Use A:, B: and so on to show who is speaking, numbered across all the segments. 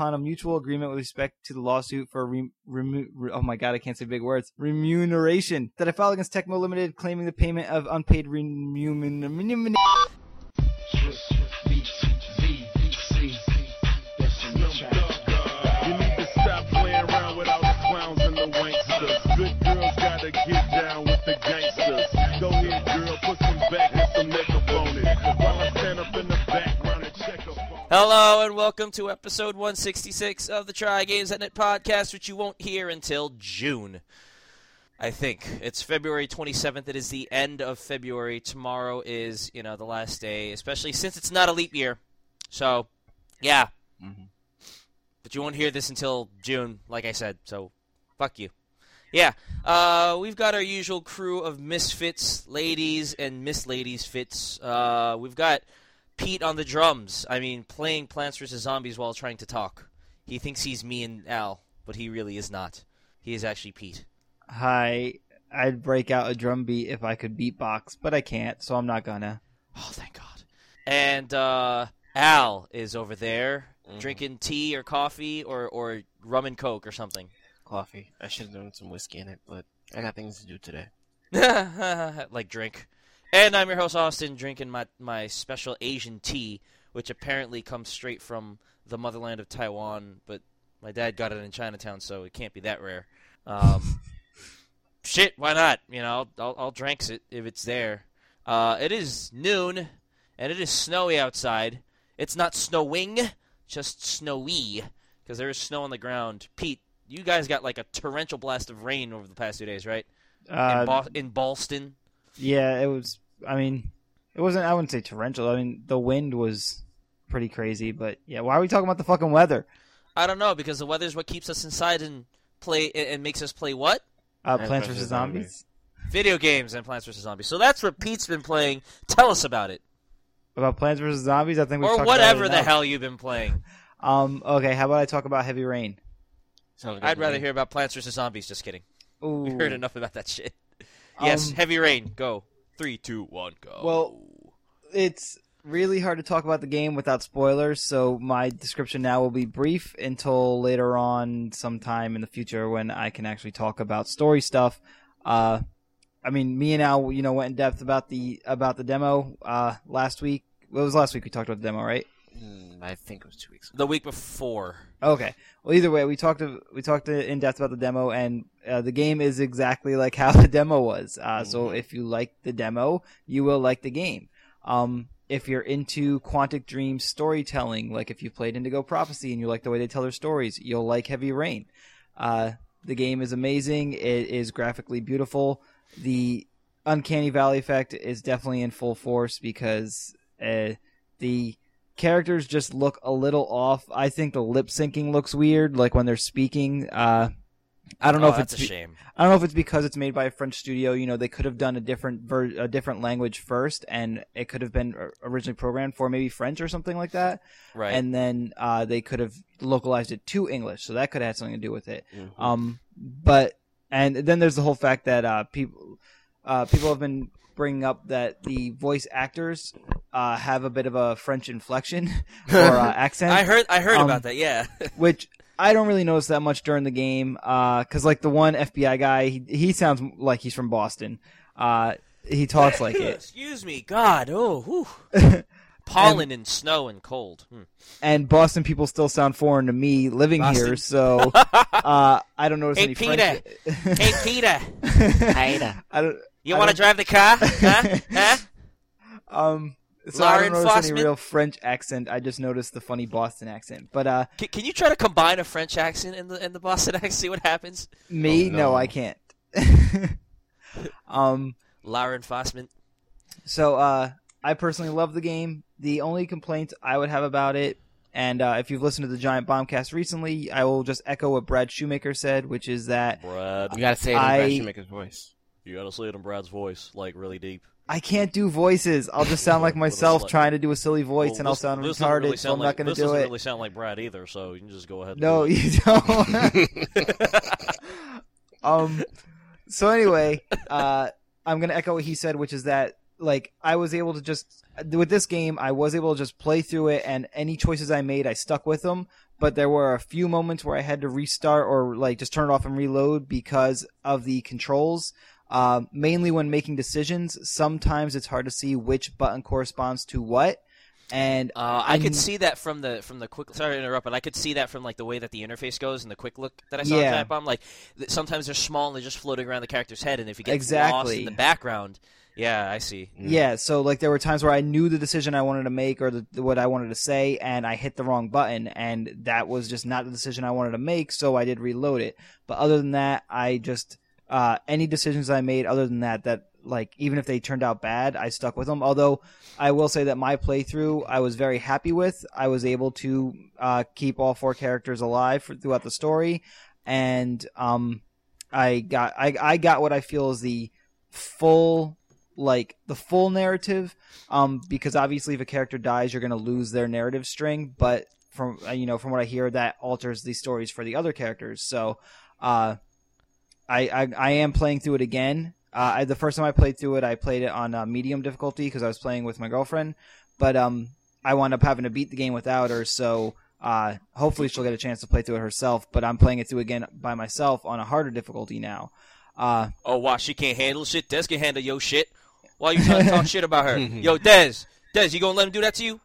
A: upon a mutual agreement with respect to the lawsuit for re- remu- re- oh my god, I can't say big words remuneration that I filed against Tecmo Limited, claiming the payment of unpaid remuneration.
B: Get down with the gangsters.
C: Hello and welcome to episode 166 of the Try Games Net podcast, which you won't hear until June. I think it's February 27th. It is the end of February. Tomorrow is, you know, the last day, especially since it's not a leap year. So, yeah. But you won't hear this until June, like I said. So, fuck you. Yeah, uh, we've got our usual crew of misfits, ladies, and miss ladies fits. Uh, we've got Pete on the drums. I mean, playing Plants vs Zombies while trying to talk. He thinks he's me and Al, but he really is not. He is actually Pete.
A: Hi, I'd break out a drum beat if I could beatbox, but I can't, so I'm not gonna.
C: Oh, thank God. And uh, Al is over there drinking tea or coffee or, or rum and coke or something.
D: coffee. I should have done some whiskey in it, but I got things to do today.
C: like drink. And I'm your host Austin, drinking my my special Asian tea, which apparently comes straight from the motherland of Taiwan, but my dad got it in Chinatown, so it can't be that rare. Um, shit, why not? You know, I'll, I'll, I'll drink it if it's there. Uh, it is noon, and it is snowy outside. It's not snowing, just snowy, because there is snow on the ground. Pete, you guys got like a torrential blast of rain over the past two days, right?
A: Uh,
C: in, Bo- in Boston.
A: Yeah, it was. I mean, it wasn't. I wouldn't say torrential. I mean, the wind was pretty crazy. But yeah, why are we talking about the fucking weather?
C: I don't know because the weather is what keeps us inside and play and makes us play what
A: Uh, Plants
D: versus
A: vs Zombies.
D: Zombies.
C: video games and Plants vs Zombies. So that's what Pete's been playing. Tell us about it,
A: About Plants vs Zombies, I think we
C: or whatever the hell you've been playing.
A: Um. Okay. How about I talk about Heavy Rain?
D: Sounds good
C: I'd
D: to
C: rather
D: me.
C: hear about Plants vs Zombies. Just kidding.
A: Ooh.
C: We heard enough about that shit. Yes,
A: Um,
C: heavy rain. Go. Three, two, one, go.
A: Well, it's really hard to talk about the game without spoilers, so my description now will be brief until later on, sometime in the future, when I can actually talk about story stuff. Uh, I mean, me and Al, you know, went in depth about the about the demo uh, last week. Well, it was last week we talked about the demo, right?
D: Mm, I think it was two weeks. ago.
C: the week before.
A: Okay. Well, either way, we talked we talked in depth about the demo, and uh, the game is exactly like how the demo was. Uh, So if you like the demo, you will like the game. Um, if you're into Quantic Dream storytelling, like if you played Indigo Prophecy and you like the way they tell their stories, you'll like Heavy Rain. Uh, the game is amazing. It is graphically beautiful. The Uncanny Valley effect is definitely in full force because uh, the characters just look a little off. I think the lip syncing looks weird, like when they're speaking. Uh, I don't know
C: oh,
A: if it's
C: a
A: be-
C: shame.
A: I don't know if it's because it's made by a French studio. You know, they could have done a different ver- a different language first, and it could have been originally programmed for maybe French or something like that.
C: Right.
A: And then uh, they could have localized it to English, so that could have had something to do with it.
D: Mhm.
A: Um, but and then there's the whole fact that uh, people uh, people have been bringing up that the voice actors uh, have a bit of a French inflection or uh, accent,
C: I heard. I heard
A: um,
C: about that. Yeah.
A: which I don't really notice that much during the game. Because like the one FBI guy, he, he sounds like he's from Boston. Uh, he talks like it.
C: Excuse me. God. Oh. Whew. Pollen and snow and cold. Hmm.
A: and Boston people still sound foreign to me living
C: Boston.
A: here, so uh, I don't notice
C: Hey,
A: any
C: Peter.
A: French.
C: Hey, Peter.
D: Peter.
A: I don't.
C: You want to drive the car? Huh? Huh?
A: Um, so
C: Law
A: I don't notice any real French accent. I just noticed the funny Boston accent. But uh,
C: Can, can you try to combine a French accent and the and the Boston accent? See what happens.
A: me,
D: Oh,
A: no.
D: no.
A: I can't. um,
C: Law enforcement.
A: so uh, I personally love the game. The only complaint I would have about it, and uh, if you've listened to the Giant Bombcast recently, I will just echo what Brad Shoemaker said, which is that
C: Brad.
D: You gotta say it in
A: I-
D: Brad Shoemaker's voice.
C: You gotta say it in Brad's voice, like really deep.
A: I can't do voices. I'll just sound like myself trying to do a silly voice, and I'll sound
C: this
A: retarded.
C: really
A: so I'm
C: like,
A: not to do it.
C: this
A: do
C: doesn't really sound like Brad either, so you can just go ahead. and
A: No,
C: do it.
A: you don't. um. So anyway, uh, I'm gonna echo what he said, which is that like I was able to just with this game, I was able to just play through it, and any choices I made, I stuck with them. but there were a few moments where I had to restart or like just turn it off and reload because of the controls. Uh, mainly when making decisions, sometimes it's hard to see which button corresponds to what. And
C: Uh, I could see that from the from the quick. Sorry to interrupt, but I could see that from like the way that the interface goes and the quick look that I saw in
A: Yeah.
C: Giant Bomb. Like th- sometimes they're small and they're just floating around the character's head, and if you get lost in the background, yeah, I see.
A: Yeah, so like there were times where I knew the decision I wanted to make or the, what I wanted to say, and I hit the wrong button, and that was just not the decision I wanted to make. So I did reload it. But other than that, I just uh, any decisions I made other than that, that like even if they turned out bad, I stuck with them. Although I will say that my playthrough I was very happy with. I was able to uh, keep all four characters alive for, throughout the story, and um, I got I, I got what I feel is the full like the full narrative um because obviously if a character dies you're going to lose their narrative string but from you know from what i hear that alters the stories for the other characters so uh i i, I am playing through it again uh, I, the first time i played through it i played it on uh, medium difficulty because i was playing with my girlfriend but um i wound up having to beat the game without her so uh hopefully she'll get a chance to play through it herself but i'm playing it through again by myself on a harder difficulty now uh
C: Oh, wow, she can't handle shit. Des can handle your shit. Why you trying to talk shit about her? Yo, Des, Des, you gonna let him do that to you?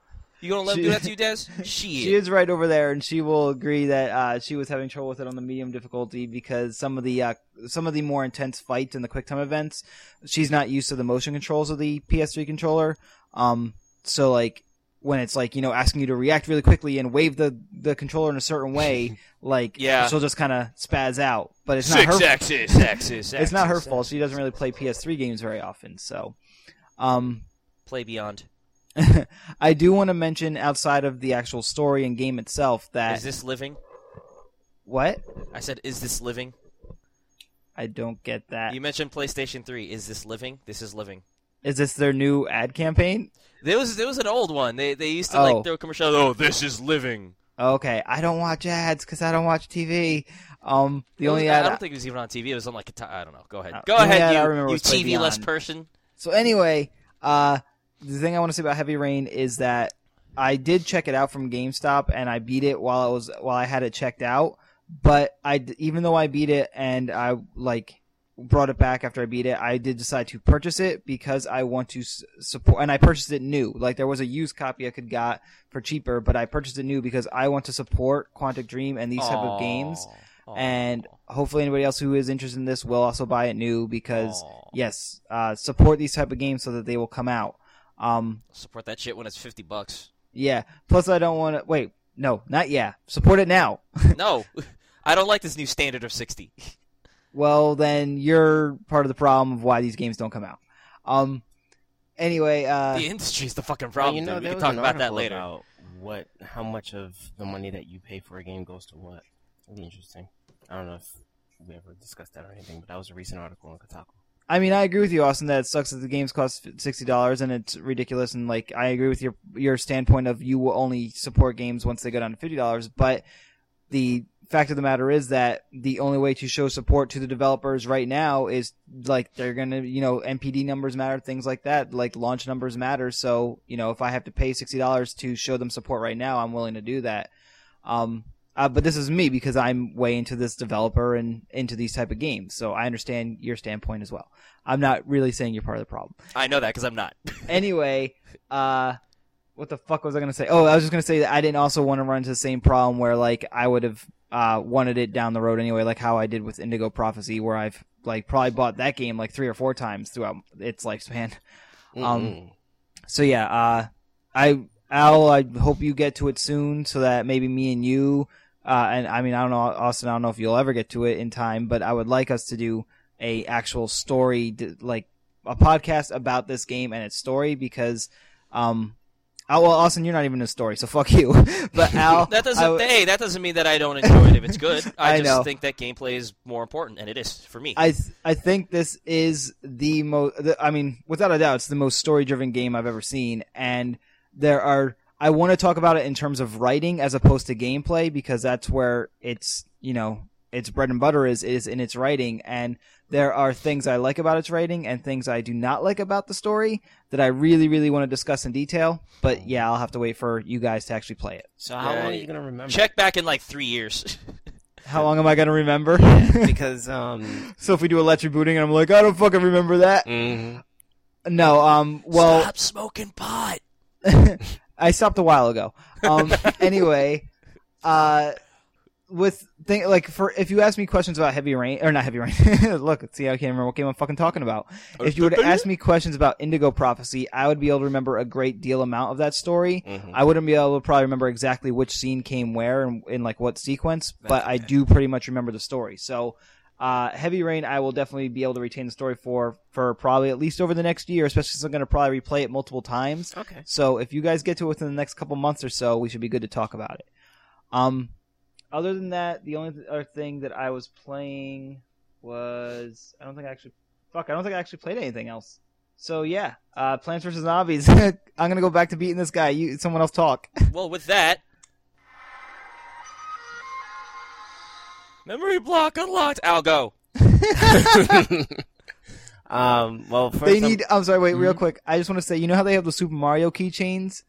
C: You gonna let him do that to you, Des? Shit.
A: She is right over there, and she will agree that uh, she was having trouble with it on the medium difficulty because some of the uh, some of the more intense fights and the quick time events, she's not used to the motion controls of the PS3 controller. Um, so like when it's like you know asking you to react really quickly and wave the the controller in a certain way, like
C: Yeah.
A: she'll just kind of spaz out. But it's not
C: Six
A: her.
C: axis, axis,
A: It's not her fault. She doesn't really play PS3 games very often, so. Um,
C: Play Beyond.
A: I do want to mention outside of the actual story and game itself that
C: Is this living?
A: what
C: I said, is this living?
A: I don't get that.
C: You mentioned PlayStation 3. Is this living? This is living.
A: Is this their new ad campaign?
C: There was there was an old one. They they used to
A: Oh.
C: like throw commercials. Oh, this is living.
A: Okay, I don't watch ads because I don't watch TV. Um, the
C: It was-
A: only
C: I
A: ad.
C: don't think it was even on TV. It was on like a ti- I don't know. Go ahead.
A: Uh,
C: Go
A: the only
C: ahead,
A: ad I
C: you,
A: remember
C: you
A: was
C: TV less person.
A: So anyway, uh, the thing I want to say about Heavy Rain is that I did check it out from GameStop and I beat it while I was while I had it checked out. But I even though I beat it and I like brought it back after I beat it, I did decide to purchase it because I want to support and I purchased it new. Like there was a used copy I could got for cheaper, but I purchased it new because I want to support Quantic Dream and these type of games.
C: Aw.
A: And hopefully anybody else who is interested in this will also buy it new because
C: Aw.
A: yes, uh, support these type of games so that they will come out. Um,
C: support that shit when it's fifty bucks.
A: yeah. Plus, I don't want to wait. No, not yeah. Support it now.
C: no, I don't like this new standard of sixty.
A: well, then you're part of the problem of why these games don't come out. Um. Anyway, uh,
C: the industry's the fucking
D: Well,
C: problem.
D: you know,
C: dude. We
D: there
C: can talk about that later.
D: About what, how much of the money that you pay for a game goes to what? Really interesting. I don't know if we ever discussed that or anything, but that was a recent article on Kotaku.
A: I mean, I agree with you, Austin. That it sucks that the games cost sixty dollars and it's ridiculous. And like, I agree with your your standpoint of you will only support games once they go down to fifty dollars. But the fact of the matter is that the only way to show support to the developers right now is like they're gonna, you know, NPD numbers matter, things like that. Like launch numbers matter. So you know, if I have to pay sixty dollars to show them support right now, I'm willing to do that. Um, uh, but this is me because I'm way into this developer and into these type of games. So I understand your standpoint as well. I'm not really saying you're part of the problem.
C: I know that because I'm not.
A: Anyway, uh, what the fuck was I gonna say? Oh, I was just gonna say that I didn't also want to run into the same problem where like I would have uh wanted it down the road anyway, like how I did with Indigo Prophecy, where I've like probably bought that game like three or four times throughout its lifespan. Um,
D: Mm-mm.
A: So yeah, uh, I Al, I hope you get to it soon, so that maybe me and you, uh, and I mean, I don't know, Austin, I don't know if you'll ever get to it in time, but I would like us to do a actual story, like a podcast about this game and its story, because, um, oh, well, Austin, you're not even a story, so fuck you. but Al,
C: That doesn't.
A: I
C: hey, that doesn't mean that I don't enjoy it if it's good. I,
A: I
C: just
A: know.
C: think that gameplay is more important, and it is for me.
A: I th- I think this is the most. I mean, without a doubt, it's the most story driven game I've ever seen. And there are. I want to talk about it in terms of writing as opposed to gameplay because that's where it's you know its bread and butter is is in its writing, and there are things I like about its writing and things I do not like about the story that I really really want to discuss in detail. But yeah, I'll have to wait for you guys to actually play it.
D: So how
C: Yeah,
D: long are you gonna remember?
C: Check back in like three years.
A: How long am I gonna remember?
D: because um.
A: so if we do a let's and I'm like, I don't fucking remember that.
D: mhm.
A: No, um, well,
C: Stop smoking pot.
A: I stopped a while ago. Um, anyway, uh, with thing like for if you ask me questions about heavy rain or not heavy rain, look, see, I can't remember what game I'm fucking talking about. If you were to ask me questions about Indigo Prophecy, I would be able to remember a great deal amount of that story.
D: Mhm.
A: I wouldn't be able to probably remember exactly which scene came where and in like what sequence, but I do pretty much remember the story. So. Uh, Heavy Rain, I will definitely be able to retain the story for for probably at least over the next year, especially since I'm going to probably replay it multiple times.
D: Okay.
A: So if you guys get to it within the next couple months or so, we should be good to talk about it. Um, other than that, the only other thing that I was playing was I don't think I actually fuck I don't think I actually played anything else. So yeah, uh, Plants vs Zombies. I'm gonna go back to beating this guy. You, someone else talk.
C: Well, with that, memory block unlocked. I'll go.
D: um. Well, first
A: they
D: I'm-
A: need. I'm sorry. Wait, real
D: Mhm.
A: quick. I just want to say, you know how they have the Super Mario keychains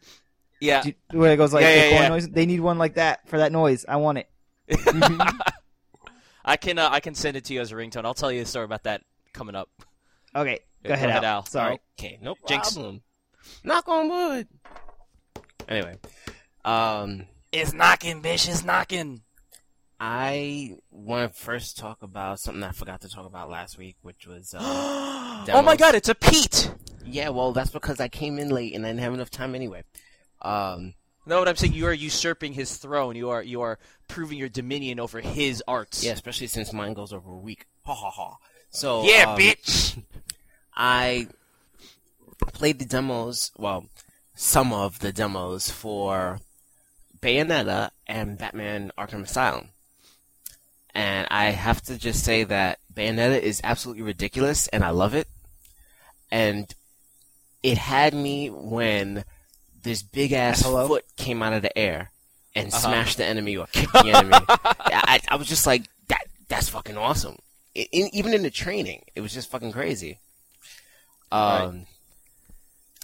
C: Yeah.
A: Do- where it goes like
C: Yeah,
A: the
C: yeah,
A: coin
C: yeah.
A: noise? They need one like that for that noise. I want it.
C: I can uh, I can send it to you as a ringtone. I'll tell you a story about that coming up.
A: Okay,
C: Go
A: go ahead,
C: ahead,
A: Al.
C: Al.
A: Sorry.
D: Okay, no
C: Jinx.
D: problem. Knock on wood. Anyway, um,
C: It's knocking, bitch. It's knocking.
D: I want to first talk about something I forgot to talk about last week, which was uh,
C: oh my god, it's a Pete.
D: yeah. Well, that's because I came in late and I didn't have enough time anyway. Um,
C: No, what I'm saying, you are usurping his throne. You are you are proving your dominion over his arts.
D: yeah, especially since mine goes over a week. Ha ha ha. So
C: Yeah,
D: um,
C: bitch.
D: I played the demos, well, some of the demos for Bayonetta and Batman Arkham Asylum. And I have to just say that Bayonetta is absolutely ridiculous and I love it. And it had me when this big ass
A: Hello?
D: foot came out of the air and
C: Uh-huh.
D: smashed the enemy or kicked the enemy. I, I was just like, that that's fucking awesome. I- in, even in the training, it was just fucking crazy. Um,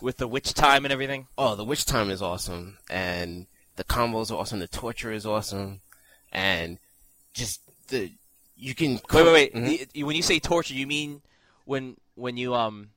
C: With the witch time and everything.
D: oh, the witch time is awesome, and the combos are awesome. The torture is awesome, and just the you can
C: Wait, wait, wait.
D: Mhm.
C: The- when you say torture, you mean when when you um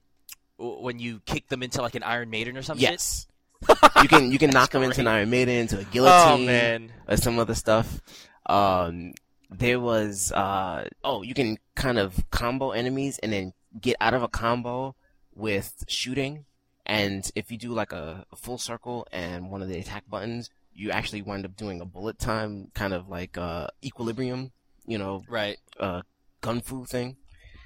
C: when you kick them into like an Iron Maiden or something?
D: Yes, you can you can knock them into an. Iron Maiden, into a
C: Oh
D: guillotine,
C: man.
D: or some other stuff. Um, there was uh oh, you can kind of combo enemies and then get out of a combo with shooting. And if you do like a, a full circle and one of the attack buttons, you actually wind up doing a bullet time, kind of like uh equilibrium, you know,
C: Right.
D: uh gun fu thing.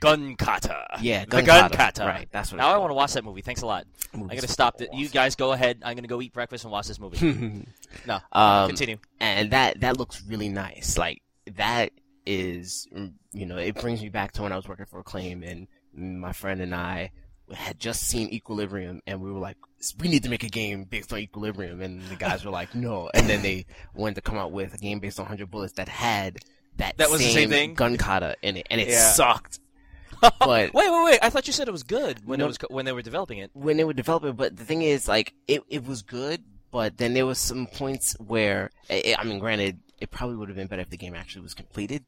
C: Gun kata.
D: Yeah,
C: the
D: gun
C: gun
D: kata.
C: kata.
D: Right, that's what.
C: Now I want to watch that movie. Thanks a lot. I'm gonna stop it. You guys go ahead. I'm gonna go eat breakfast and watch this movie. No,
D: um,
C: Continue.
D: and that that looks really nice. Like that is, you know, it brings me back to when I was working for Acclaim, and my friend and I had just seen Equilibrium, and we were like, we need to make a game based on Equilibrium, and the guys were like, no, and then they wanted to come out with a game based on 100 Bullets that had that
C: That was the same thing?
D: gun kata in it, and it
C: Yeah.
D: sucked. But
C: Wait, wait, wait! I thought you said it was good when
D: No.
C: it was when they were developing it.
D: when they were developing, it, but the thing is, like, it, it was good, but then there was some points where, i I mean, granted, it probably would have been better if the game actually was completed,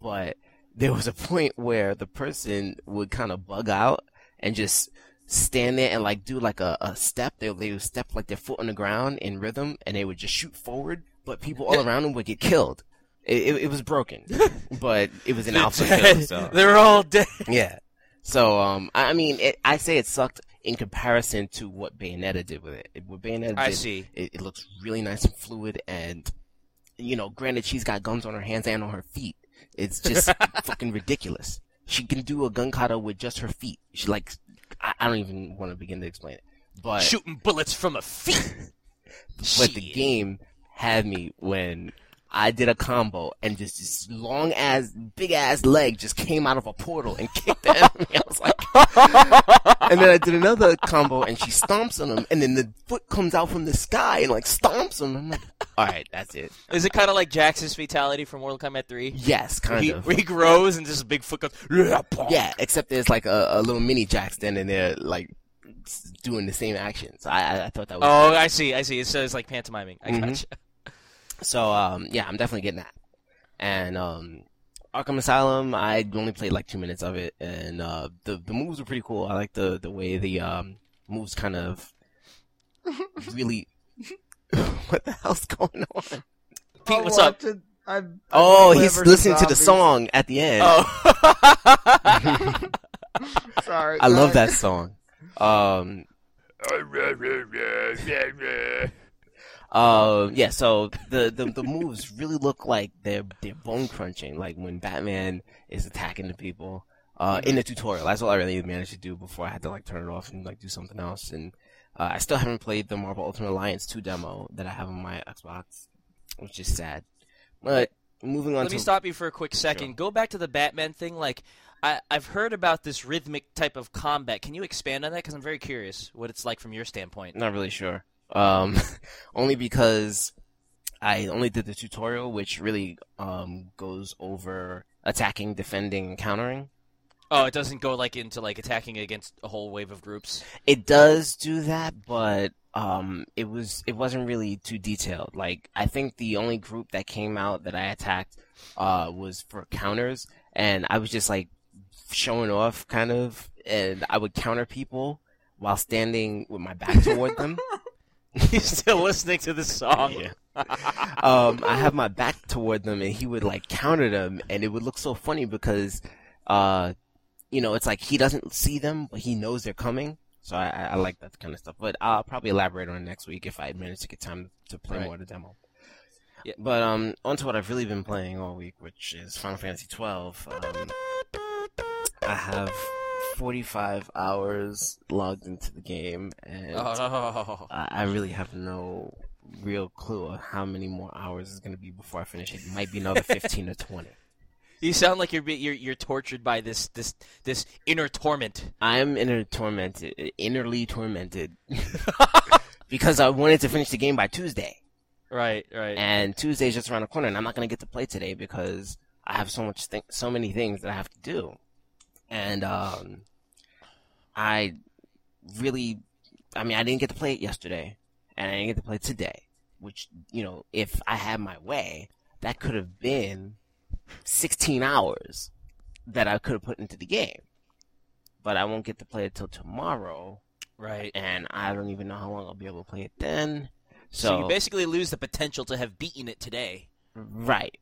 D: but there was a point where the person would kind of bug out and just stand there and like do like a, a step. They, they would step like their foot on the ground in rhythm and they would just shoot forward, but people all around them would get killed. It, it, it was broken, but it was an alpha kill, so.
C: They're all dead.
D: Yeah. So, um, I I mean, it, I say it sucked in comparison to what Bayonetta did with it. What Bayonetta
C: I
D: did,
C: see.
D: It, it looks really nice and fluid, and you know, granted, she's got guns on her hands and on her feet. It's just fucking ridiculous. She can do a gun kata with just her feet. She like, I, I don't even want to begin to explain it, but
C: Shooting bullets from a feet.
D: but the game had me when I did a combo and just this long ass, big ass leg just came out of a portal and kicked the enemy. I was like, and then I did another combo and she stomps on him and then the foot comes out from the sky and like stomps on him. I'm like, All right, that's it.
C: Is it kind of like Jax's fatality from Mortal Kombat 3?
D: Yes, kind
C: he,
D: of.
C: where he grows and just a big foot goes.
D: Yeah, except there's like a, a little mini Jack standing there, like doing the same actions. I I, I thought that was
C: Oh, I see. I see. It says like pantomiming. I
D: Mhm.
C: gotcha.
D: So um yeah, I'm definitely getting that. And um Arkham Asylum, I only played like two minutes of it, and uh the the moves were pretty cool. I like the the way the um moves kind of really. what the hell's going on?
C: Pete, what's up?
A: it. I'm,
D: Oh, he's listening to the song at the end.
C: Oh.
A: Sorry,
D: I love that song. Um, uh, yeah. So the, the the moves really look like they're they're bone crunching. Like when Batman is attacking the people uh, in the tutorial. That's all I really managed to do before I had to like turn it off and like do something else. And uh, I still haven't played the Marvel Ultimate Alliance 2 demo that I have on my Xbox, which is sad. But moving on
C: Let
D: to
C: me stop you for a quick second.
D: Sure.
C: Go back to the Batman thing. Like, I, I've heard about this rhythmic type of combat. Can you expand on that? Because I'm very curious what it's like from your standpoint.
D: Not really sure. Um, only because I only did the tutorial, which really um goes over attacking, defending, and countering.
C: Oh, it doesn't go like into like attacking against a whole wave of groups.
D: It does do that, but um, it was it wasn't really too detailed. Like I think the only group that came out that I attacked uh was for counters, and I was just like showing off, kind of, and I would counter people while standing with my back toward them.
C: He's still listening to the song.
D: Yeah. um, I have my back toward them, and he would like counter them, and it would look so funny because, uh, you know, it's like he doesn't see them, but he knows they're coming. So I, I I like that kind of stuff. But I'll probably elaborate on it next week if I manage to get time to play
C: Right.
D: more of the demo.
C: Yeah.
D: But um, on to what I've really been playing all week, which is Final Fantasy twelve. Um, I have forty-five hours logged into the game, and
C: Oh.
D: I I really have no real clue of how many more hours is going to be before I finish it. It might be another 15 or 20.
C: You sound like you're you're you're tortured by this this this inner torment.
D: I'm inner tormented, innerly tormented, because I wanted to finish the game by Tuesday,
C: Right, right.
D: and Tuesday's just around the corner, and I'm not going to get to play today because I have so much, th- so many things that I have to do, and um, I really, I mean, I didn't get to play it yesterday, and I didn't get to play it today, which you know, if I had my way, that could have been 16 hours that I could have put into the game. But I won't get to play it till tomorrow,
C: right.
D: and I don't even know how long I'll be able to play it then.
C: So,
D: So,
C: you basically lose the potential to have beaten it today,
D: right,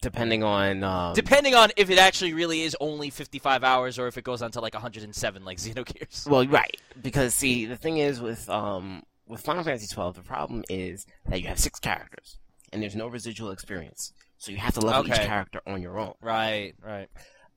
D: depending on um,
C: depending on if it actually really is only 55 hours or if it goes on to like 107, like Xenogears.
D: Well, right, because see, the thing is with um with Final Fantasy twelve, the problem is that you have six characters, and there's no residual experience, so you have to level each character on your own.
C: Right, right.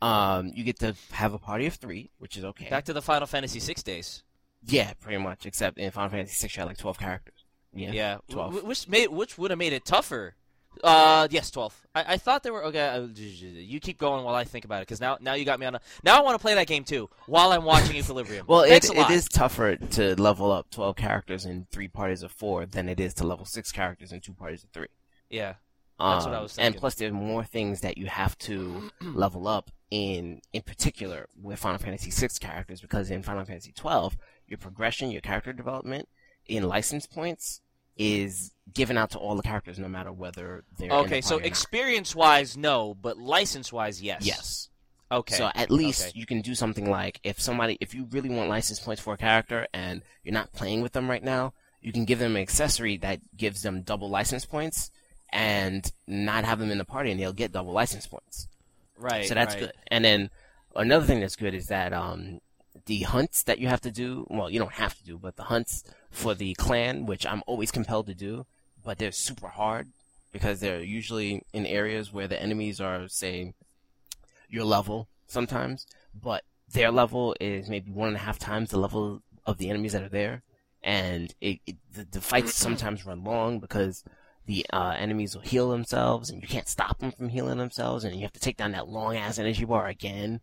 D: Um, you get to have a party of three, which is okay.
C: Back to the Final Fantasy six days.
D: yeah, pretty much. Except in Final Fantasy six, you had like twelve characters. Yeah,
C: Yeah,
D: 12.
C: Wh- which made which would have made it tougher. Uh, yes, twelve. I, I thought they were okay. uh, You keep going while I think about it, because now now you got me on. A, now I want to play that game too while I'm watching Equilibrium.
D: Well, it, it is tougher to level up 12 characters in three parties of four than it is to level six characters in two parties of three.
C: Yeah, That's what I
D: was
C: was
D: And plus, there's more things that you have to level up in, in particular with Final Fantasy VI characters, because in Final Fantasy twelve, your progression, your character development in license points is given out to all the characters, no matter whether they're in the
C: Okay, so
D: party or not.
C: experience wise, no, but license wise, yes.
D: yes.
C: Okay.
D: So at least
C: Okay.
D: you can do something like if somebody, if you really want license points for a character and you're not playing with them right now, you can give them an accessory that gives them double license points and not have them in the party and they'll get double license points.
C: right.
D: so that's
C: right.
D: good. And then another thing that's good is that um, the hunts that you have to do, well, you don't have to do, but the hunts for the clan, which I'm always compelled to do, but they're super hard because they're usually in areas where the enemies are, say, your level sometimes, but their level is maybe one and a half times the level of the enemies that are there, and it, it the, the fights sometimes run long because the uh, enemies will heal themselves, and you can't stop them from healing themselves, and you have to take down that long ass energy bar again.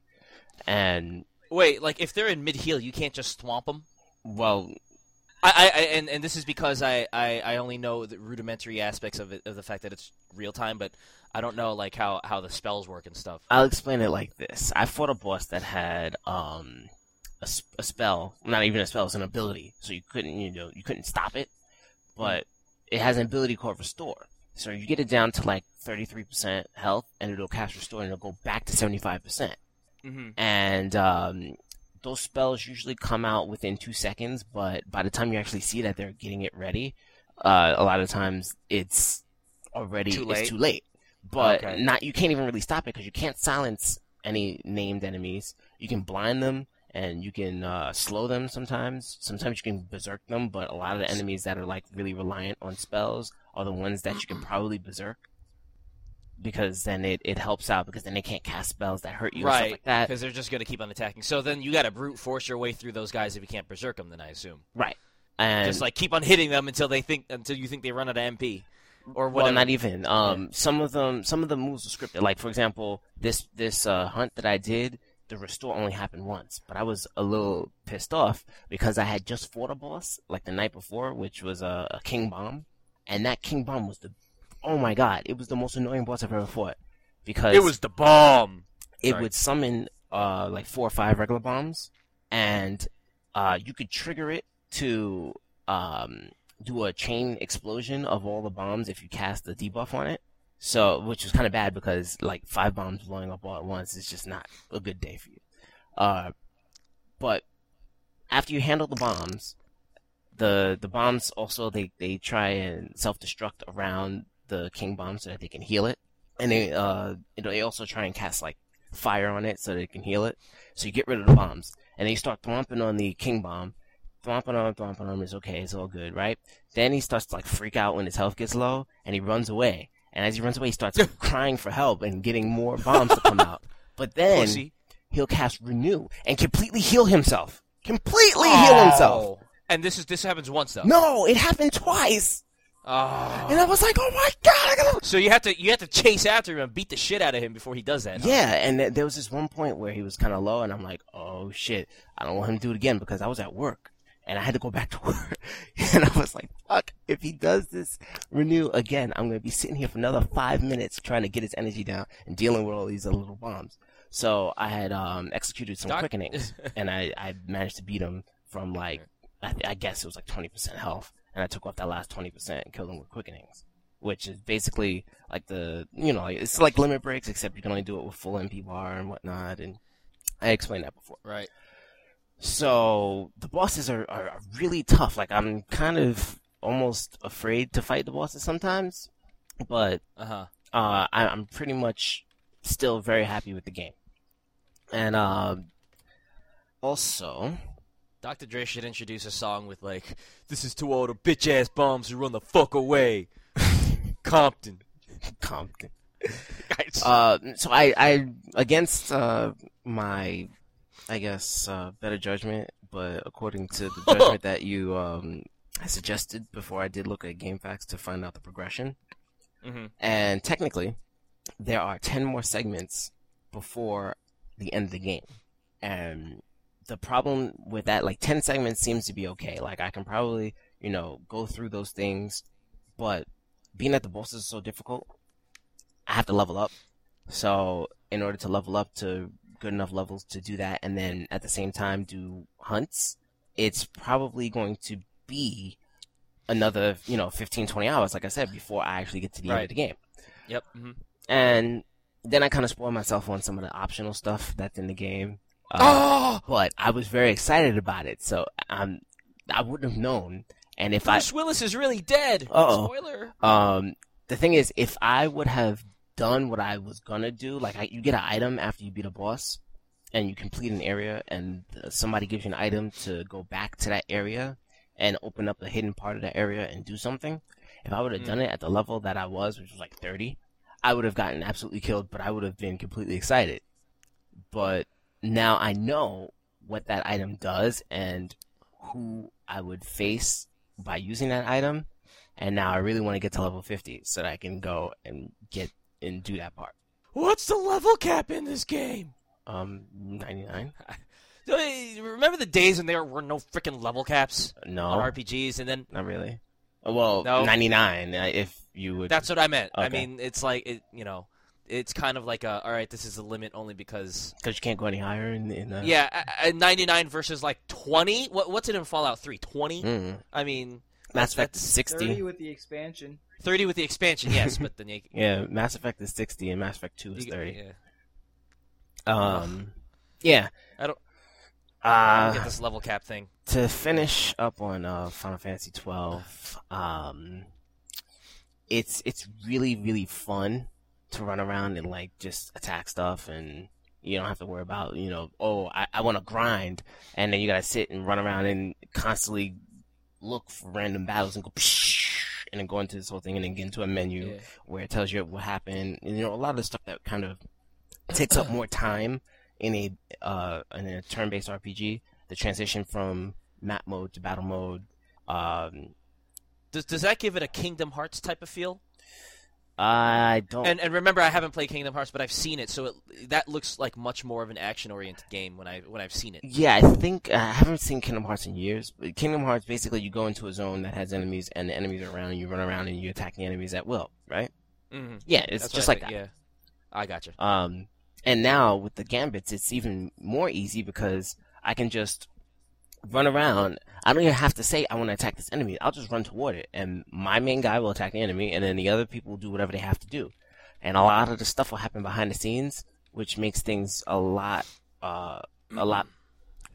D: And
C: Wait, like if they're in mid heal, you can't just swamp them.
D: well,
C: I, I and, and this is because I, I, I only know the rudimentary aspects of it of the fact that it's real time, but I don't know like how, how the spells work and stuff.
D: I'll explain it like this. I fought a boss that had um a, a spell, not even a spell, it's an ability. So you couldn't, you know, you couldn't stop it, but it has an ability called Restore. So you get it down to like 33% health, and it'll cast Restore, and it'll go back to 75%.
C: Mm-hmm.
D: And um, those spells usually come out within two seconds, but by the time you actually see that they're getting it ready, uh, a lot of times it's already
C: Too late?
D: it's too late. But
C: Okay.
D: not you can't even really stop it because you can't silence any named enemies. You can blind them and you can uh, slow them sometimes. Sometimes you can berserk them, but a lot of the enemies that are like really reliant on spells are the ones that you can probably berserk. Because then it, it helps out because then they can't cast spells that hurt you
C: Right,
D: like that.
C: because they're just going to keep on attacking. So then you got to brute force your way through those guys if you can't berserk them. Then I assume
D: Right. And
C: just like keep on hitting them until they think until you think they run out of MP or
D: well,
C: whatever.
D: not even. Um, some of them, some of the moves are scripted. Like for example, this this uh, hunt that I did, the restore only happened once, but I was a little pissed off because I had just fought a boss like the night before, which was a, a king bomb, and that king bomb was the, oh my god, it was the most annoying boss I've ever fought because
C: it was the bomb.
D: it
C: Sorry.
D: would summon uh like four or five regular bombs, and uh you could trigger it to um do a chain explosion of all the bombs if you cast the debuff on it. So, which was kind of bad because like five bombs blowing up all at once is just not a good day for you. Uh, but after you handle the bombs, the the bombs also they they try and self destruct around the king bomb so that they can heal it, and they uh they also try and cast like fire on it so they can heal it. So you get rid of the bombs, and they start thwomping on the king bomb. Thwomping on, thwomping on it's okay, it's all good, right? Then he starts to like freak out when his health gets low, and he runs away. And as he runs away, he starts crying for help and getting more bombs to come out. But then
C: Pussy.
D: he'll cast renew and completely heal himself. Completely heal himself.
C: Oh. And this is this happens once though.
D: No, it happened twice,
C: Oh.
D: and I was like, "Oh my god!" I gotta...
C: So you have to you have to chase after him and beat the shit out of him before he does that. huh?
D: Yeah, and th- there was this one point where he was kind of low, and I'm like, "Oh shit, I don't want him to do it again because I was at work." And I had to go back to work. and I was like, fuck, if he does this renew again, I'm going to be sitting here for another five minutes trying to get his energy down and dealing with all these little bombs. So I had um, executed some
C: Doc-
D: quickenings, and I, I managed to beat him from like, I, th- I guess it was like 20% health. And I took off that last 20% and killed him with quickenings. Which is basically like the, you know, it's like limit breaks, except you can only do it with full MP bar and whatnot. And I explained that before.
C: Right.
D: So the bosses are, are, really tough. Like I'm kind of almost afraid to fight the bosses sometimes, but
C: Uh huh.
D: uh, I, I'm pretty much still very happy with the game. And uh, also,
C: Dr. Dre should introduce a song with like, "This is to all the bitch ass bums who run the fuck away." Compton.
D: Compton. Uh, so I, I against uh, my, I guess uh, better judgment, but according to the judgment that you um, I suggested before, I did look at GameFAQs to find out the progression.
C: Mhm.
D: And technically, there are 10 more segments before the end of the game. And the problem with that, like 10 segments seems to be okay. Like I can probably, you know, go through those things, but being that the bosses are so difficult, I have to level up. So in order to level up to good enough levels to do that and then at the same time do hunts, it's probably going to be another, you know, 15, 20 hours, like I said, before I actually get to the end of the game.
C: Yep. hmm
D: And then I kind of spoil myself on some of the optional stuff that's in the game. Uh,
C: Oh,
D: But I was very excited about it, so um, I wouldn't have known. And if I,
C: Bruce Willis is really dead.
D: Uh-oh.
C: Spoiler.
D: um, the thing is, if I would have done what I was gonna do, like I, you get an item after you beat a boss, and you complete an area, and uh, somebody gives you an item to go back to that area and open up a hidden part of that area and do something. If I would have
C: Mm.
D: done it at the level that I was, which was like 30, I would have gotten absolutely killed, but I would have been completely excited. But now I know what that item does and who I would face by using that item. And now I really want to get to level 50 so that I can go and get and do that part.
C: What's the level cap in this game?
D: Um, 99.
C: Remember the days when there were no freaking level caps
D: No,
C: on RPGs, and then
D: not really. Well,
C: No.
D: 99 uh, if you would.
C: that's what I meant. I mean, it's like it, you know, it's kind of like a all right. This is the limit only because
D: because you can't go any higher in, in the.
C: yeah, a- a 99 versus like 20. What what's it in Fallout 3? 20.
D: Mm.
C: I mean,
D: Mass Effect
C: that's
D: is 60.
A: 30 with the expansion.
C: 30 with the expansion, yes, but then you,
D: Yeah, Mass Effect is 60 and Mass Effect 2 is 30.
C: Yeah.
D: Um, yeah.
C: I don't- I
D: Uh,
C: get this level cap thing.
D: to finish up on uh, Final Fantasy 12, um, it's it's really really fun to run around and like just attack stuff and you don't have to worry about you know oh I, I want to grind and then you gotta sit and run around and constantly look for random battles and go psh, and then go into this whole thing and then get into a menu
C: Yeah.
D: where it tells you what happened and, you know a lot of the stuff that kind of takes up more time in a uh in a turn-based RPG the transition from map mode to battle mode um
C: Does does that give it a Kingdom Hearts type of feel?
D: I don't
C: And and remember, I haven't played Kingdom Hearts, but I've seen it, so it, that looks like much more of an action oriented game when I when I've seen it.
D: Yeah, I think I haven't seen Kingdom Hearts in years. But Kingdom Hearts basically you go into a zone that has enemies and the enemies are around and you run around and you attack the enemies at will, right?
C: Mm-hmm.
D: Yeah, it's
C: That's
D: just like
C: think,
D: that.
C: Yeah, I gotcha.
D: Um, and now with the gambits, it's even more easy because I can just run around. I don't even have to say I want to attack this enemy. I'll just run toward it, and my main guy will attack the enemy, and then the other people will do whatever they have to do. And a lot of the stuff will happen behind the scenes, which makes things a lot, uh, a lot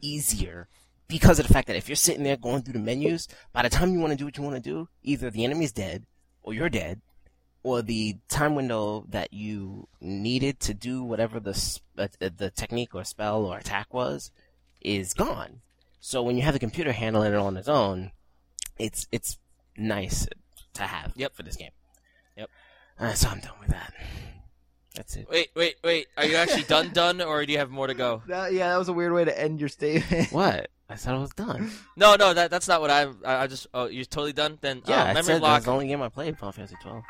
D: easier because of the fact that if you're sitting there going through the menus, by the time you want to do what you want to do, either the enemy's dead, or you're dead, or the time window that you needed to do whatever the uh, the technique or spell or attack was is gone. So when you have the computer handling it on its own, it's it's nice to have
C: Yep.
D: for this game.
C: Yep.
D: Uh, so I'm done with that. That's it.
C: Wait, wait, wait. Are you actually done, done, or do you have more to go?
A: That, yeah, that was a weird way to end your statement.
D: What? I thought I was done.
C: No, no, that that's not what I. I, I just. Oh, you're totally done. Then
D: Yeah,
C: uh,
D: I
C: memory
D: said
C: lock.
D: that's the only game I played. Final Fantasy 12.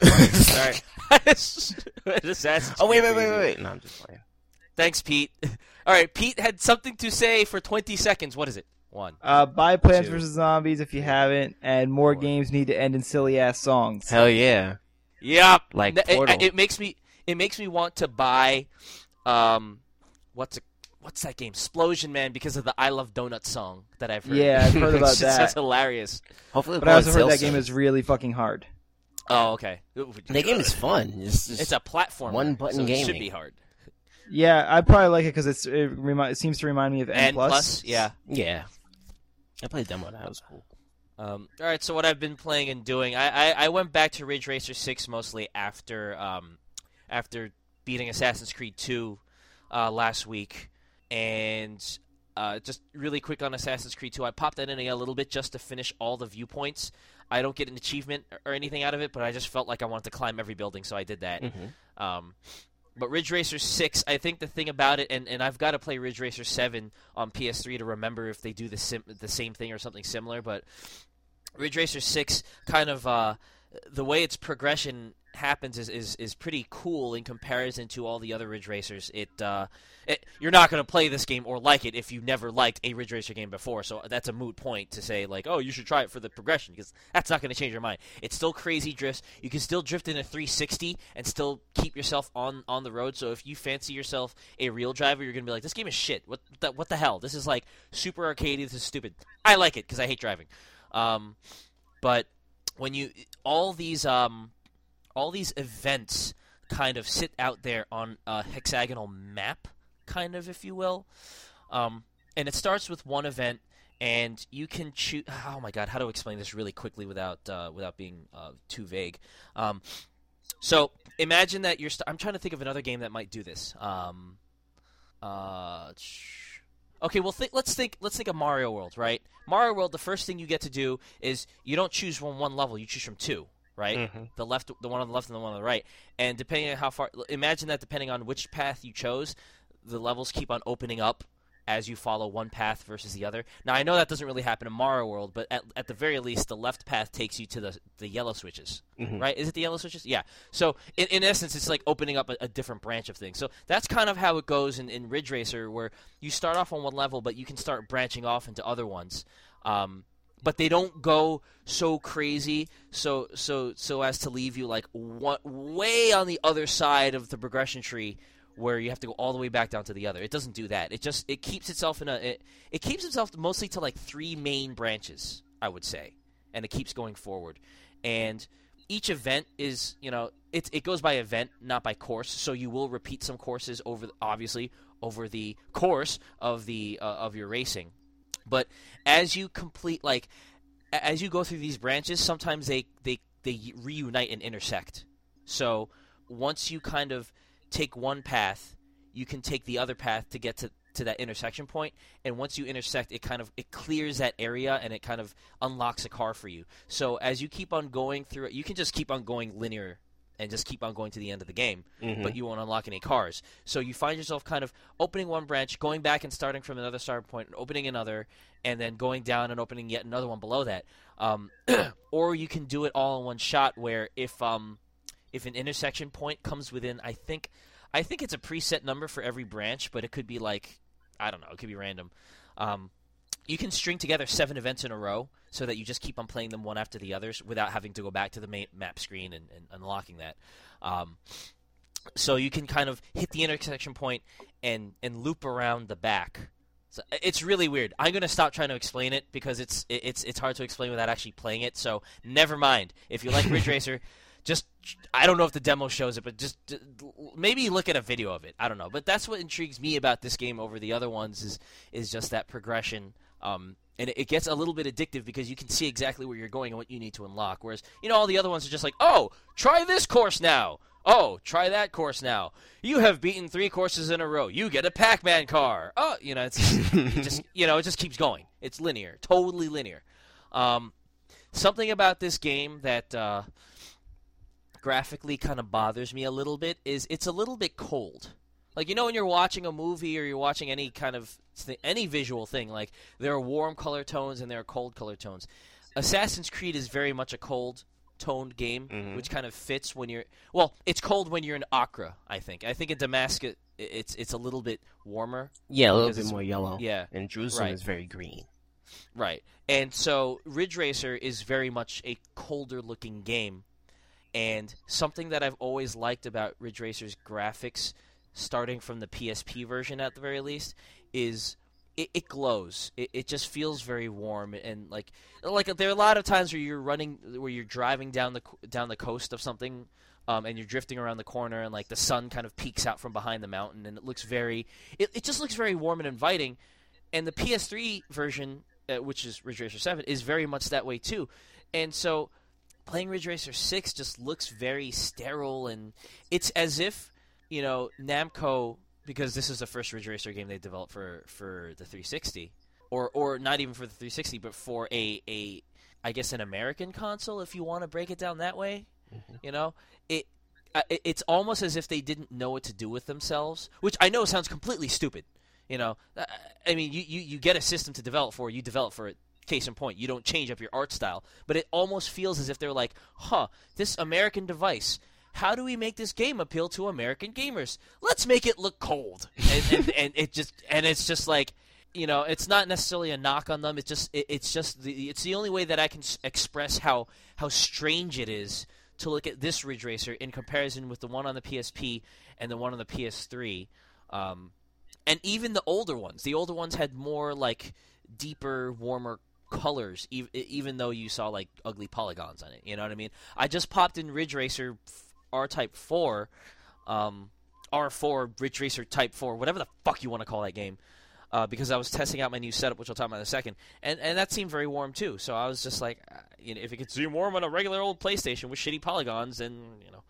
C: Sorry. Assassin's
D: Oh wait, wait, wait, wait, wait! No, I'm just playing.
C: Thanks, Pete. All right, Pete had something to say for 20 seconds. What is it? One.
A: Uh, buy Plants
C: Two.
A: vs Zombies if you haven't, and more
C: Four.
A: games need to end in silly ass songs.
D: Hell yeah!
C: Yep.
D: Like
C: it-
D: Portal.
C: It, makes me. It makes me want to buy. Um, what's a what's that game? 'Splosion Man because of the I Love Donuts song that I've heard.
A: Yeah, I've heard about
C: It's just hilarious.
D: Hopefully,
A: But I also heard that
D: sell
A: game is really fucking hard.
C: Oh, okay.
D: The game is fun. It's, just,
C: It's a platform.
D: one button
C: so It should be hard.
A: Yeah, I probably like it because it's it, remi- it seems to remind me of N,
C: And plus, yeah.
D: yeah. I played demo. That was cool.
C: Um, all right, so what I've been playing and doing, I, I, I went back to Ridge Racer Six mostly after um, after beating Assassin's Creed Two uh, last week, and uh, just really quick on Assassin's Creed Two, I popped that in a little bit just to finish all the viewpoints. I don't get an achievement or anything out of it, but I just felt like I wanted to climb every building, so I did that.
D: Mhm.
C: Um, but Ridge Racer 6, I think the thing about it, and, and I've got to play Ridge Racer 7 on PS3 to remember if they do the sim- the same thing or something similar. But Ridge Racer 6 kind of uh, the way its progression happens is, is, is pretty cool in comparison to all the other Ridge Racers. It, uh, it you're not going to play this game or like it if you never liked a Ridge Racer game before. So that's a moot point to say like, oh, you should try it for the progression because that's not going to change your mind. It's still crazy drifts. You can still drift in a 360 and still keep yourself on on the road. So if you fancy yourself a real driver, you're going to be like, this game is shit. What the, what the hell? This is like super arcadey. This is stupid. I like it because I hate driving. Um, but when you all these um all these events kind of sit out there on a hexagonal map kind of if you will. Um and it starts with one event and you can choose oh my god how to explain this really quickly without uh, without being uh, too vague? Um so imagine that you're st- i'm trying to think of another game that might do this. Um uh okay well think, let's think let's think of mario world right? Mario world the first thing you get to do is you don't choose from one level you choose from two right
D: Mhm.
C: the left the one on the left and the one on the right and depending on how far imagine that depending on which path you chose the levels keep on opening up as you follow one path versus the other. Now I know that doesn't really happen in Mario World, but at, at the very least, the left path takes you to the the yellow switches,
D: Mhm.
C: right? Is it the yellow switches? Yeah. So in, in essence, it's like opening up a, a different branch of things. So that's kind of how it goes in, in Ridge Racer, where you start off on one level, but you can start branching off into other ones. Um, but they don't go so crazy, so so so as to leave you like way on the other side of the progression tree, where you have to go all the way back down to the other. It doesn't do that. It just it keeps itself in a it, it keeps itself mostly to like three main branches, I would say, and it keeps going forward. And each event is you know it it goes by event, not by course. So you will repeat some courses over obviously over the course of the uh, of your racing. But as you complete like as you go through these branches, sometimes they they they reunite and intersect. So once you kind of take one path, you can take the other path to get to to that intersection point and once you intersect it kind of it clears that area and it kind of unlocks a car for you so as you keep on going through it you can just keep on going linear and just keep on going to the end of the game
D: Mhm.
C: but you won't unlock any cars. So you find yourself kind of opening one branch, going back and starting from another start point, and opening another, and then going down and opening yet another one below that. Um, or you can do it all in one shot, where if um, if an intersection point comes within, I think, I think it's a preset number for every branch, but it could be like, I don't know, it could be random. Um, you can string together seven events in a row so that you just keep on playing them one after the others without having to go back to the main map screen and, and unlocking that. Um, so you can kind of hit the intersection point and and loop around the back. So it's really weird. I'm gonna stop trying to explain it because it's it's it's hard to explain without actually playing it. So never mind. If you like Ridge Racer, just I don't know if the demo shows it, but just maybe look at a video of it. I don't know, but that's what intrigues me about this game over the other ones is is just that progression. Um, and it, gets a little bit addictive because you can see exactly where you're going and what you need to unlock. Whereas you know all the other ones are just like, oh, try this course now. Oh, try that course now. You have beaten three courses in a row. You get a Pac-Man car. Oh, you know, it's it just you know, it just keeps going. It's linear, totally linear. Um, something about this game that uh, graphically kind of bothers me a little bit is it's a little bit cold. Like you know when you're watching a movie or you're watching any kind of th- any visual thing, like there are warm color tones and there are cold color tones. Assassin's Creed is very much a cold toned game,
D: Mhm.
C: which kind of fits when you're well. It's cold when you're in Acre. I think. I think in Damascus it's it's a little bit warmer.
D: Yeah, a little bit more yellow.
C: Yeah,
D: And Jerusalem
C: Right.
D: is very green.
C: Right. And so Ridge Racer is very much a colder looking game. And something that I've always liked about Ridge Racer's graphics, starting from the PSP version at the very least, is it, it glows. It, it just feels very warm and like like there are a lot of times where you're running where you're driving down the down the coast of something um, and you're drifting around the corner and like the sun kind of peeks out from behind the mountain and it looks very it, it just looks very warm and inviting and the PS3 version, uh, which is Ridge Racer 7, is very much that way too. And so playing Ridge Racer 6 just looks very sterile and it's as if, you know, Namco because this is the first Ridge Racer game they developed for for the 360 or or not even for the 360 but for a a I guess an American console if you want to break it down that way. You know, it uh, it- it's almost as if they didn't know what to do with themselves, which I know sounds completely stupid. You know, Uh, I mean, you, you, you get a system to develop for, you develop for it. Case in point, you don't change up your art style, but it almost feels as if they're like, huh, this American device. How do we make this game appeal to American gamers? Let's make it look cold, and, and, and it just and it's just like, you know, it's not necessarily a knock on them. It's just it, it's just the it's the only way that I can s- express how how strange it is to look at this Ridge Racer in comparison with the one on the PSP and the one on the PS3. Um, and even the older ones. The older ones had more like deeper, warmer colors, ev- even though you saw like ugly polygons on it. You know what I mean? I just popped in Ridge Racer R Type Four, um, R4 Ridge Racer Type Four, whatever the fuck you want to call that game. Uh, because I was testing out my new setup, which I'll talk about in a second, and and that seemed very warm too. So I was just like, uh, you know, if it could seem warm on a regular old PlayStation with shitty polygons, then you know,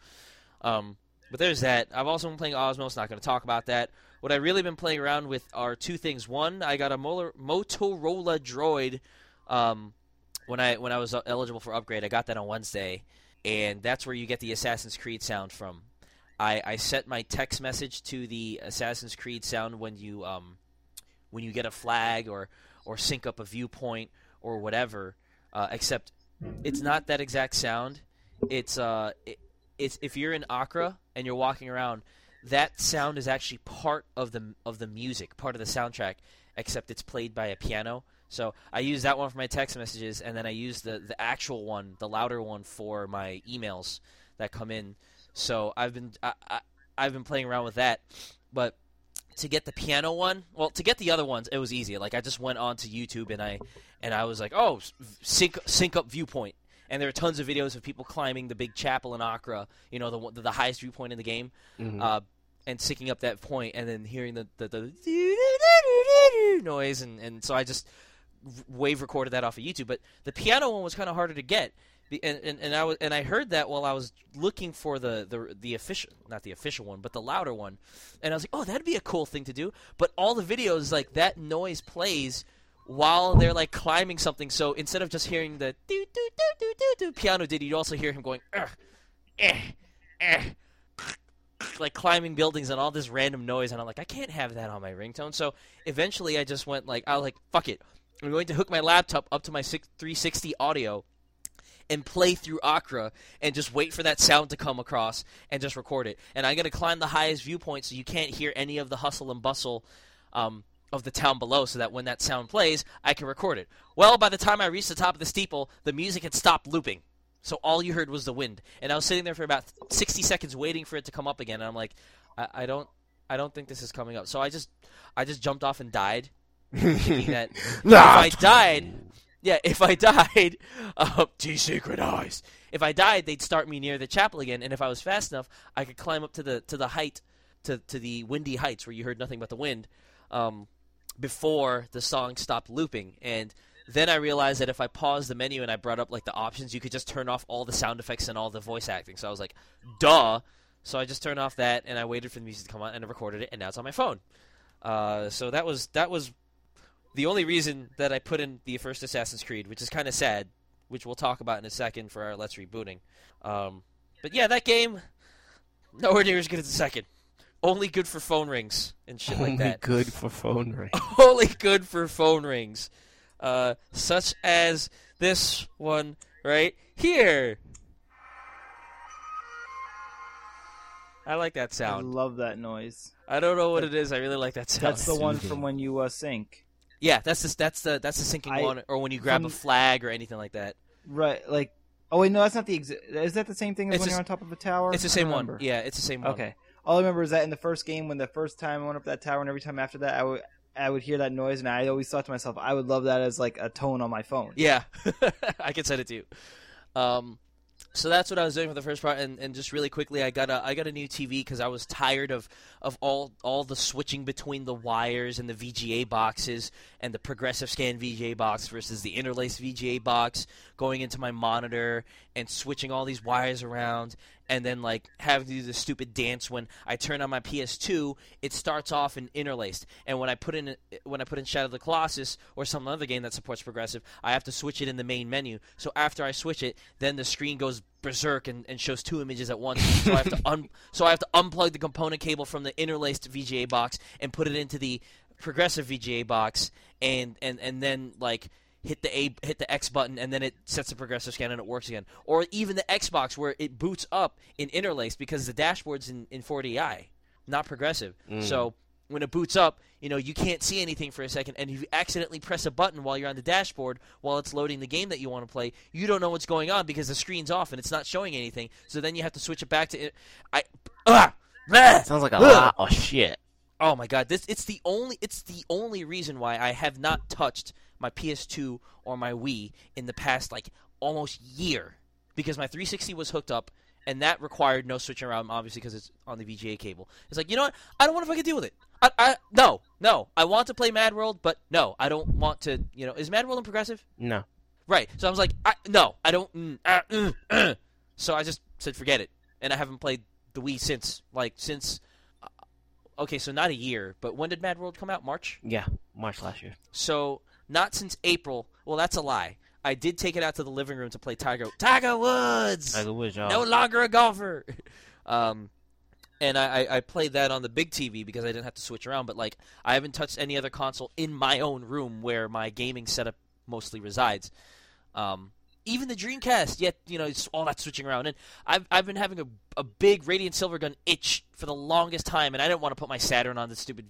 C: um, but there's that. I've also been playing Osmos. Not going to talk about that. What I've really been playing around with are two things. One, I got a Motorola Droid. Um, when I when I was uh, eligible for upgrade, I got that on Wednesday, and that's where you get the Assassin's Creed sound from. I, I set my text message to the Assassin's Creed sound when you um, when you get a flag or or sync up a viewpoint or whatever. Uh, except it's not that exact sound. It's uh, it, it's if you're in Acre and you're walking around, that sound is actually part of the of the music, part of the soundtrack. Except it's played by a piano. So I use that one for my text messages, and then I use the the actual one, the louder one, for my emails that come in. So I've been I, I, I've been playing around with that, but to get the piano one, well, to get the other ones, it was easy. Like I just went onto YouTube and I and I was like, oh, sync sync up viewpoint, and there are tons of videos of people climbing the big chapel in Acre, you know, the the highest viewpoint in the game,
D: Mhm.
C: uh, and syncing up that point, and then hearing the the, the noise, and and so I just wave recorded that off of YouTube. But the piano one was kind of harder to get. And, and, and I was and I heard that while I was looking for the, the the official not the official one but the louder one, and I was like, oh, that'd be a cool thing to do. But all the videos like that noise plays while they're like climbing something. So instead of just hearing the do do do do do do piano did, you also hear him going "Ugh, eh, eh, like climbing buildings and all this random noise. And I'm like, I can't have that on my ringtone. So eventually, I just went like, I was like, fuck it. I'm going to hook my laptop up to my 360 audio and play through Acre and just wait for that sound to come across and just record it. And I'm going to climb the highest viewpoint so you can't hear any of the hustle and bustle um, of the town below so that when that sound plays, I can record it. Well, by the time I reached the top of the steeple, the music had stopped looping. So all you heard was the wind. And I was sitting there for about 60 seconds waiting for it to come up again. And I'm like, I, I don't I don't think this is coming up. So I just I just jumped off and died. That if I died, yeah, if I died, uh, desynchronized. If I died, they'd start me near the chapel again, and if I was fast enough, I could climb up to the to the height, to to the windy heights where you heard nothing but the wind, um, before the song stopped looping. And then I realized that if I paused the menu and I brought up like the options, you could just turn off all the sound effects and all the voice acting. So I was like, duh. So I just turned off that, and I waited for the music to come on, and I recorded it, and now it's on my phone. Uh, so that was that was the only reason that I put in the first Assassin's Creed, which is kind of sad, which we'll talk about in a second for our Let's Rebooting. Um, but yeah, that game, nowhere near as good as the second. Only good for phone rings and shit like that.
D: Only good for phone ring.
C: Only good for phone rings, uh, such as this one right here. I like that sound.
A: I love that noise.
C: I don't know what it is. I really like that sound.
A: That's the one from when you uh, sync.
C: Yeah, that's the that's the that's the syncing
A: I-
C: one, or when you grab a flag or anything like that.
A: Right, like. Oh wait, no, that's not the. Exi- is that the same thing as
C: It's
A: when
C: the
A: you're on top of a tower?
C: It's the same one. Yeah, it's the same one.
A: Okay. All I remember is that in the first game, when the first time I went up that tower, and every time after that, I would I would hear that noise, and I always thought to myself, I would love that as like a tone on my phone.
C: Yeah, I can send it to you. Um, so that's what I was doing for the first part, and, and just really quickly, I got a I got a new TV because I was tired of of all all the switching between the wires and the VGA boxes and the progressive scan VGA box versus the interlaced VGA box going into my monitor and switching all these wires around and then like having to do the stupid dance when I turn on my PS2 it starts off in interlaced. And when I put in when I put in Shadow of the Colossus or some other game that supports progressive I have to switch it in the main menu. So after I switch it then the screen goes berserk and, and shows two images at once. So I have to un- so I have to unplug the component cable from the interlaced VGA box and put it into the progressive VGA box and and and then like hit the A hit the X button and then it sets the progressive scan and it works again. Or even the Xbox where it boots up in interlace because the dashboard's in, in 480i, not progressive. So when it boots up, you know, you can't see anything for a second and if you accidentally press a button while you're on the dashboard while it's loading the game that you want to play, you don't know what's going on because the screen's off and it's not showing anything. So then you have to switch it back to it. I ah, blah!
D: Sounds like a lot of shit.
C: Oh my god, this it's the only it's the only reason why I have not touched my PS2 or my Wii in the past like almost year because my 360 was hooked up and that required no switching around obviously because it's on the VGA cable. It's like, you know what? I don't want to fucking deal with it. I, I no, no. I want to play Mad World, but no, I don't want to, you know, is Mad World in progressive?
D: No.
C: Right. So I was like, I, no, I don't. Mm, uh, mm, uh. So I just said, forget it, and I haven't played the Wii since, like, since. Uh, okay, so not a year, but when did Mad World come out? March.
D: Yeah. March last year.
C: So not since April. Well, that's a lie. I did take it out to the living room to play Tiger Tiger Woods.
D: Tiger Woods, y'all.
C: No longer a golfer. um, and I, I I played that on the big TV because I didn't have to switch around. But like, I haven't touched any other console in my own room where my gaming setup mostly resides. Um, even the Dreamcast, yet you know it's all that switching around. And I've I've been having a a big Radiant Silvergun itch for the longest time, and I didn't want to put my Saturn on this stupid.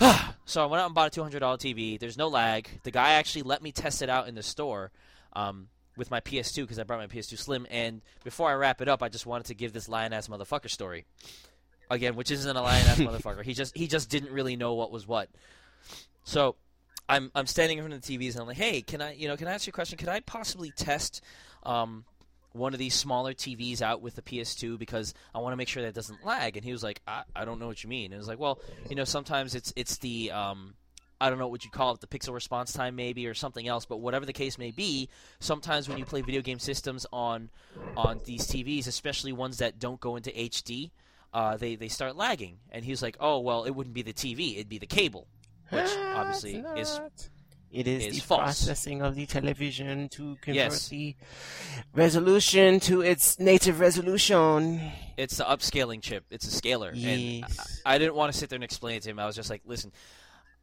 C: so I went out and bought a two hundred dollar TV. There's no lag. The guy actually let me test it out in the store. Um, with my PS2 because I brought my PS2 Slim. And before I wrap it up, I just wanted to give this lion ass motherfucker story again, which isn't a lion ass motherfucker. He just he just didn't really know what was what. So I'm I'm standing in front of the TVs and I'm like, hey, can I you know can I ask you a question? Could I possibly test um, one of these smaller TVs out with the PS2 because I want to make sure that it doesn't lag? And he was like, I, I don't know what you mean. And it was like, well, you know, sometimes it's it's the um, I don't know what you call it, the pixel response time maybe or something else, but whatever the case may be, sometimes when you play video game systems on on these TVs, especially ones that don't go into HD, uh, they they start lagging. And he was like, "Oh, well, it wouldn't be the TV, it'd be the cable." Which obviously is.
D: It is,
C: is
D: the
C: false.
D: processing of the television to convert
C: Yes.
D: the resolution to its native resolution.
C: it's the upscaling chip. It's a scaler. And
D: Yes.
C: I didn't want to sit there and explain it to him. I was just like, listen,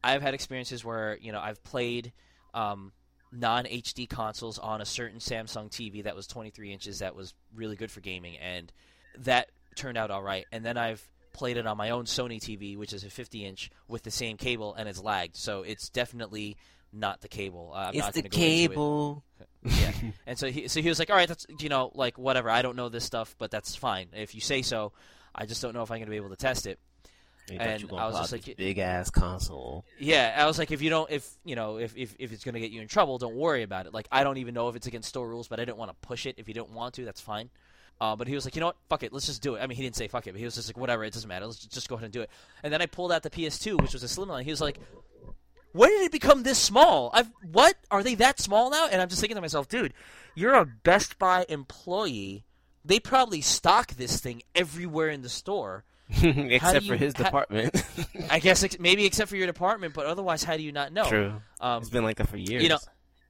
C: I've had experiences where you know I've played um, non HD consoles on a certain Samsung TV that was 23 inches that was really good for gaming, and that turned out all right. And then I've played it on my own Sony TV, which is a 50 inch with the same cable, and it's lagged. So it's definitely not the cable. Uh, I'm
D: it's
C: not
D: the
C: go into it.
D: cable.
C: Yeah. And so he so he was like, "All right, that's you know, like whatever. I don't know this stuff, but that's fine. If you say so, I just don't know if I'm going to be able to test it." And I was just like-
D: big ass console.
C: Yeah, I was like, if you don't, if you know, if if, if it's going to get you in trouble, don't worry about it. Like, I don't even know if it's against store rules, but I didn't want to push it. If you don't want to, that's fine. Uh, but he was like, you know what, fuck it, let's just do it. I mean, he didn't say fuck it, but he was just like, whatever, it doesn't matter. Let's just go ahead and do it. And then I pulled out the PS2, which was a slimline. He was like, when did it become this small? I've what? Are they that small now? And I'm just thinking to myself, dude, you're a Best Buy employee. They probably stock this thing everywhere in the store.
D: Except
C: you-
D: for his
C: how-
D: department.
C: I guess ex- maybe except for your department, but otherwise, how do you not know?
D: True.
C: Um,
D: it's been like that for years.
C: you know,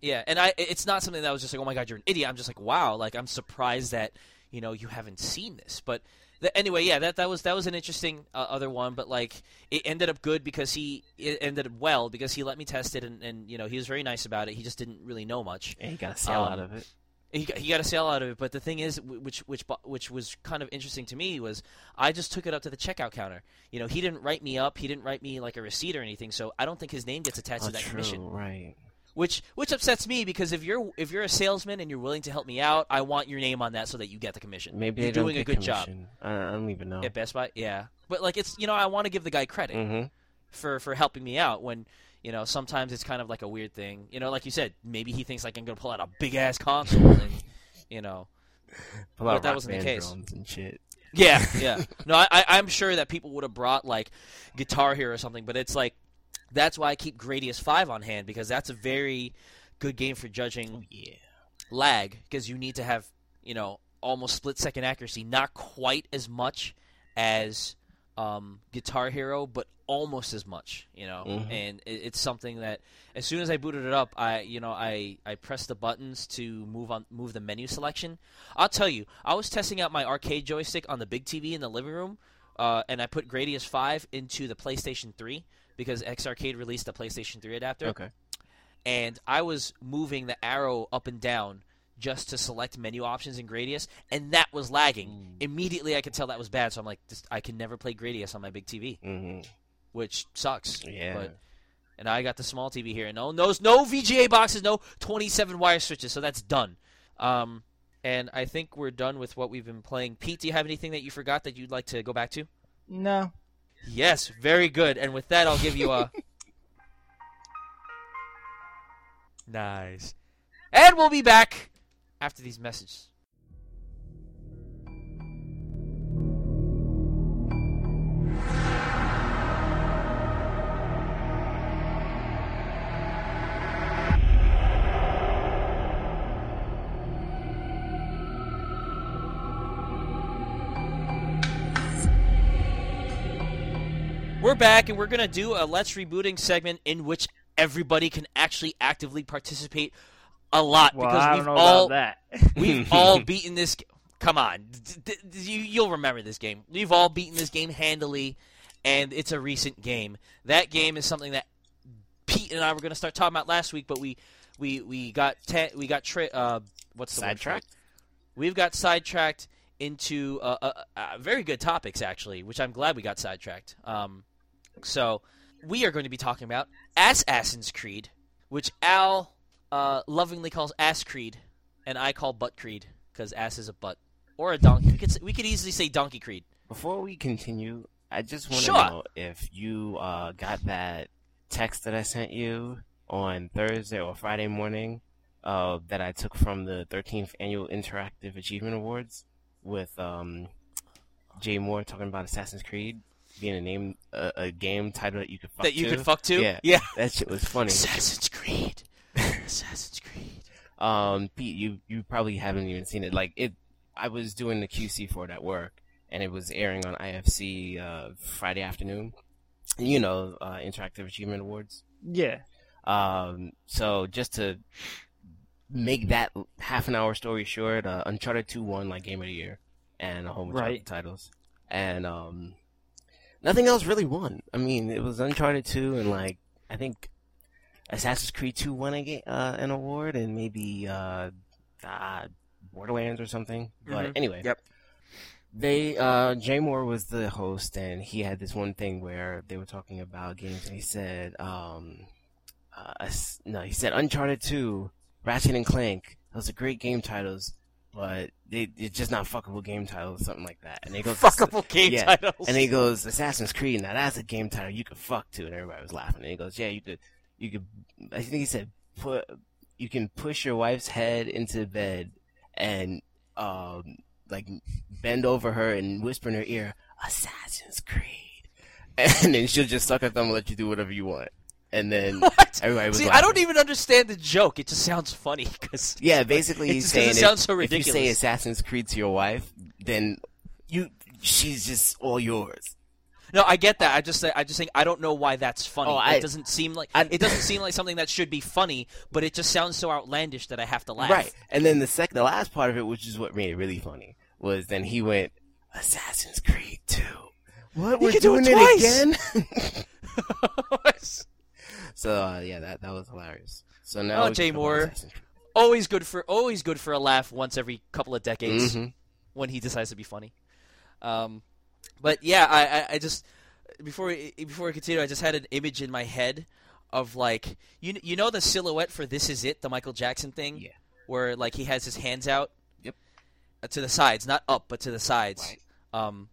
C: yeah, and I it's not something that I was just like, oh my god, you're an idiot. I'm just like, wow, like I'm surprised that you know you haven't seen this. But th- anyway, yeah, that that was that was an interesting uh, other one, but like it ended up good because he it ended up well because he let me test it and, and you know he was very nice about it. He just didn't really know much.
D: and he got a sale
C: um,
D: out of it.
C: He got, he got a sale out of it, but the thing is, which which which was kind of interesting to me was I just took it up to the checkout counter. You know, he didn't write me up, he didn't write me like a receipt or anything, so I don't think his name gets attached
D: Oh,
C: to that
D: true,
C: commission
D: right.
C: Which which upsets me because if you're if you're a salesman and you're willing to help me out, I want your name on that so that you get the commission.
D: Maybe
C: you're doing a good job
D: commission. I, I don't even know.
C: at Best Buy. Yeah, but like it's you know I want to give the guy credit
D: hmm
C: for for helping me out when you know sometimes it's kind of like a weird thing. You know, like you said, maybe he thinks like I'm gonna pull out a big ass console and you know
D: A lot
C: But that wasn't the case.
D: and shit.
C: Yeah, yeah. No, I, I- I'm sure that people would have brought like Guitar Hero or something, but it's like that's why I keep Gradius Five on hand because that's a very good game for judging
D: Yeah.
C: lag because you need to have you know almost split second accuracy, not quite as much as um, Guitar Hero, but almost as much. You know,
D: Mhm.
C: and it, it's something that as soon as I booted it up, I you know I I pressed the buttons to move on move the menu selection. I'll tell you, I was testing out my arcade joystick on the big TV in the living room, uh, and I put Gradius Five into the PlayStation Three because X Arcade released a PlayStation Three adapter
D: Okay.
C: and I was moving the arrow up and down just to select menu options in Gradius, and that was lagging.
D: Mm.
C: Immediately, I could tell that was bad, so I'm like, this, I can never play Gradius on my big TV,
D: hmm
C: which sucks.
D: Yeah.
C: But and I got the small TV here, and no, no, no VGA boxes, no 27 wire switches, so that's done. Um, and I think we're done with what we've been playing. Pete, do you have anything that you forgot that you'd like to go back to?
A: No.
C: Yes, very good. And with that, I'll give you a. nice. And we'll be back after these messages. Back, and we're going to do a Let's Rebooting segment in which everybody can actually actively participate a lot
A: Well,
C: because we've all we've all beaten this. Come on, D- d- you, you'll remember this game. We've all beaten this game handily, and it's a recent game. That game is something that Pete and I were going to start talking about last week, but we we we got te- we got tra- uh, what's the word?
D: Sidetracked?
C: We've got sidetracked into uh, uh, uh, very good topics, actually, which I'm glad we got sidetracked. Um, so we are going to be talking about Assassin's Creed, which Al uh, lovingly calls Ass Creed, and I call Butt Creed because ass is a butt or a donkey. We could we could easily say Donkey Creed.
D: Before we continue, I just want to
C: Sure.
D: know if you uh, got that text that I sent you on Thursday or Friday morning uh, that I took from the 13th Annual Interactive Achievement Awards with um, Jay Mohr talking about Assassin's Creed being a name, a, a game title that you could fuck
C: that you
D: to.
C: could fuck to.
D: Yeah,
C: yeah.
D: that shit was funny.
C: Assassin's Creed. Assassin's Creed.
D: Um, Pete, you you probably haven't even seen it. Like it, I was doing the QC for it at work, and it was airing on IFC uh, Friday afternoon. You know, uh, Interactive Achievement Awards.
A: Yeah.
D: Um, so just to make that half an hour story short, uh, Uncharted 2 won like Game of the Year, and a whole bunch
A: Right.
D: of titles, and um, nothing else really won. I mean, it was Uncharted 2, and like I think Assassin's Creed 2 won a uh, an award, and maybe uh, uh, Borderlands or something. But
C: Mhm.
D: anyway,
C: Yep.
D: they uh Jay Mohr was the host and he had this one thing where they were talking about games and he said um uh, no he said Uncharted 2 Ratchet and Clank those are great game titles but they it's just not fuckable game title or something like that and he goes
C: Fuckable game
D: yeah.
C: titles.
D: and he goes Assassin's Creed now that's a game title you could fuck to and everybody was laughing and he goes yeah you could you could I think he said put you can push your wife's head into bed and um like bend over her and whisper in her ear, Assassin's Creed. And then she'll just suck her thumb and let you do whatever you want. And then
C: What?
D: everybody was
C: See,
D: laughing.
C: I don't even understand the joke. It just sounds funny because
D: Yeah, basically he's saying
C: it
D: if,
C: sounds so ridiculous.
D: if you say. Assassin's Creed to your wife, then you she's just all yours.
C: No, I get that. I just I just think I don't know why that's funny.
D: Oh, I-
C: it doesn't seem like
D: I-
C: it doesn't seem like something that should be funny, but it just sounds so outlandish that I have to laugh.
D: Right. And then the second the last part of it, which is what made it really funny, was then he went Assassin's Creed 2. What?
C: You
D: We're
C: can do it
D: doing
C: twice!"
D: again? so uh, yeah, that that was hilarious. So now
C: Oh, Jay
D: Mohr.
C: Always good for always good for a laugh once every couple of decades
D: Mhm.
C: when he decides to be funny. Um, but yeah, I, I, I just before we, before we continue, I just had an image in my head of like you you know the silhouette for "This Is It," the Michael Jackson thing,
D: Yeah.
C: where like he has his hands out,
D: Yep.
C: uh, to the sides, not up, but to the sides.
D: Right.
C: Um,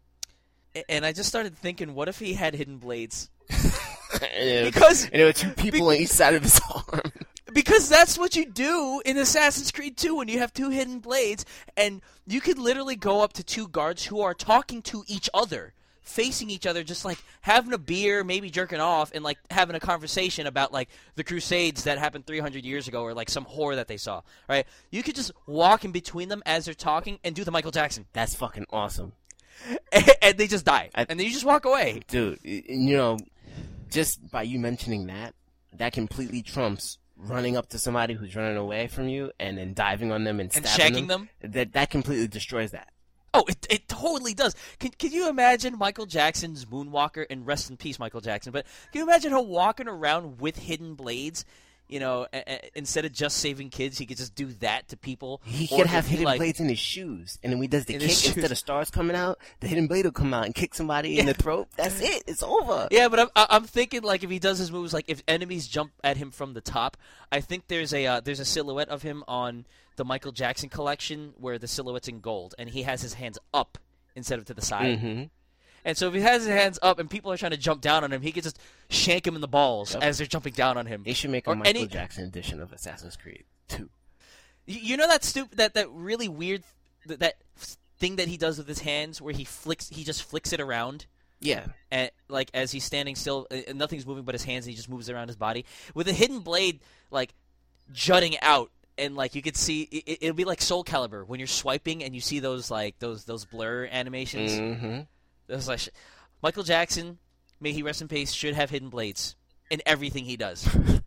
C: and I just started thinking, what if he had hidden blades?
D: and,
C: Because
D: and there were two people on each side of his arm.
C: Because that's what you do in Assassin's Creed 2 when you have two hidden blades, and you could literally go up to two guards who are talking to each other, facing each other, just like having a beer, maybe jerking off, and like having a conversation about like the Crusades that happened 300 years ago, or like some horror that they saw. Right? You could just walk in between them as they're talking and do the Michael Jackson,
D: That's fucking awesome,
C: and they just die,
D: I-
C: and then you just walk away.
D: dude. You know, just by you mentioning that, that completely trumps running up to somebody who's running away from you and then diving on them and
C: And
D: stabbing
C: shagging them?
D: That that completely destroys that.
C: Oh, it, it totally does. Can, can you imagine Michael Jackson's Moonwalker and rest in peace, Michael Jackson? But can you imagine him walking around with hidden blades? You know, a, a, instead of just saving kids, he could just do that to people.
D: He
C: Or
D: could have hidden
C: like,
D: blades in his shoes, and then when he does the
C: In
D: kick, instead of stars coming out, the hidden blade will come out and kick somebody in the throat. That's it. It's over.
C: Yeah, but I'm, I'm thinking like if he does his moves, like if enemies jump at him from the top, I think there's a uh, there's a silhouette of him on the Michael Jackson collection where the silhouette's in gold, and he has his hands up instead of to the side.
D: hmm
C: And so if he has his hands up and people are trying to jump down on him, he could just shank him in the balls
D: Yep.
C: as they're jumping down on him.
D: They should make a
C: Or
D: Michael
C: any-
D: Jackson edition of Assassin's Creed 2.
C: You know that stupid that that really weird that, that thing that he does with his hands where he flicks he just flicks it around
D: Yeah.
C: and like as he's standing still and nothing's moving but his hands and he just moves around his body with a hidden blade like jutting out and like you could see it, it'll be like Soul Calibur when you're swiping and you see those like those those blur animations.
D: hmm
C: Those like Michael Jackson, may he rest in peace, should have hidden blades in everything he does.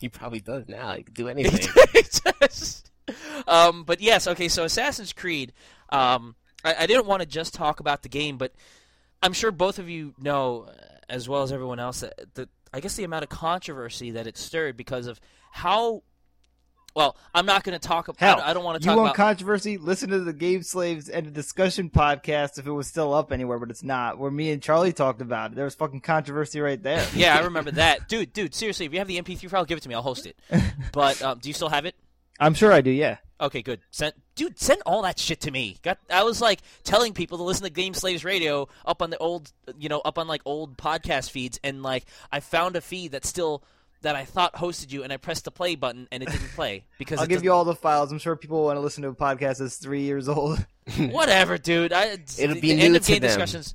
D: He probably does now. He can do anything.
C: um, but yes, okay. So Assassin's Creed, Um, I, I didn't want to just talk about the game, but I'm sure both of you know, uh, as well as everyone else, that, that I guess the amount of controversy that it stirred because of how. Well, I'm not going to talk about.
A: Hell,
C: I don't want to Talk about you
A: want
C: about.
A: controversy? Listen to the Game Slaves and the discussion podcast if it was still up anywhere, but it's not. Where me and Charlie talked about it, there was fucking controversy right there.
C: yeah, I remember that, dude. Dude, seriously, if you have the MP3 file, give it to me. I'll host it. But um, do you still have it?
A: I'm sure I do. Yeah.
C: Okay, good. Send, dude, send all that shit to me. Got, I was like telling people to listen to Game Slaves Radio up on the old, you know, up on like old podcast feeds, and like I found a feed that still that I thought hosted you, and I pressed the play button, and it didn't play because
A: I'll give you all the files. I'm sure people want to listen to a podcast that's three years old.
C: whatever, dude. I,
D: It'll
C: the,
D: be
C: the
D: new
C: end of
D: to
C: game
D: them.
C: discussions.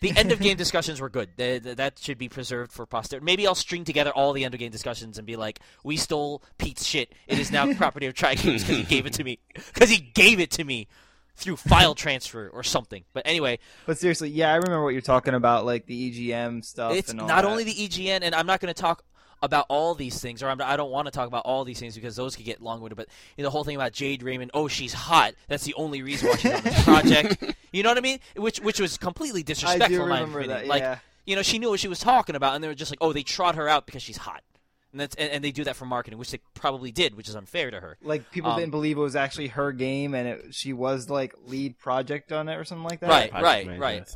C: The end of game discussions were good. Th- th- that should be preserved for posterity. Maybe I'll string together all the end of game discussions and be like, "We stole Pete's shit. It is now property of Tri Games because he gave it to me. Because he gave it to me through file transfer or something." But anyway,
A: But seriously, yeah, I remember what you're talking about, like the EGM stuff.
C: it's
A: and all
C: not
A: that.
C: only the EGN, and I'm not going to talk about all these things, or I'm, I don't want to talk about all these things because those could get long-winded. But you know, the whole thing about Jade Raymond, oh, she's hot. That's the only reason why she's on this project. You know what I mean? Which which was completely disrespectful.
A: I
C: disrespectful.
A: do
C: in my
A: remember
C: opinion.
A: that.
C: Like you know, she knew what she was talking about, and they were just like, oh, they trot her out because she's hot. And, that's, and, and they do that for marketing, which they probably did, which is unfair to her.
A: Like people
C: Um,
A: didn't believe it was actually her game, and it, she was like lead project on it or something like that.
C: Right. right,
D: right.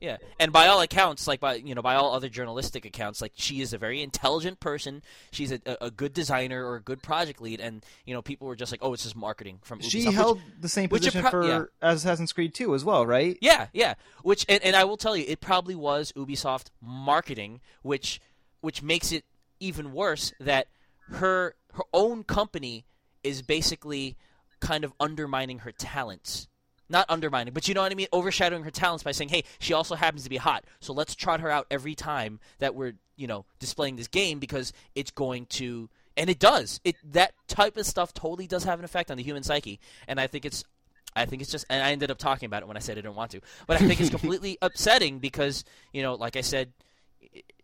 C: Yeah, and by all accounts, like by you know by all other journalistic accounts, like she is a very intelligent person. She's a, a, good designer or a good project lead, and you know people were just like, oh, it's just marketing from.
A: She
C: Ubisoft, which-
A: held the same position
C: pro-
A: for
C: yeah.
A: Assassin's Creed 2 as well, right?
C: Yeah, yeah. Which and, and I will tell you, it probably was Ubisoft marketing, which which makes it even worse that her her own company is basically kind of undermining her talents. Not undermining, but you know what I mean, overshadowing her talents by saying, "Hey, she also happens to be hot, so let's trot her out every time that we're, you know, displaying this game because it's going to." And it does. It that type of stuff totally does have an effect on the human psyche, and I think it's I think it's just, and I ended up talking about it when I said I didn't want to, but I think it's completely upsetting because, you know, like I said,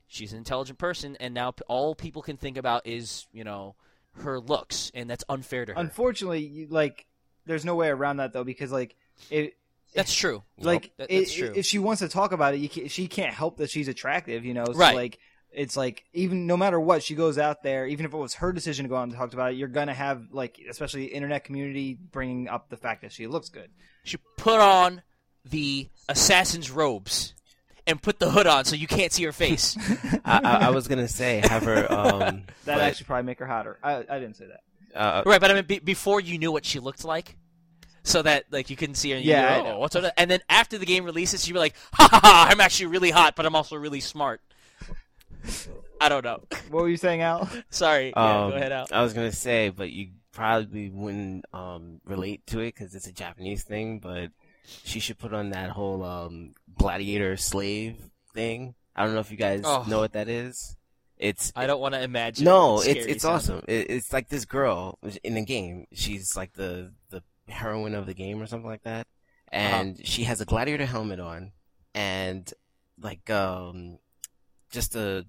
C: she's an intelligent person, and now all people can think about is, you know, her looks, and that's unfair to her.
A: Unfortunately, like there's no way around that though because like it
C: that's true.
A: like
C: That- that's
A: i-
C: true.
A: if she wants to talk about it, you can, she can't help that she's attractive, you know. So
C: Right.
A: like it's like even no matter what she goes out there, even if it was her decision to go out and talk about it, you're gonna have like especially the internet community bringing up the fact that she looks good.
C: She put on the assassin's robes and put the hood on so you can't see her face.
D: I, I, I was gonna say have her. Um,
A: That
D: but,
A: actually probably make her hotter. I, I didn't say that.
D: uh,
C: right, but I mean, be- before you knew what she looked like. So that like you couldn't see her, and
A: Yeah,
C: go, "Oh, what's up? And then after the game releases, you'd be like, "Ha ha ha! I'm actually really hot, but I'm also really smart." I don't know.
A: What were you saying, Al?
C: Sorry. Yeah,
D: um,
C: go ahead, Al.
D: I was gonna say, but you probably wouldn't um, relate to it because it's a Japanese thing. But she should put on that whole um, gladiator slave thing. I don't know if you guys
C: Oh.
D: know what that is. It's
C: I don't want to imagine.
D: no,
C: how
D: it's it's
C: it
D: awesome. It, it's like this girl in the game. She's like the the heroine of the game or something like that, and she has a gladiator helmet on, and like um, just a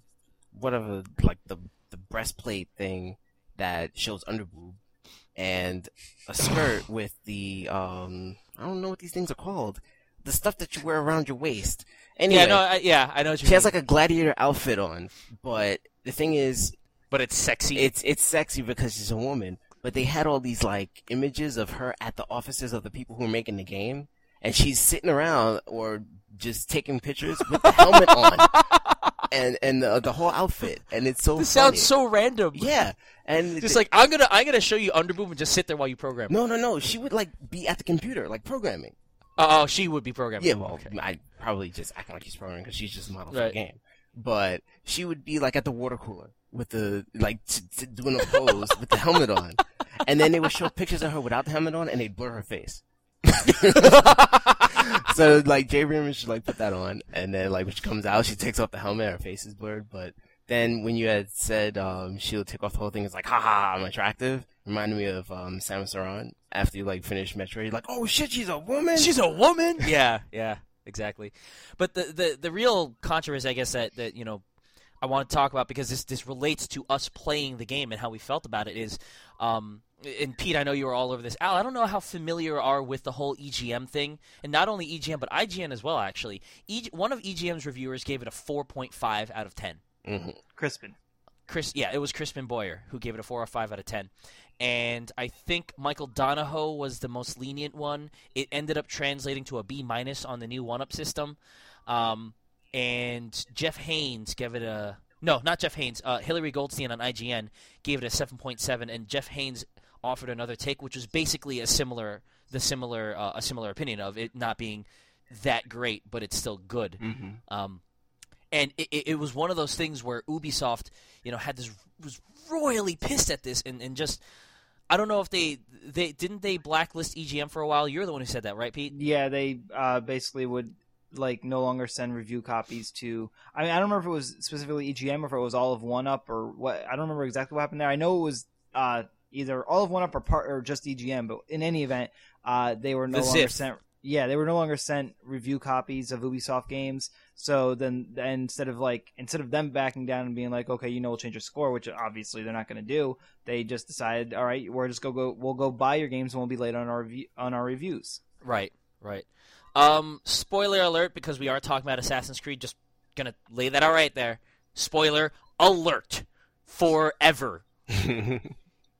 D: whatever like the the breastplate thing that shows underboob, and a skirt with the um I don't know what these things are called, the stuff that you wear around your waist. Anyway,
C: Yeah, no, I, yeah, I know
D: she
C: mean.
D: has like a gladiator outfit on, but the thing is,
C: but it's sexy.
D: it's it's sexy because she's a woman. But they had all these like images of her at the offices of the people who are making the game, and she's sitting around or just taking pictures with the helmet on, and and the, the whole outfit, and it's so.
C: this
D: funny.
C: sounds so random.
D: Yeah, and
C: Just
D: th-
C: like I'm gonna, I'm gonna show you underboob and just sit there while you program.
D: no, no, no. She would like be at the computer, like programming.
C: Oh, oh, she would be programming.
D: Yeah, well,
C: okay.
D: I probably just acting like she's programming because she's just a model for the game. But she would be like at the water cooler with the like t- t- doing a pose with the helmet on, and then they would show pictures of her without the helmet on, and they'd blur her face. so like Jade Raymond should like put that on, and then like when she comes out, she takes off the helmet, her face is blurred. But then when you had said um, she'll take off the whole thing, it's like, haha, I'm attractive. Reminded me of um, Samus Aran after you like finish Metroid. You're like, oh shit, she's a woman.
C: She's a woman. yeah, yeah, exactly. But the, the the real controversy, I guess that that you know, I want to talk about because this this relates to us playing the game and how we felt about it is, um, and Pete, I know you were all over this. Al, I don't know how familiar you are with the whole EGM thing, and not only EGM but IGN as well. Actually, e- one of EGM's reviewers gave it a 4.5 out of 10.
D: hmm
A: Crispin.
C: Chris, yeah, it was Crispin Boyer who gave it a four or five out of ten, and I think Michael Donahoe was the most lenient one. It ended up translating to a B minus on the new one up system, um, and Jeff Haynes gave it a no, not Jeff Haynes. Uh, Hilary Goldstein on IGN gave it a seven point seven, and Jeff Haynes offered another take, which was basically a similar the similar uh, a similar opinion of it not being that great, but it's still good.
D: hmm
C: Um, and it, it, it was one of those things where Ubisoft, you know, had this was royally pissed at this, and, and just I don't know if they they didn't they blacklist EGM for a while. You're the one who said that, right, Pete?
A: Yeah, they uh, basically would like no longer send review copies to. I mean, I don't remember if it was specifically EGM or if it was all of One Up or what. I don't remember exactly what happened there. I know it was uh, either all of One Up or part or just EGM. But in any event, uh, they were no
C: The
A: longer sent. Yeah, they were no longer sent review copies of Ubisoft games. So then, then instead of like instead of them backing down and being like, okay, you know, we'll change your score, which obviously they're not going to do. They just decided, all right, we're just go go, we'll go buy your games and we'll be late on our review, on our reviews.
C: Right, right. Um, spoiler alert because we are talking about Assassin's Creed. Just gonna lay that out right there. Spoiler alert forever.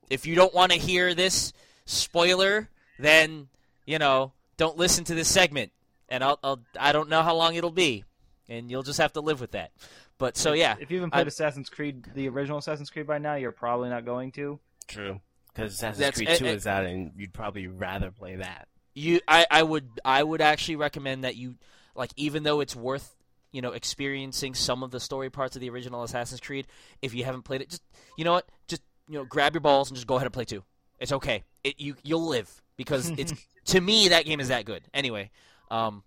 C: if you don't want to hear this spoiler, then you know don't listen to this segment, and I'll, I'll I don't know how long it'll be, and you'll just have to live with that. But so yeah,
A: If you haven't played
C: I-
A: Assassin's Creed, the original Assassin's Creed by now, you're probably not going to.
D: True. Because Assassin's
C: That's-
D: Creed
C: and-
D: 2
C: and-
D: is out, and you'd probably rather play that.
C: You I, I would I would actually recommend that you like even though it's worth you know experiencing some of the story parts of the original Assassin's Creed if you haven't played it just you know what? Just you know grab your balls and just go ahead and play two. It's okay. It you you'll live because it's to me that game is that good. Anyway um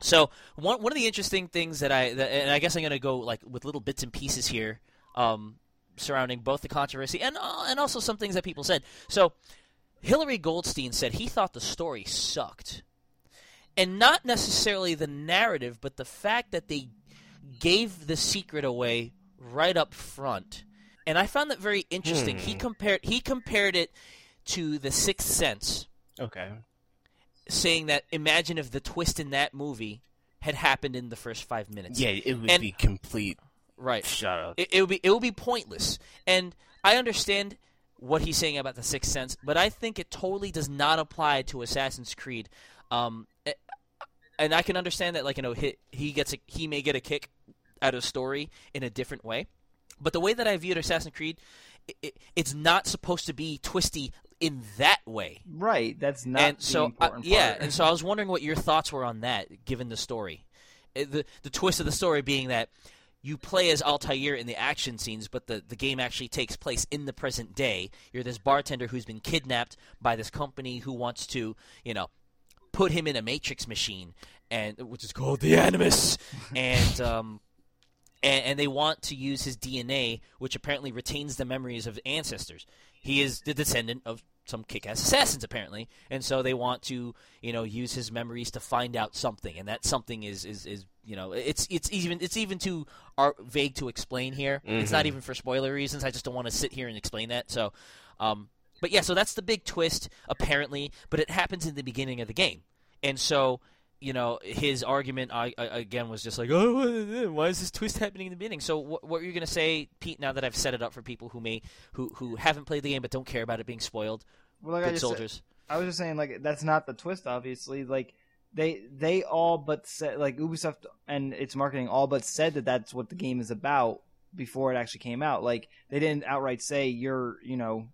C: so one one of the interesting things that I that, and I guess I'm gonna go like with little bits and pieces here um surrounding both the controversy and uh, and also some things that people said. So Hilary Goldstein said he thought the story sucked. And not necessarily the narrative, but the fact that they gave the secret away right up front. And I found that very interesting. He
D: Hmm.
C: compared he compared it to The Sixth Sense,
D: Okay.
C: saying that imagine if the twist in that movie had happened in the first 5 minutes.
D: Yeah, it would
C: And-
D: be complete
C: Right.
D: shut up.
C: it, it would be it would be pointless. And I understand what he's saying about the Sixth Sense, but I think it totally does not apply to Assassin's Creed. Um, and I can understand that, like you know, he, he gets a, he may get a kick out of story in a different way, but the way that I viewed Assassin's Creed, it, it, it's not supposed to be twisty in that way.
A: Right, that's not
C: and
A: the
C: so, uh,
A: important
C: yeah, and so I was wondering what your thoughts were on that, given the story. Uh, The the twist of the story being that you play as Altair in the action scenes, but the, the game actually takes place in the present day. You're this bartender who's been kidnapped by this company who wants to, you know, put him in a matrix machine, and which is called the Animus, and um, and, and they want to use his DNA, which apparently retains the memories of ancestors. He is the descendant of some kick-ass assassins, apparently, and so they want to, you know, use his memories to find out something, and that something is is, is you know, it's it's even it's even too vague to explain here. It's not
D: Mhm.
C: even for spoiler reasons. I just don't want to sit here and explain that. So, um, but yeah, so that's the big twist, apparently, but it happens in the beginning of the game, and so you know, his argument I, I, again was just like, oh, why is this twist happening in the beginning? So, what, what are you going to say, Pete? Now that I've set it up for people who may who who haven't played the game but don't care about it being spoiled,
A: well, like I
C: good
A: said-
C: soldiers.
A: I was just saying, like that's not the twist. Obviously, like they they all but said, like Ubisoft and its marketing all but said that that's what the game is about before it actually came out. Like they didn't outright say you're, you know,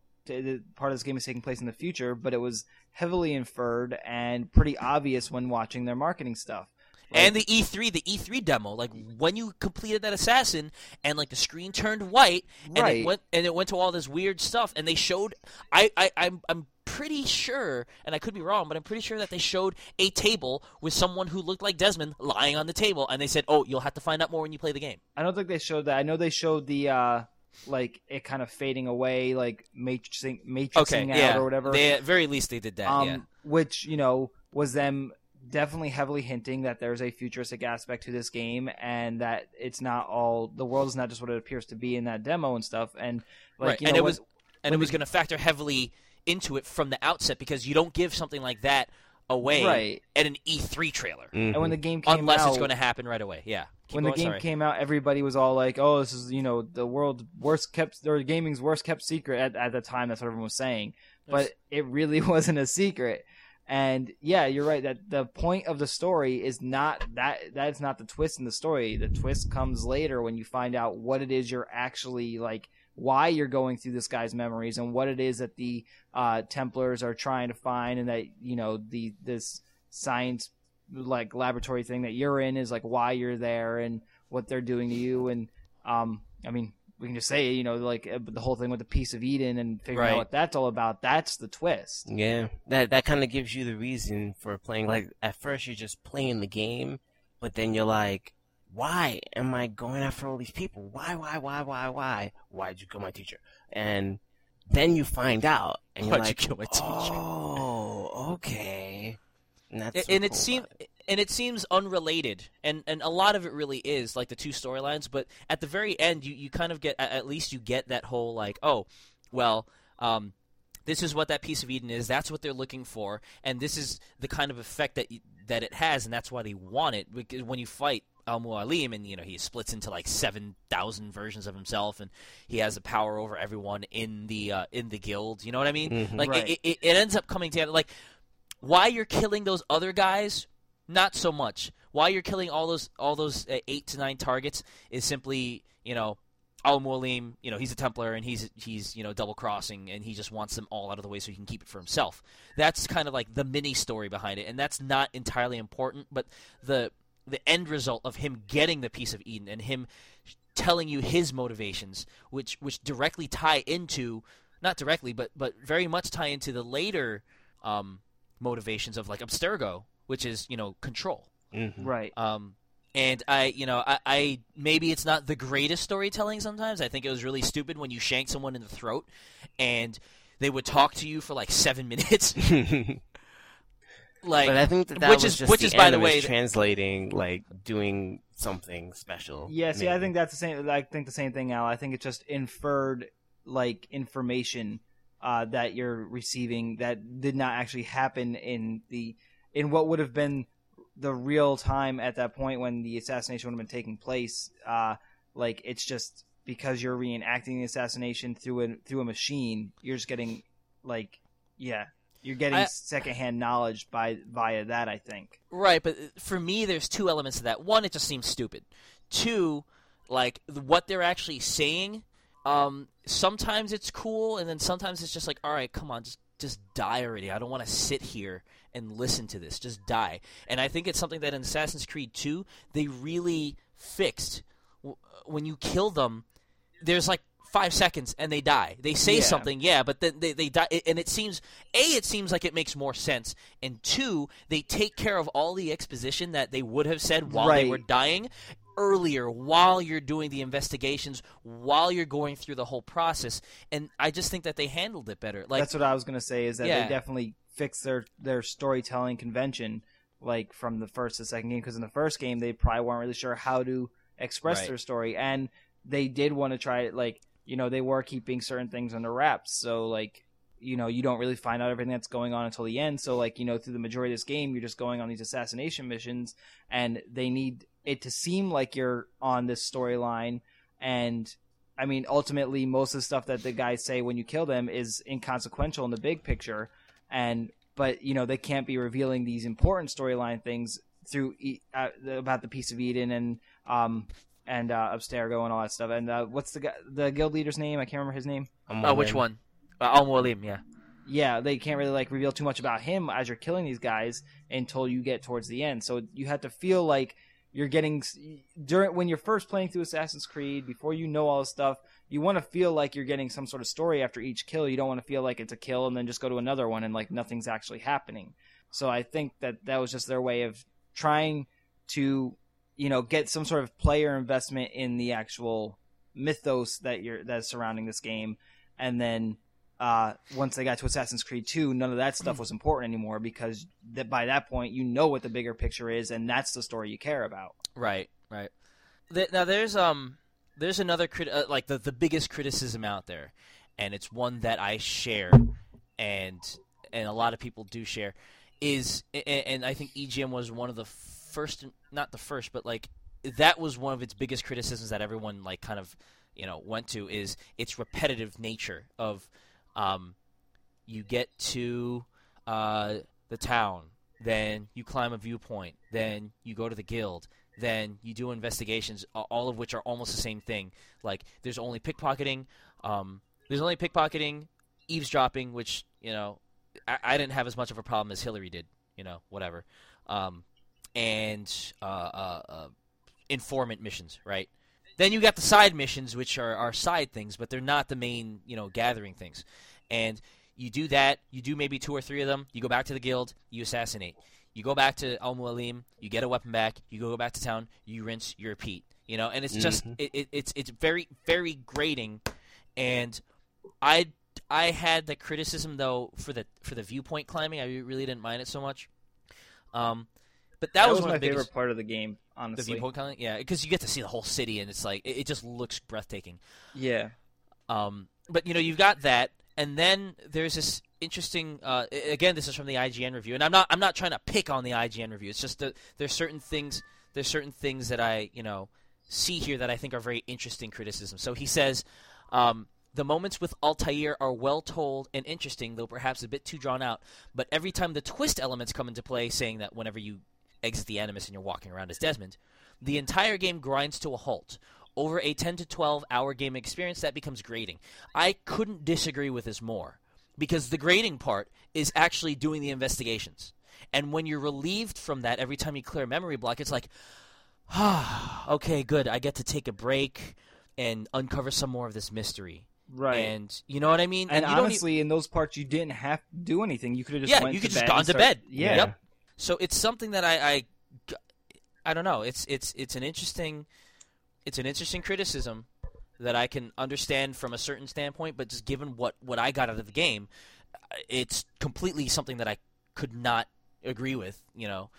A: part of this game is taking place in the future, but it was heavily inferred and pretty obvious when watching their marketing stuff. Like-
C: and the E3, the E3 demo, like when you completed that assassin, and like the screen turned white, and
A: Right.
C: it went and it went to all this weird stuff, and they showed. I, I I'm I'm pretty sure, and I could be wrong, but I'm pretty sure that they showed a table with someone who looked like Desmond lying on the table, and they said, "Oh, you'll have to find out more when you play the game."
A: I don't think they showed that. I know they showed the uh like it kind of fading away, like matrixing, matrixing
C: Okay,
A: out
C: yeah,
A: or whatever.
C: They, at very least, they did that.
A: um,
C: yeah.
A: which you know was them definitely heavily hinting that there's a futuristic aspect to this game and that it's not all the world is not just what it appears to be in that demo and stuff and like
C: right,
A: you
C: and
A: know
C: it
A: what-
C: was and it was going to factor heavily into it from the outset because you don't give something like that away
A: Right.
C: at an E3 trailer
D: Mhm.
A: And when the game came
C: unless
A: out,
C: it's going to happen right away. Yeah. Keep
A: when
C: going,
A: the game
C: sorry.
A: came out, everybody was all like, "Oh, this is you know the world's worst kept or gaming's worst kept secret." At, at the time, that's what everyone was saying, but it really wasn't a secret. And yeah, you're right that the point of the story is not that that's not the twist in the story. The twist comes later when you find out what it is you're actually like why you're going through this guy's memories and what it is that the uh, Templars are trying to find and that you know the this science like laboratory thing that you're in is like why you're there and what they're doing to you and um I mean we can just say you know like uh, the whole thing with the piece of Eden and figuring
C: Right.
A: out what that's all about that's the twist
D: Yeah, that that kind of gives you the reason for playing. Like at first, you're just playing the game, but then you're like, "Why am I going after all these people? Why, why, why, why, why? Why'd you kill my teacher?" And then you find out, and you're
C: Why'd you
D: like,
C: kill my teacher?
D: "Oh, okay." And that's
C: and,
D: so
C: and it seems and it seems unrelated and and a lot of it really is like the two storylines but at the very end you you kind of get at at least you get that whole like oh well um this is what that piece of Eden is. That's what they're looking for, and this is the kind of effect that y- that it has, and that's why they want it. Because when you fight Al Mualim, and you know he splits into like seven thousand versions of himself, and he has the power over everyone in the uh, in the guild. You know what I mean?
D: Mhm.
C: Like
A: Right.
C: it, it, it ends up coming together. Like why you're killing those other guys not so much why you're killing all those all those uh, eight to nine targets is simply you know Al Mualim, you know, he's a Templar and he's he's you know double crossing and he just wants them all out of the way so he can keep it for himself. That's kind of like the mini story behind it, and that's not entirely important. But the the end result of him getting the piece of Eden and him telling you his motivations, which which directly tie into not directly, but but very much tie into the later um, motivations of like Abstergo, which is you know control.
D: Mhm.
A: right
C: Um, and I, you know, I, I maybe it's not the greatest storytelling. Sometimes I think it was really stupid when you shank someone in the throat, and they would talk to you for like seven minutes. like,
D: but I think that, that
C: which
D: was
C: is-
D: just
C: which
D: the
C: is, by the way,
D: translating like doing something special.
A: yeah see I think that's the same I think the same thing Al I think it's just inferred like information uh, that you're receiving that did not actually happen in the in what would have been the real time at that point when the assassination would have been taking place. Uh, like it's just because you're reenacting the assassination through a through a machine, you're just getting like yeah, you're getting
C: I-
A: secondhand knowledge by via that. I think.
C: Right, but uh, for me, there's two elements to that. One, it just seems stupid. Two, like what they're actually saying. Um, sometimes it's cool, and then sometimes it's just like, all right, come on, just just die already. I don't want to sit here and listen to this. Just die. And I think it's something that in Assassin's Creed 2 they really fixed. When you kill them, there's like five seconds and they die. They say
A: Yeah.
C: something, yeah, but then they, they die. And it seems, A, it seems like it makes more sense. And two, they take care of all the exposition that they would have said while they were dying earlier while you're doing the investigations while you're going through the whole process and i just think that they handled it better like
A: That's what I was gonna say. Is that
C: Yeah.
A: they definitely fixed their their storytelling convention, like from the first to second game. Because in the first game, they probably weren't really sure how to express
C: Right.
A: their story, and they did want to try it. Like you know, they were keeping certain things under wraps. So like you know, you don't really find out everything that's going on until the end. So like you know, through the majority of this game, you're just going on these assassination missions, and they need it to seem like you're on this storyline and I mean, ultimately, most of the stuff that the guys say when you kill them is inconsequential in the big picture, and but you know they can't be revealing these important storyline things through e- uh, about the piece of Eden and um and uh, Abstergo and all that stuff. And uh, what's the guy, the guild leader's name? I can't remember his name.
D: I'm
C: oh which one uh, al mualim yeah
A: Yeah, they can't really like reveal too much about him as you're killing these guys until you get towards the end. So you have to feel like you're getting during when you're first playing through Assassin's Creed before you know all this stuff. You want to feel like you're getting some sort of story after each kill. You don't want to feel like it's a kill and then just go to another one and like nothing's actually happening. So I think that that was just their way of trying to, you know, get some sort of player investment in the actual mythos that you're that's surrounding this game, and then uh, once they got to Assassin's Creed 2, none of that stuff was important anymore because that by that point you know what the bigger picture is, and that's the story you care about.
C: Right, right. Th- now there's um there's another crit- uh, like the the biggest criticism out there, and it's one that I share, and and a lot of people do share, is and, and I think EGM was one of the first, not the first, but like that was one of its biggest criticisms that everyone like kind of you know went to is its repetitive nature of um, you get to uh, the town, then you climb a viewpoint, then you go to the guild, then you do investigations, all of which are almost the same thing. Like there's only pickpocketing, um, there's only pickpocketing, eavesdropping, which you know I, I didn't have as much of a problem as Hilary did, you know, whatever, um, and uh, uh, uh, informant missions, right? Then you got the side missions, which are, are side things, but they're not the main, you know, gathering things. And you do that, you do maybe two or three of them, you go back to the guild, you assassinate. You go back to Al Mualim, you get a weapon back, you go back to town, you rinse, you repeat. You know, and it's just it, it, it's it's very very grating, and I I had the criticism though for the for the viewpoint climbing. I really didn't mind it so much. Um, but that,
A: That,
C: was,
A: was
C: one
A: my
C: of the biggest
A: favorite part of the game, honestly.
C: the viewpoint climbing. Yeah, because you get to see the whole city, and it's like it, it just looks breathtaking.
A: Yeah.
C: Um, but you know, you've got that, and then there's this interesting. Uh, again, this is from the IGN review, and I'm not I'm not trying to pick on the IGN review. It's just that there's certain things there's certain things that I you know see here that I think are very interesting criticisms. So he says. Um, the moments with Altair are well told and interesting, though perhaps a bit too drawn out. But every time the twist elements come into play, saying that whenever you exit the Animus and you're walking around as Desmond, the entire game grinds to a halt. Over a 10 to 12 hour game experience, that becomes grating. I couldn't disagree with this more because the grading part is actually doing the investigations. And when you're relieved from that every time you clear a memory block, it's like, ah, okay, good. I get to take a break and uncover some more of this mystery.
A: Right.
C: And you know what I mean?
A: And
C: you don't e-
A: honestly, in those parts, you didn't have to do anything. You could have just
C: Yeah,
A: went
C: you could just gone to
A: start-
C: bed.
A: Yeah.
C: Yep. So it's something that I, I, I don't know. It's it's it's an interesting, it's an interesting criticism that I can understand from a certain standpoint, but just given what what I got out of the game, it's completely something that I could not agree with. You know,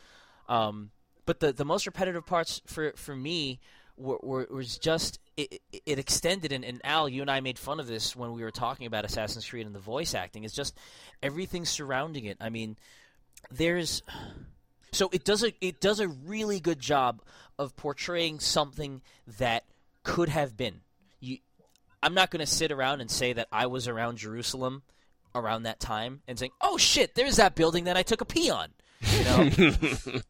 C: um, but the the most repetitive parts for for me were, were was just it, it- it extended and, and Al, you and I made fun of this when we were talking about Assassin's Creed and the voice acting. It's just everything surrounding it. I mean, there's so it does a it does a really good job of portraying something that could have been. You, I'm not going to sit around and say that I was around Jerusalem around that time and saying, "Oh shit, there's that building that I took a pee on." You know,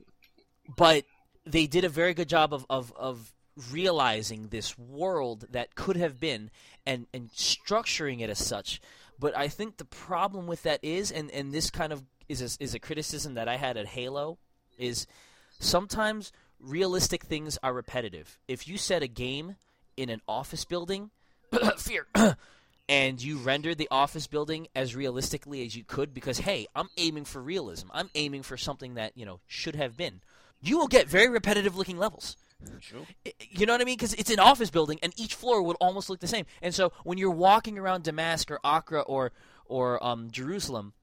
C: but they did a very good job of, of, of realizing this world that could have been and, and structuring it as such. But I think the problem with that is, and, and this kind of is a, is a criticism that I had at Halo, is sometimes realistic things are repetitive. If you set a game in an office building, fear, and you rendered the office building as realistically as you could because hey i'm aiming for realism. I'm aiming for something that you know should have been. You will get very repetitive looking levels.
D: True.
C: You know what i mean? Because it's an office building and each floor would almost look the same. And so when you're walking around damascus or acre or or um, jerusalem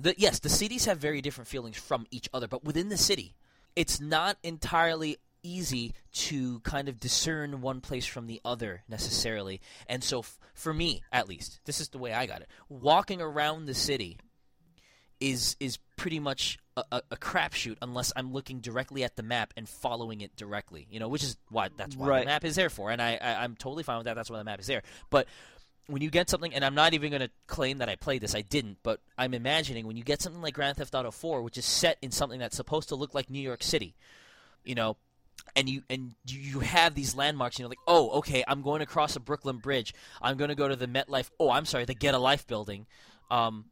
C: the, yes the cities have very different feelings from each other but within the city it's not entirely easy to kind of discern one place from the other necessarily. And so, f- for me, at least, this is the way I got it. Walking around the city is is pretty much a, a, a crapshoot unless I'm looking directly at the map and following it directly. You know, which is why that's why
A: Right.
C: the map is there for, and I, I I'm totally fine with that. That's why the map is there. But when you get something, and I'm not even going to claim that I played this, I didn't, but I'm imagining when you get something like Grand Theft Auto 4, which is set in something that's supposed to look like New York City, you know, and you and you have these landmarks, you know, like oh, okay, I'm going to cross a Brooklyn Bridge, I'm going to go to the MetLife, oh, I'm sorry, the Get a Life building, um,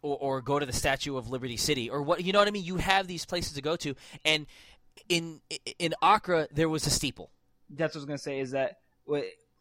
C: or, or go to the Statue of Liberty City, or what, you know what I mean? You have these places to go to, and in in Acre there was a steeple.
A: That's what I was gonna say. Is that?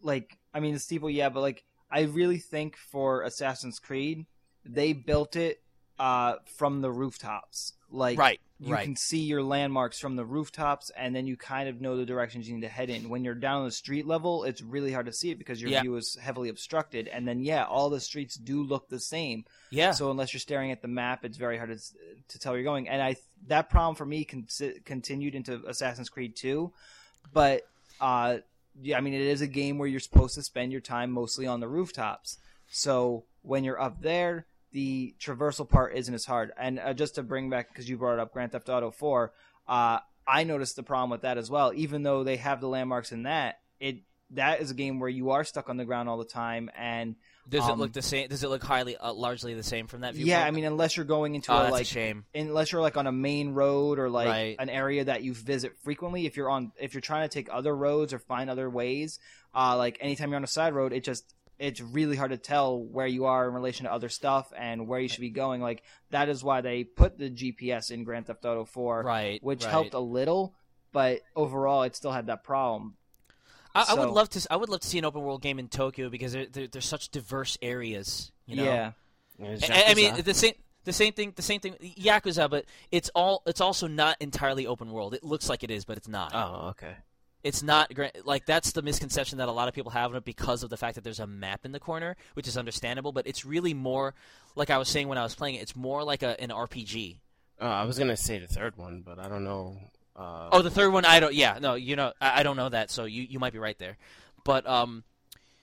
A: Like, I mean, the steeple, yeah, but like, I really think for Assassin's Creed, they built it uh, from the rooftops. Like,
C: Right,
A: you
C: right.
A: can see your landmarks from the rooftops, and then you kind of know the directions you need to head in. When you're down on the street level, it's really hard to see it because your
C: Yeah.
A: view is heavily obstructed. And then, yeah, all the streets do look the same.
C: Yeah.
A: So unless you're staring at the map, it's very hard to, to tell where you're going. And I that problem for me con- continued into Assassin's Creed 2, but uh, yeah, I mean it is a game where you're supposed to spend your time mostly on the rooftops. So when you're up there, the traversal part isn't as hard. And uh, just to bring back, because you brought up Grand Theft Auto 4, uh, I noticed the problem with that as well. Even though they have the landmarks in that, it that is a game where you are stuck on the ground all the time, and
C: Does it
A: Um,
C: look the same? Does it look highly, uh, largely the same from that view?
A: yeah, I mean, unless you're going into
C: oh,
A: a like
C: a shame.
A: unless you're like on a main road or like
C: Right.
A: an area that you visit frequently if you're on if you're trying to take other roads or find other ways uh like anytime you're on a side road it just it's really hard to tell where you are in relation to other stuff and where you should be going like that is why they put the gps in grand theft auto 4
C: Right,
A: which
C: right.
A: helped a little but overall it still had that problem
C: I, I would love to. s- I would love to see an open world game in Tokyo because there, there, there's such diverse areas. You know?
A: yeah
C: I, I mean, the same. The same thing, the same thing, Yakuza, but it's all. It's also not entirely open world. It looks like it is, but it's not.
D: oh, okay.
C: It's not gra- like that's the misconception that a lot of people have on it because of the fact that there's a map in the corner, which is understandable. But it's really more, like I was saying when I was playing it, it's more like a, an RPG.
D: Oh, I was gonna say the third one, but I don't know. Uh,
C: Oh, the third one, I don't. Yeah, no, you know, I, I don't know that, so you, you might be right there. But um,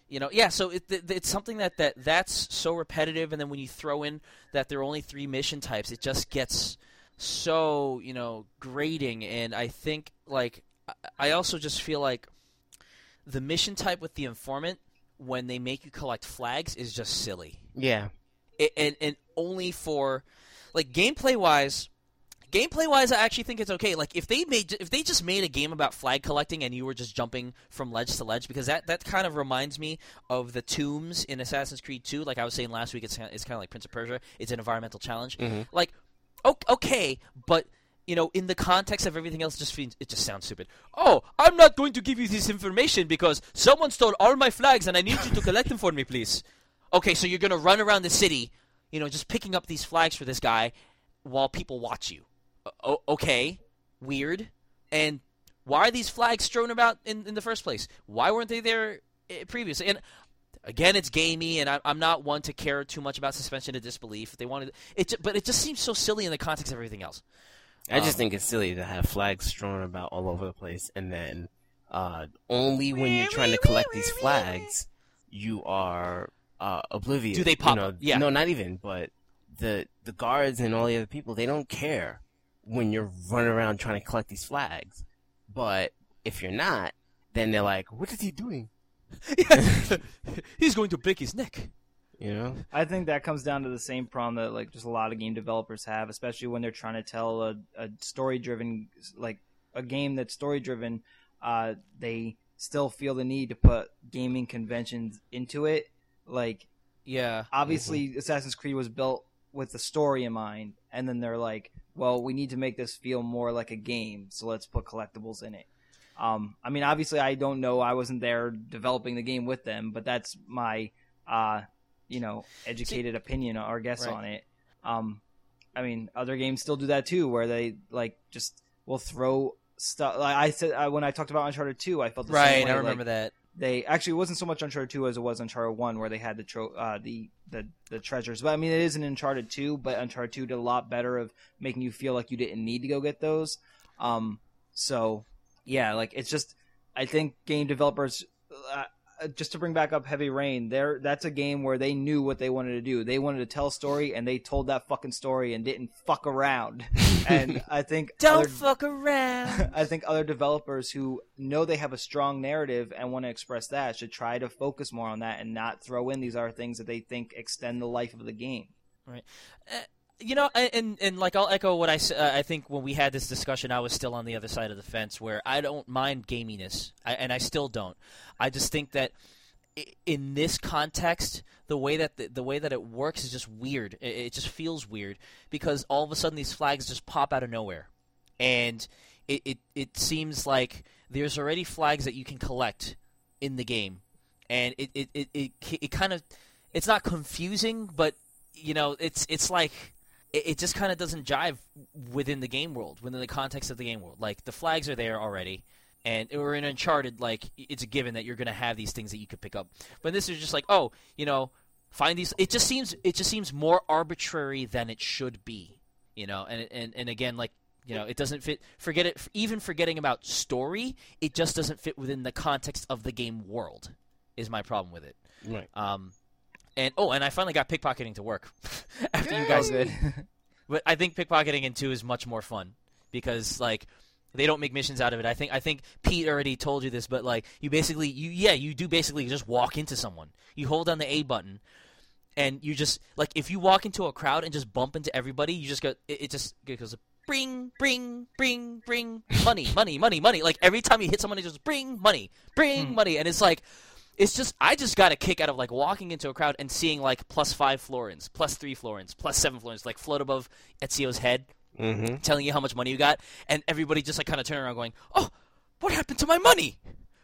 C: you know, yeah. So it, it, it's something that, that that's so repetitive, and then when you throw in that there are only three mission types, it just gets so you know grating. And I think like I- I also just feel like the mission type with the informant when they make you collect flags is just silly
D: yeah.
C: it, and and only for like gameplay wise gameplay wise i actually think it's okay like if they made if they just made a game about flag collecting and you were just jumping from ledge to ledge because that that kind of reminds me of the tombs in assassin's creed 2 like i was saying last week it's, it's kind of like prince of persia it's an environmental challenge
D: Mhm.
C: like okay but you know, in the context of everything else, just it just sounds stupid. Oh, I'm not going to give you this information because someone stole all my flags and I need you to collect them for me, please. Okay, so you're gonna run around the city, you know, just picking up these flags for this guy while people watch you. O- okay, weird. And why are these flags strewn about in, in the first place? Why weren't they there eh, previously? And again, it's gamey, and I, I'm not one to care too much about suspension of disbelief. They wanted it, but it just seems so silly in the context of everything else.
D: I just
C: Um,
D: think it's silly to have flags strewn about all over the place, and then uh, only when you're trying to collect these flags, you are uh, oblivious.
C: Do they
D: you
C: pop
D: know.
C: Yeah.
D: No, not even. But the the guards and all the other people, they don't care when you're running around trying to collect these flags. But if you're not, then they're like, "What is he doing?"
C: He's going to break his neck.
D: You know?
A: I think that comes down to the same problem that like just a lot of game developers have, especially when they're trying to tell a, a story driven like a game that's story driven. Uh, they still feel the need to put gaming conventions into it. Like
C: Yeah.
A: obviously, Assassin's Creed was built with the story in mind, and then they're like, well, we need to make this feel more like a game, so let's put collectibles in it. Um, I mean, obviously, I don't know. I wasn't there developing the game with them, but that's my, uh, you know, educated opinion or guess
C: Right.
A: on it. Um, I mean, other games still do that too, where they like just will throw stuff. Like I said uh, when I talked about Uncharted Two, I felt the
C: Right.
A: same way.
C: I
A: like,
C: remember that.
A: They actually it wasn't so much Uncharted two as it was Uncharted one, where they had the tro- uh, the the the treasures. But I mean, it is an Uncharted two, but Uncharted two did a lot better of making you feel like you didn't need to go get those. Um, so yeah, like it's just I think game developers. Uh, Uh, just to bring back up Heavy Rain, there that's a game where they knew what they wanted to do. They wanted to tell a story, and they told that fucking story and didn't fuck around. and I think
C: Don't
A: other-
C: fuck around.
A: I think other developers who know they have a strong narrative and want to express that should try to focus more on that and not throw in these other things that they think extend the life of the game.
C: Uh, you know, and and, like I'll echo what I uh, I think when we had this discussion, I was still on the other side of the fence where I don't mind gaminess, I, and I still don't. I just think that in this context, the way that the, the way that it works is just weird. It, it just feels weird because all of a sudden these flags just pop out of nowhere, and it, it it seems like there's already flags that you can collect in the game, and it it it, it, it kind of it's not confusing, but you know it's it's like it, it just kind of doesn't jive within the game world, within the context of the game world. Like the flags are there already, and or in Uncharted, like it's a given that you're going to have these things that you could pick up. But this is just like, oh, you know, find these. It just seems it just seems more arbitrary than it should be, you know. And and and again, like you know, it doesn't fit. Forget it. Even forgetting about story, it just doesn't fit within the context of the game world. Is my problem with it.
D: Right.
C: Um, and oh, and I finally got pickpocketing to work after you guys
A: did.
C: But I think pickpocketing in two is much more fun because like they don't make missions out of it. I think I think Pete already told you this, but like you basically you yeah you do basically just walk into someone. You hold down the A button, and you just like if you walk into a crowd and just bump into everybody, you just go it, it just it goes bring bring bring bring money money money money. Like every time you hit someone, it just bring money bring
A: Hmm.
C: money, and it's like it's just I just got a kick out of like walking into a crowd and seeing like plus five florins, plus three florins, plus seven florins, like float above Ezio's head,
D: Mm-hmm.
C: telling you how much money you got, and everybody just like kind of turn around going, "Oh, what happened to my money?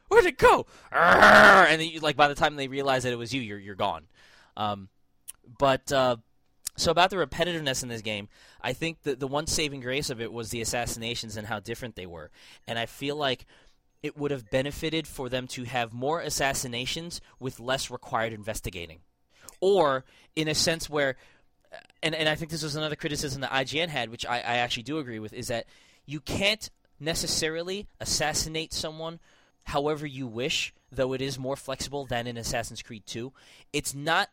C: Where'd it go?" And then you, like by the time they realize that it was you, you're you're gone. Um, but uh, so about the repetitiveness in this game, I think that the one saving grace of it was the assassinations and how different they were, and I feel like it would have benefited for them to have more assassinations with less required investigating, or in a sense where uh, and, and I think this was another criticism that IGN had, which I, I actually do agree with, is that you can't necessarily assassinate someone however you wish, though it is more flexible than in Assassin's Creed 2. It's not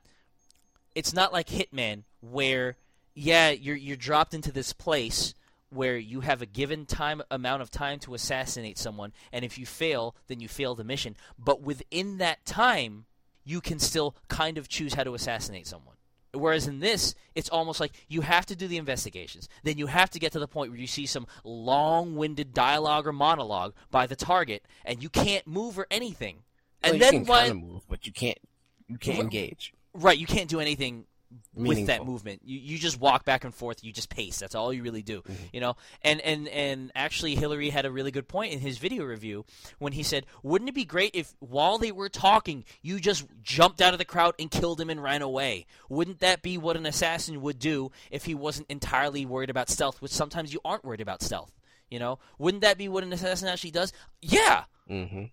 C: it's not like Hitman where yeah, you're you're dropped into this place where you have a given time amount of time to assassinate someone and if you fail, then you fail the mission. But within that time, you can still kind of choose how to assassinate someone. Whereas in this, it's almost like you have to do the investigations. Then you have to get to the point where you see some long winded dialogue or monologue by the target, and you can't move or anything. And
D: well,
C: then
D: you can
C: when
D: kind of move, but you can't. You can't engage.
C: right, you can't do anything with that movement. You you just walk back and forth. You just pace. That's all you really do.
D: Mm-hmm.
C: You know. And and and actually, Hilary had a really good point in his video review when he said, "Wouldn't it be great if while they were talking, you just jumped out of the crowd and killed him and ran away? Wouldn't that be what an assassin would do if he wasn't entirely worried about stealth? Which sometimes you aren't worried about stealth. You know. Wouldn't that be what an assassin actually does? Yeah."
D: Mm-hmm.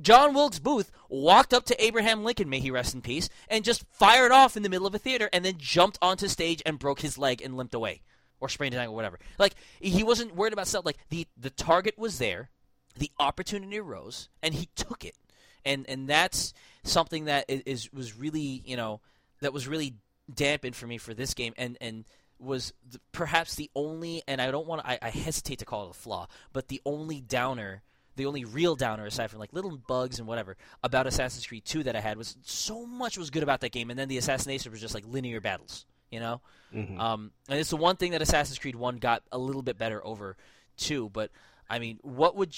C: John Wilkes Booth walked up to Abraham Lincoln, may he rest in peace, and just fired off in the middle of a theater and then jumped onto stage and broke his leg and limped away. Or sprained his ankle, whatever. Like, he wasn't worried about stuff. Like, the, the target was there, the opportunity arose, and he took it. And and that's something that is, was really, you know, that was really dampened for me for this game and, and was perhaps the only, and I don't want to, I, I hesitate to call it a flaw, but the only downer the only real downer aside from like little bugs and whatever about Assassin's Creed 2 that I had was so much was good about that game and then the assassination was just like linear battles, you know?
D: Mhm.
C: Um, and it's the one thing that Assassin's Creed 1 got a little bit better over 2, but I mean, what would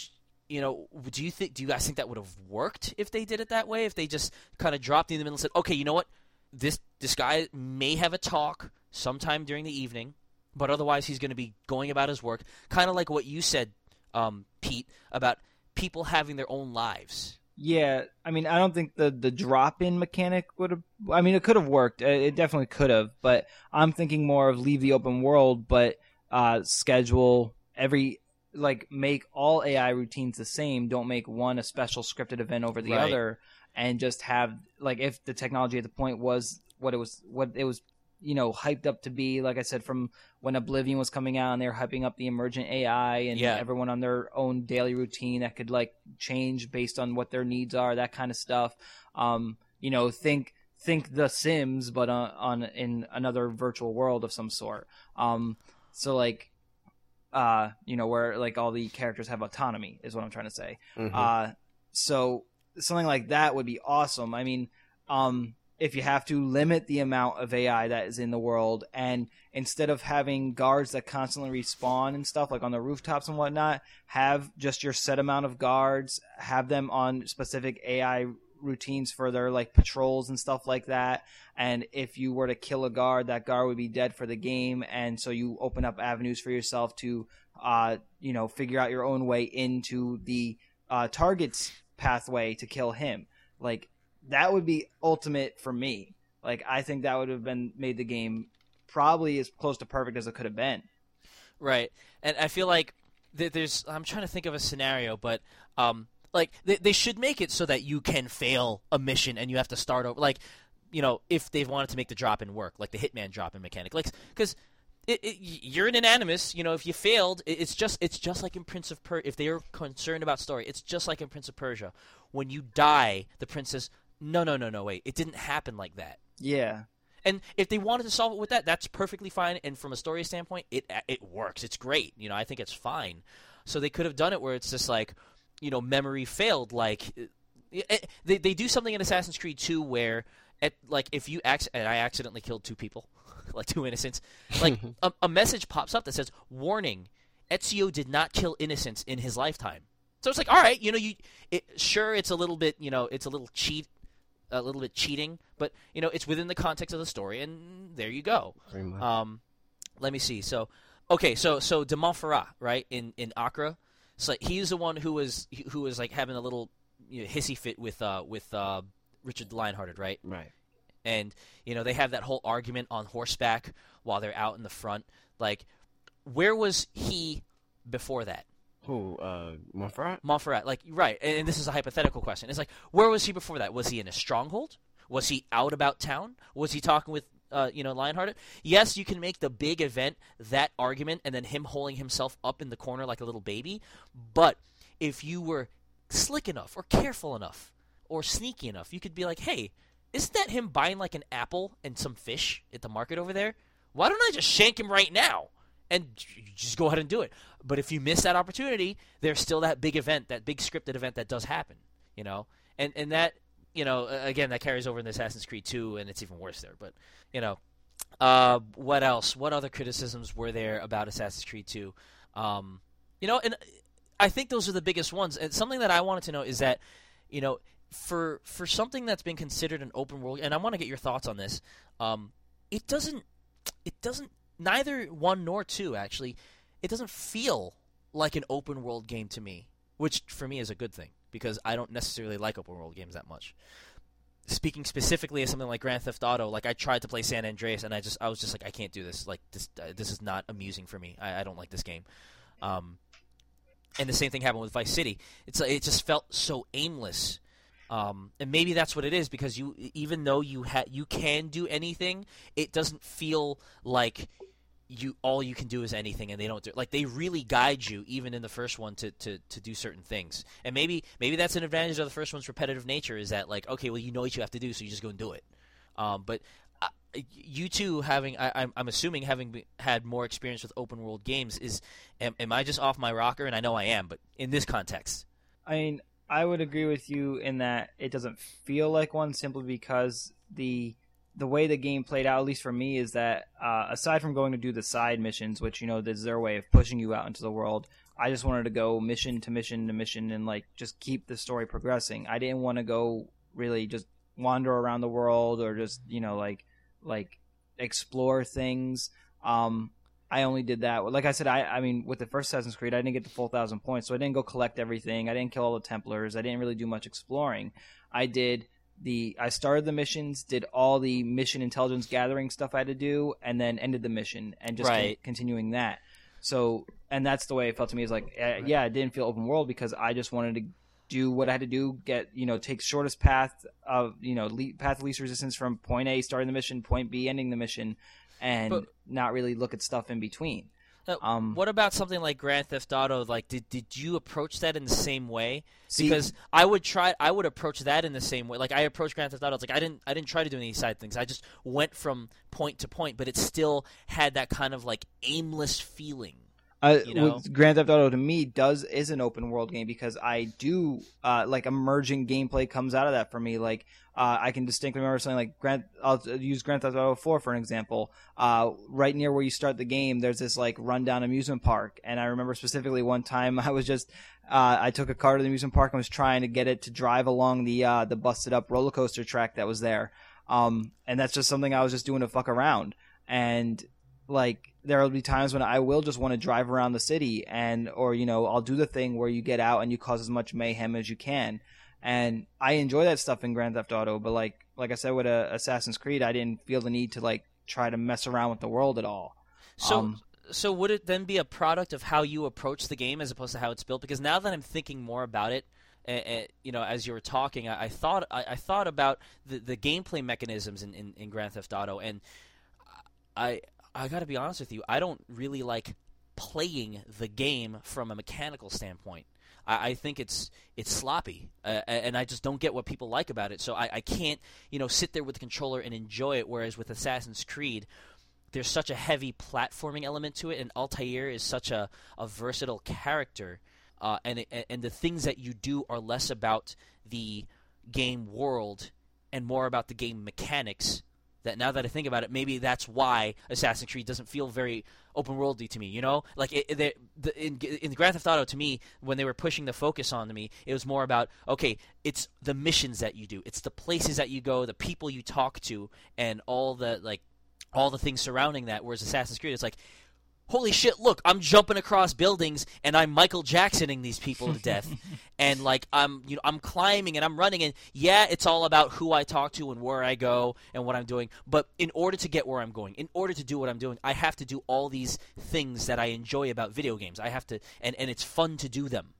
C: you know, do you think do you guys think that would have worked if they did it that way? If they just kind of dropped in the middle and said, "Okay, you know what? This this guy may have a talk sometime during the evening, but otherwise he's going to be going about his work." Kind of like what you said um, Pete, about people having their own lives.
A: Yeah, I mean, I don't think the the drop in mechanic would have. I mean, it could have worked. It definitely could have. But I'm thinking more of leave the open world, but uh, schedule every like make all AI routines the same. Don't make one a special scripted event over the
C: Right.
A: other, and just have like if the technology at the point was what it was, what it was, you know, hyped up to be. Like I said, from when Oblivion was coming out, and they were hyping up the emergent AI and
C: Yeah.
A: everyone on their own daily routine that could like change based on what their needs are, that kind of stuff. Um, you know, think think The Sims, but on, on in another virtual world of some sort. Um, so like, uh, you know, where like all the characters have autonomy is what I'm trying to say.
D: Mhm.
A: Uh, so something like that would be awesome. I mean, um, if you have to limit the amount of AI that is in the world, and instead of having guards that constantly respawn and stuff like on the rooftops and whatnot, have just your set amount of guards, have them on specific AI routines for their like patrols and stuff like that. And if you were to kill a guard, that guard would be dead for the game, and so you open up avenues for yourself to, uh, you know, figure out your own way into the uh, target's pathway to kill him. Like that would be ultimate for me. Like I think that would have been made the game probably as close to perfect as it could have been.
C: Right. And I feel like th- there's I'm trying to think of a scenario, but um like they, they should make it so that you can fail a mission and you have to start over like you know, if they've wanted to make the drop in work, like the hitman drop in mechanic. Like cuz it, it, you're an anonymous, you know. If you failed, it, it's just it's just like in Prince of Per. If they are concerned about story, it's just like in Prince of Persia. When you die, the princess no, no, no, no, wait, it didn't happen like that.
A: Yeah.
C: And if they wanted to solve it with that, that's perfectly fine. And from a story standpoint, it it works. It's great. You know, I think it's fine. So they could have done it where it's just like, you know, memory failed. Like it, it- they they do something in Assassin's Creed 2 where, at like if you acc- and I accidentally killed two people, like two innocents, like a, a message pops up that says, "Warning: Ezio did not kill innocents in his lifetime." So it's like, all right, you know, you it, sure it's a little bit, you know, it's a little cheat, a little bit cheating, but you know, it's within the context of the story, and there you go. Um, let me see. So, okay, so so de Montferrat, right in in Acre, so he's the one who was who was like having a little you know, hissy fit with uh with uh Richard the Lionhearted, right?
D: right.
C: and you know they have that whole argument on horseback while they're out in the front like where was he before that
D: Who? Uh, Montferrat?
C: montferrat like right and, and this is a hypothetical question it's like where was he before that was he in a stronghold was he out about town was he talking with uh, you know lionhearted yes you can make the big event that argument and then him holding himself up in the corner like a little baby but if you were slick enough or careful enough or sneaky enough you could be like hey isn't that him buying like an apple and some fish at the market over there? Why don't I just shank him right now? And just go ahead and do it. But if you miss that opportunity, there's still that big event, that big scripted event that does happen, you know? And and that, you know, again, that carries over in Assassin's Creed 2 and it's even worse there, but you know, uh, what else? What other criticisms were there about Assassin's Creed 2? Um, you know, and I think those are the biggest ones. And something that I wanted to know is that, you know, for for something that's been considered an open world, and I want to get your thoughts on this. Um, it doesn't, it doesn't. Neither one nor two actually. It doesn't feel like an open world game to me, which for me is a good thing because I don't necessarily like open world games that much. Speaking specifically of something like Grand Theft Auto, like I tried to play San Andreas, and I just I was just like I can't do this. Like this uh, this is not amusing for me. I, I don't like this game. Um, and the same thing happened with Vice City. It's it just felt so aimless. Um, and maybe that's what it is because you, even though you ha- you can do anything, it doesn't feel like you all you can do is anything, and they don't do like they really guide you even in the first one to, to, to do certain things. And maybe maybe that's an advantage of the first one's repetitive nature is that like okay, well you know what you have to do, so you just go and do it. Um, but uh, you two having I, I'm I'm assuming having be, had more experience with open world games is am, am I just off my rocker? And I know I am, but in this context,
A: I mean, I would agree with you in that it doesn't feel like one simply because the the way the game played out, at least for me, is that uh, aside from going to do the side missions, which you know is their way of pushing you out into the world, I just wanted to go mission to mission to mission and like just keep the story progressing. I didn't want to go really just wander around the world or just you know like like explore things. Um, I only did that. Like I said, I, I mean, with the first Assassin's Creed, I didn't get the full thousand points, so I didn't go collect everything. I didn't kill all the Templars. I didn't really do much exploring. I did the, I started the missions, did all the mission intelligence gathering stuff I had to do, and then ended the mission and just
C: Right.
A: con- continuing that. So, and that's the way it felt to me. Is like, uh, yeah, it didn't feel open world because I just wanted to do what I had to do, get you know, take shortest path of you know, le- path of least resistance from point A, starting the mission, point B, ending the mission, and
C: But-
A: not really look at stuff in between.
C: Uh,
A: Um,
C: what about something like Grand Theft Auto? Like, did did you approach that in the same way?
A: See-
C: because I would try, I would approach that in the same way. Like I approached Grand Theft Auto. It's like I didn't, I didn't try to do any side things. I just went from point to point, but it still had that kind of like aimless feeling.
A: Uh,
C: you know?
A: Grand Theft Auto to me does is an open world game because I do uh, like emerging gameplay comes out of that for me. Like uh, I can distinctly remember something like Grand. I'll use Grand Theft Auto Four for an example. Uh, right near where you start the game, there's this like rundown amusement park, and I remember specifically one time I was just uh, I took a car to the amusement park and was trying to get it to drive along the uh, the busted up roller coaster track that was there. Um, and that's just something I was just doing to fuck around. And like there will be times when I will just want to drive around the city and or you know I'll do the thing where you get out and you cause as much mayhem as you can. And I enjoy that stuff in Grand Theft Auto but like like I said with uh, Assassin's Creed I didn't feel the need to like try to mess around with the world at all.
C: So,
A: Um,
C: so would it then be a product of how you approach the game as opposed to how it's built? Because now that I'm thinking more about it, uh, uh, you know, as you were talking, I, I thought I, I thought about the, the gameplay mechanisms in, in, in Grand Theft Auto, and I I got to be honest with you, I don't really like playing the game from a mechanical standpoint. I, I think it's it's sloppy, uh, and I just don't get what people like about it. So I, I can't you know sit there with the controller and enjoy it. Whereas with Assassin's Creed, there's such a heavy platforming element to it, and Altair is such a, a versatile character, uh, and it, and the things that you do are less about the game world and more about the game mechanics. That now that I think about it, maybe that's why Assassin's Creed doesn't feel very open worldy to me. You know, like it, it, the, in, in Grand Theft Auto, to me, when they were pushing the focus on to me, it was more about okay, it's the missions that you do, it's the places that you go, the people you talk to, and all the like all the things surrounding that. Whereas Assassin's Creed, it's like, holy shit, look, I'm jumping across buildings and I'm Michael Jacksoning these people to death, and like I'm, you know, I'm climbing and I'm running, and yeah, it's all about who I talk to and where I go and what I'm doing. But in order to get where I'm going, in order to do what I'm doing, I have to do all these things that I enjoy about video games. I have to, and and it's fun to do them.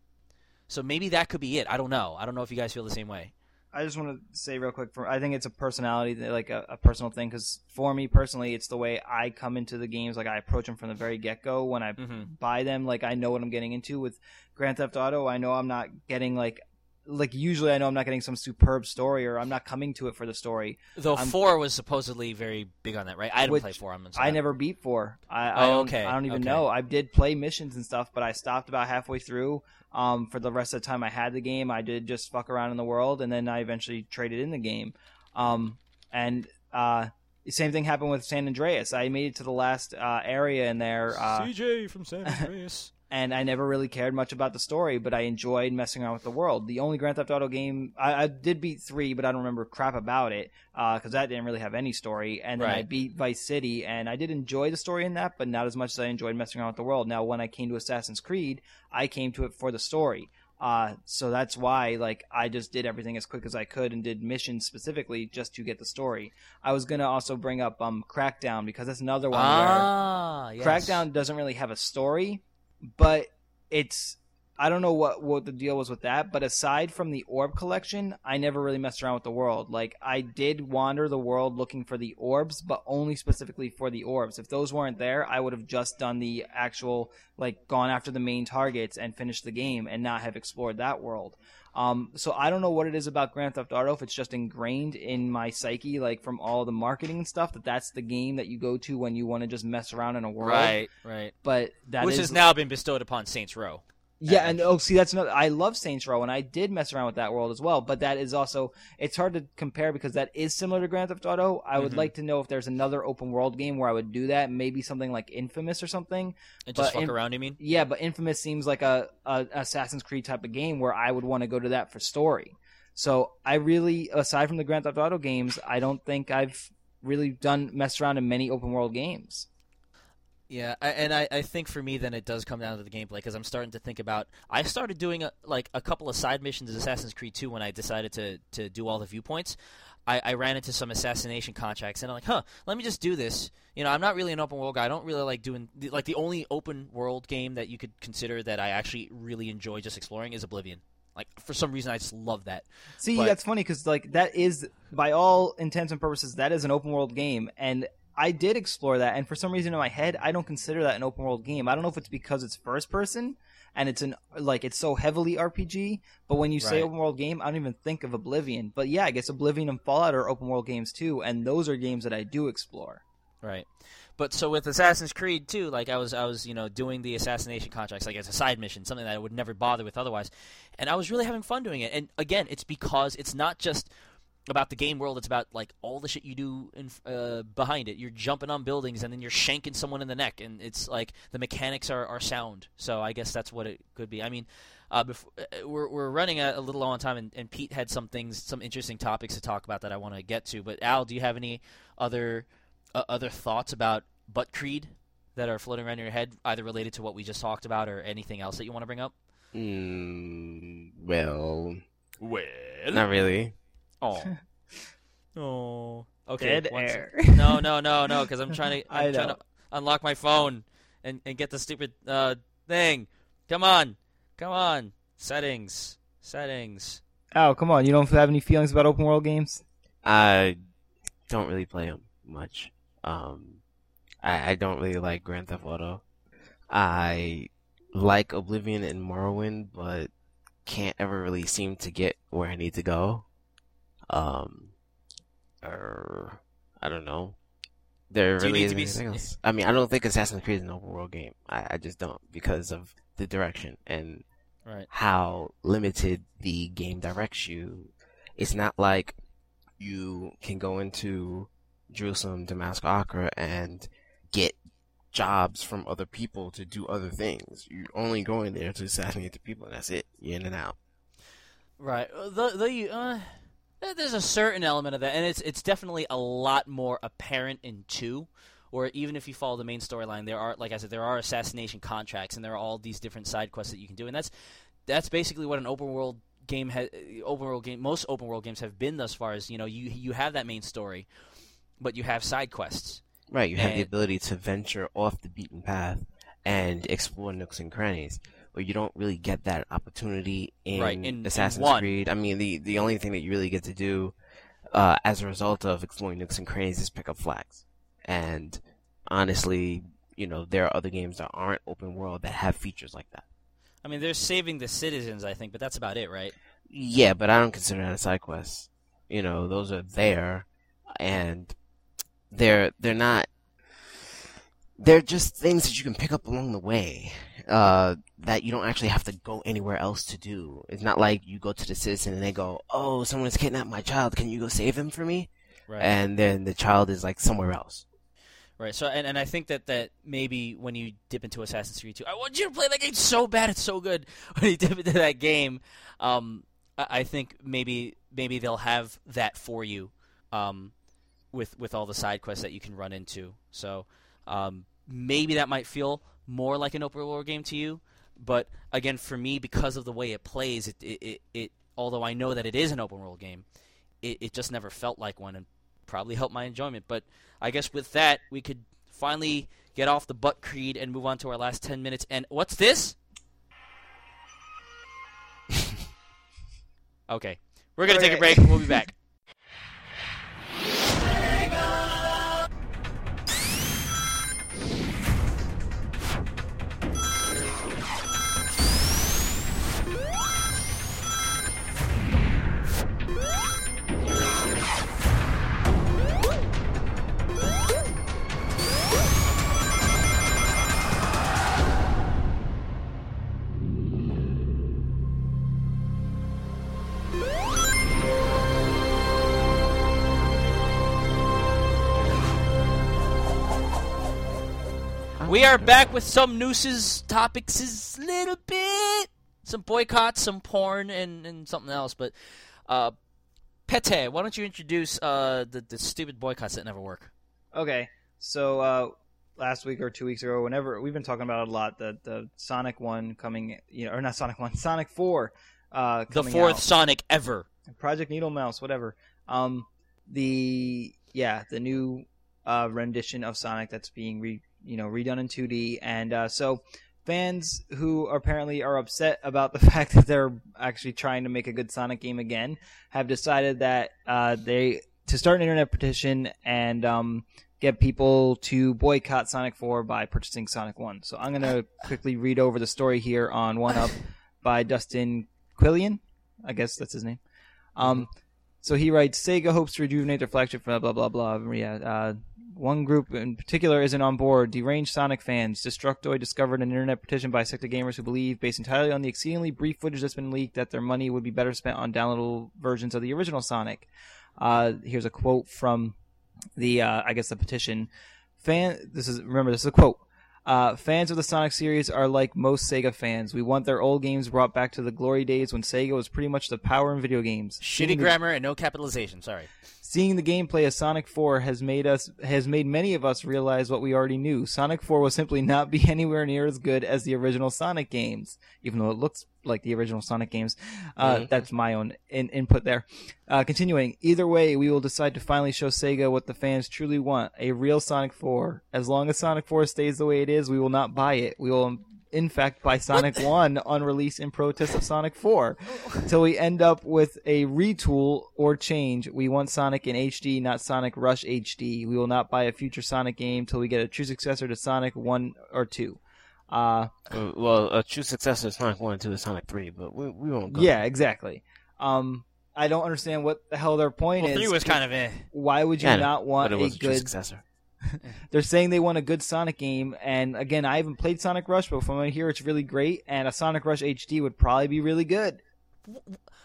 C: So maybe that could be it. I don't know. I don't know if you guys feel the same way.
A: I just want to say real quick. For I think it's a personality, like a, a personal thing. Because for me personally, it's the way I come into the games. Like I approach them from the very get go. When I
C: Mhm.
A: buy them, like I know what I'm getting into. With Grand Theft Auto, I know I'm not getting like like usually I know I'm not getting some superb story or I'm not coming to it for the story.
C: Though
A: I'm-
C: four was supposedly very big on that, right? I didn't play four. I'm
A: I never beat four. I, I
C: Oh,
A: don't,
C: okay,
A: I don't even
C: okay.
A: know. I did play missions and stuff, but I stopped about halfway through. Um, for the rest of the time I had the game, I did just fuck around in the world, and then I eventually traded in the game. Um, and uh, the same thing happened with San Andreas. I made it to the last uh, area in there. Uh,
C: CJ from San Andreas.
A: and I never really cared much about the story, but I enjoyed messing around with the world. The only Grand Theft Auto game I, I did beat three, but I don't remember crap about it because that didn't really have any story. And then I beat Vice City, and I did enjoy the story in that, but not as much as I enjoyed messing around with the world. Now, when I came to Assassin's Creed, I came to it for the story. Uh, so that's why, like, I just did everything as quick as I could and did missions specifically just to get the story. I was gonna also bring up um Crackdown because that's another one where
C: ah, yes.
A: Crackdown doesn't really have a story, but it's I don't know what what the deal was with that, but aside from the orb collection, I never really messed around with the world. Like I did wander the world looking for the orbs, but only specifically for the orbs. If those weren't there, I would have just done the actual like gone after the main targets and finished the game and not have explored that world. Um, so I don't know what it is about Grand Theft Auto if it's just ingrained in my psyche, like from all the marketing and stuff, that that's the game that you go to when you want to just mess around in a world.
C: Right, right.
A: But that
C: Which
A: is-
C: has now been bestowed upon Saints Row.
A: Yeah, and oh, see, that's another. I love Saints Row, and I did mess around with that world as well. But that is also it's hard to compare because that is similar to Grand Theft Auto. I would
C: Mhm.
A: like to know if there's another open world game where I would do that. Maybe something like Infamous or something.
C: And just
A: But
C: fuck
A: in-
C: around, you mean?
A: Yeah, but Infamous seems like a, a Assassin's Creed type of game where I would want to go to that for story. So I really, aside from the Grand Theft Auto games, I don't think I've really done messed around in many open world games.
C: Yeah, I, and I, I think for me then it does come down to the gameplay because I'm starting to think about. I started doing a, like a couple of side missions in Assassin's Creed 2 when I decided to to do all the viewpoints. I, I ran into some assassination contracts and I'm like, huh, let me just do this. You know, I'm not really an open world guy. I don't really like doing the, like the only open world game that you could consider that I actually really enjoy just exploring is Oblivion. Like for some reason, I just love that.
A: See,
C: But-
A: that's funny because like that is, by all intents and purposes, that is an open world game, and I did explore that. And for some reason in my head, I don't consider that an open world game. I don't know if it's because it's first person and it's an like it's so heavily RPG. But when you say
C: Right.
A: open world game, I don't even think of Oblivion. But yeah, I guess Oblivion and Fallout are open world games too, and those are games that I do explore.
C: Right. But so with Assassin's Creed too, like I was I was, you know, doing the assassination contracts like as a side mission, something that I would never bother with otherwise. And I was really having fun doing it. And again, it's because it's not just about the game world, it's about like all the shit you do in, uh, behind it. You're jumping on buildings and then you're shanking someone in the neck and it's like the mechanics are, are sound. So I guess that's what it could be. I mean, uh, before, uh, we're, we're running a, a little low on time, and, and Pete had some things, some interesting topics to talk about that I want to get to. But Al, do you have any other uh, other thoughts about Butt Creed that are floating around in your head, either related to what we just talked about or anything else that you want to bring up?
D: Mm, well,
C: Well,
D: not really.
C: Oh, oh, okay.
A: Dead
C: one
A: air.
C: No, no, no, no, because I'm trying to,
A: I
C: I'm trying to unlock my phone and, and get the stupid uh thing. Come on, come on, settings, settings.
A: Oh come on, you don't have any feelings about open world games?
D: I don't really play them much. Um, I, I don't really like Grand Theft Auto. I like Oblivion and Morrowind, but can't ever really seem to get where I need to go. Um, or I don't know. There
C: Do
D: really isn't
C: be-
D: anything else. I mean, I don't think Assassin's Creed is an open world game. I, I just don't because of the direction and
C: Right.
D: how limited the game directs you. It's not like you can go into Jerusalem, Damascus, Acre, and get jobs from other people to do other things. You're only going there to assassinate the people, and that's it. You're in and out.
C: Right. Uh, Though, though you, uh, Eh, there's a certain element of that, and it's it's definitely a lot more apparent in two. Or even if you follow the main storyline, there are, like I said, there are assassination contracts, and there are all these different side quests that you can do, and that's that's basically what an open world game has. Eh, open world game, most open world games have been thus far. As you know, you you have that main story, but you have side quests.
D: Right, you have the ability to venture off the beaten path and explore nooks and crannies. Where you don't really get that opportunity in,
C: Right, in- in
D: Assassin's
C: one.
D: Creed. I mean, the the only thing that you really get to do uh, as a result of exploring nooks and crannies is pick up flags. And honestly, you know, there are other games that aren't open world that have features like that.
C: I mean, they're saving the citizens, I think, but that's about it, right?
D: Yeah, but I don't consider that a side quest. You know, those are there, and they're they're not. They're just things that you can pick up along the way. Uh, that you don't actually have to go anywhere else to do. It's not like you go to the citizen and they go, "Oh, someone has kidnapped my child. Can you go save him for me?"
C: Right.
D: And then the child is like somewhere else.
C: Right. So, and, and I think that, that maybe when you dip into Assassin's Creed 2, I want you to play that game so bad, it's so good. When you dip into that game, um, I, I think maybe maybe they'll have that for you, um, with with all the side quests that you can run into. So, um, maybe that might feel more like an open world game to you. But again, for me, because of the way it plays, it it, it, it although I know that it is an open world game, it, it just never felt like one, and probably helped my enjoyment. But I guess with that, we could finally get off the butt creed and move on to our last 10 minutes. And what's this? okay. We're going to take a break. We'll be back. We are back with some nooses, topics, is little bit, some boycotts, some porn, and, and something else. But, uh, Pete, why don't you introduce uh, the, the stupid boycotts that never work?
A: Okay, so uh, last week or two weeks ago, whenever we've been talking about it a lot, the the Sonic one coming, you know, or not Sonic one, Sonic four, uh,
C: The fourth
A: out.
C: Sonic ever.
A: Project Needle Mouse, whatever. Um, the yeah, the new uh, rendition of Sonic that's being re you know redone in 2D, and uh, so fans who apparently are upset about the fact that they're actually trying to make a good Sonic game again have decided that uh, they to start an internet petition and um, get people to boycott Sonic 4 by purchasing Sonic 1. So I'm gonna quickly read over the story here on One Up by Dustin Quillen. I guess that's his name. Um, so he writes, Sega hopes to rejuvenate their flagship, blah, blah, blah, blah. Yeah, uh, one group in particular isn't on board. Deranged Sonic fans. Destructoid discovered an internet petition by a sect of gamers who believe, based entirely on the exceedingly brief footage that's been leaked, that their money would be better spent on downloadable versions of the original Sonic. Uh, here's a quote from the, uh, I guess the petition. Fan, this is, remember, this is a quote. Uh, fans of the Sonic series are like most Sega fans. We want their old games brought back to the glory days when Sega was pretty much the power in video games.
C: Shitty grammar and no capitalization. Sorry.
A: Seeing the gameplay of Sonic 4 has made us has made many of us realize what we already knew. Sonic 4 will simply not be anywhere near as good as the original Sonic games, even though it looks like the original Sonic games. Uh,
D: Mhm.
A: That's my own in- input there. Uh, continuing, either way, we will decide to finally show Sega what the fans truly want: a real Sonic 4. As long as Sonic 4 stays the way it is, we will not buy it. We will. In fact, by Sonic 1 on release in protest of Sonic 4 till we end up with a retool or change. We want Sonic in HD, not Sonic Rush HD. We will not buy a future Sonic game till we get a true successor to Sonic 1 or 2. Uh,
D: Uh, Well, a true successor to Sonic 1 and 2 is Sonic 3, but we, we won't go.
A: yeah, exactly. Um, I don't understand what the hell their point
C: Well,
A: is.
C: three was kind of eh.
A: Why would you
D: Yeah,
A: not want
D: but it
A: a
D: was a true
A: good?
D: successor.
A: They're saying they want a good Sonic game, and again, I haven't played Sonic Rush, but from what I hear, it's really great, and a Sonic Rush HD would probably be really good.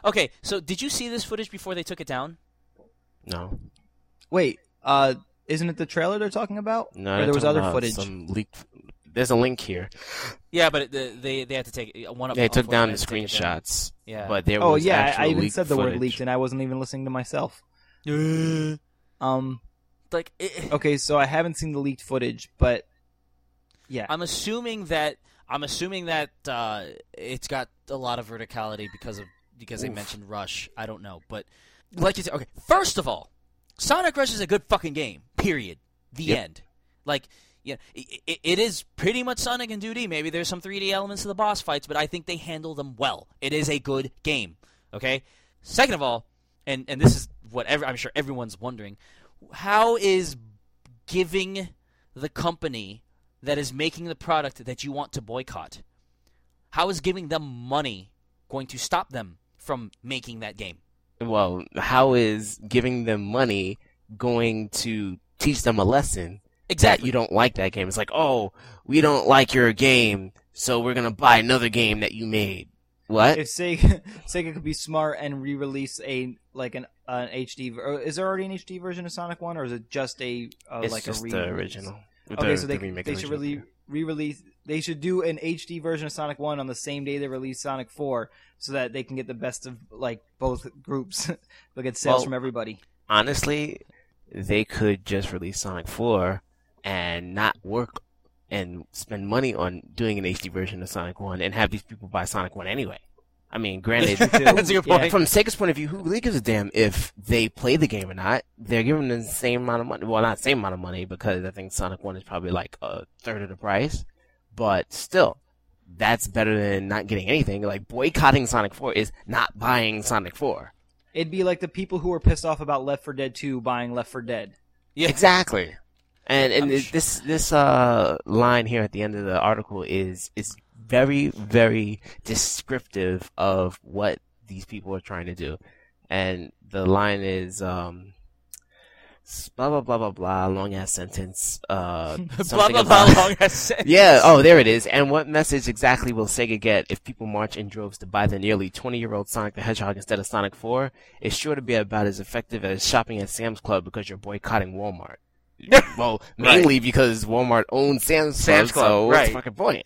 C: Okay, so did you see this footage before they took it down?
D: No.
A: Wait, uh, isn't it the trailer they're talking about?
D: No,
A: or there was other footage.
D: Some leaked. There's a link here.
C: Yeah, but it, the, they they had to take one up.
D: They took down the
C: unfortunately, had to take it down.
D: screenshots,
C: Yeah.
D: but there
A: Oh
D: was
A: yeah, I, I even said the word leaked, and I wasn't even listening to myself. Um,
C: like it,
A: okay, so I haven't seen the leaked footage, but yeah,
C: I'm assuming that I'm assuming that uh, it's got a lot of verticality because of because they mentioned Rush. I don't know, but like you said, okay. First of all, Sonic Rush is a good fucking game. Period. The
D: Yep.
C: end. Like. Yeah, it, it, it is pretty much Sonic and 2D. Maybe there's some 3D elements to the boss fights, but I think they handle them well. It is a good game. Okay. Second of all, and and this is what ev- I'm sure everyone's wondering, how is giving the company that is making the product that you want to boycott, how is giving them money going to stop them from making that game?
D: Well, how is giving them money going to teach them a lesson that
C: Exactly.
D: you don't like that game? It's like, oh, we don't like your game, so we're gonna buy another game that you made. What?
A: if Sega Sega could be smart and re-release a like an an HD, is there already an HD version of Sonic One, or is it just a uh,
D: it's
A: like
D: just
A: a re-
D: the original.
A: Okay,
D: The-
A: so they
D: remake
A: they should really re-release. They should do an HD version of Sonic One on the same day they release Sonic Four, so that they can get the best of like both groups. They'll get sales
D: Well,
A: from everybody.
D: honestly, they could just release Sonic 4 and not work and spend money on doing an HD version of Sonic 1 and have these people buy Sonic 1 anyway. I mean, granted,
C: That's a good
A: Yeah.
C: point.
D: from Sega's point of view, who really gives a damn if they play the game or not? They're giving them the same amount of money. Well, not the same amount of money because I think Sonic 1 is probably like a third of the price. But still, that's better than not getting anything. Like, boycotting Sonic 4 is not buying Sonic 4.
A: It'd be like the people who were pissed off about Left 4 Dead 2 buying Left 4 Dead.
C: Yeah.
D: Exactly. And and
C: I'm
D: this this this uh line here at the end of the article is is very very descriptive of what these people are trying to do. And the line is um blah blah blah blah blah long ass sentence uh
C: blah blah blah. Long as sentence.
D: yeah, oh, there it is. And what message exactly will Sega get if people march in droves to buy the nearly 20 year old Sonic the Hedgehog instead of Sonic 4? It's sure to be about as effective as shopping at Sam's Club because you're boycotting Walmart. well, mainly because Walmart owns Sam's,
C: Sam's
D: Club,
C: Club,
D: so
C: right.
D: the fucking point?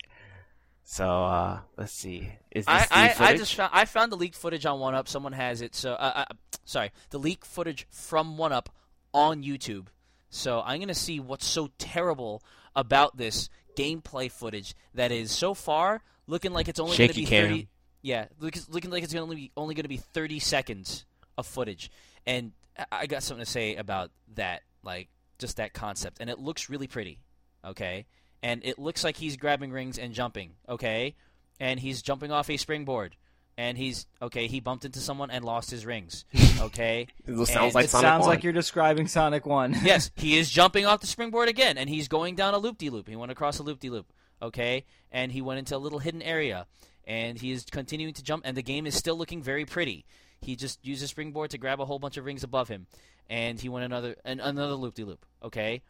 D: So, uh, let's see. Is this
C: I, I, I just found I found the leaked footage on One Up. Someone has it. So uh, uh, sorry, the leaked footage from One Up on YouTube. So I'm gonna see what's so terrible about this gameplay footage that is so far looking like it's only
D: Shaky
C: gonna be
D: cam.
C: 30. Yeah, look, looking like it's only be, only gonna be 30 seconds of footage, and I got something to say about that, like just that concept, and it looks really pretty. Okay, and it looks like he's grabbing rings and jumping. Okay, and he's jumping off a springboard. And he's okay. He bumped into someone and lost his rings. Okay.
D: It sounds
C: and
D: like
A: it
D: Sonic
A: sounds
D: 1.
A: like you're describing Sonic One.
C: yes, he is jumping off the springboard again, and he's going down a loop de loop. He went across a loop de loop. Okay, and he went into a little hidden area, and he is continuing to jump, and the game is still looking very pretty. He just used a springboard to grab a whole bunch of rings above him, and he went another an, another loop de loop. Okay,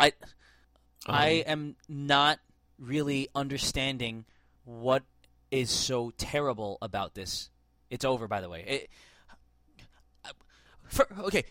C: I I
D: Um,
C: am not really understanding what is so terrible about this. It's over, by the way. It, for, okay,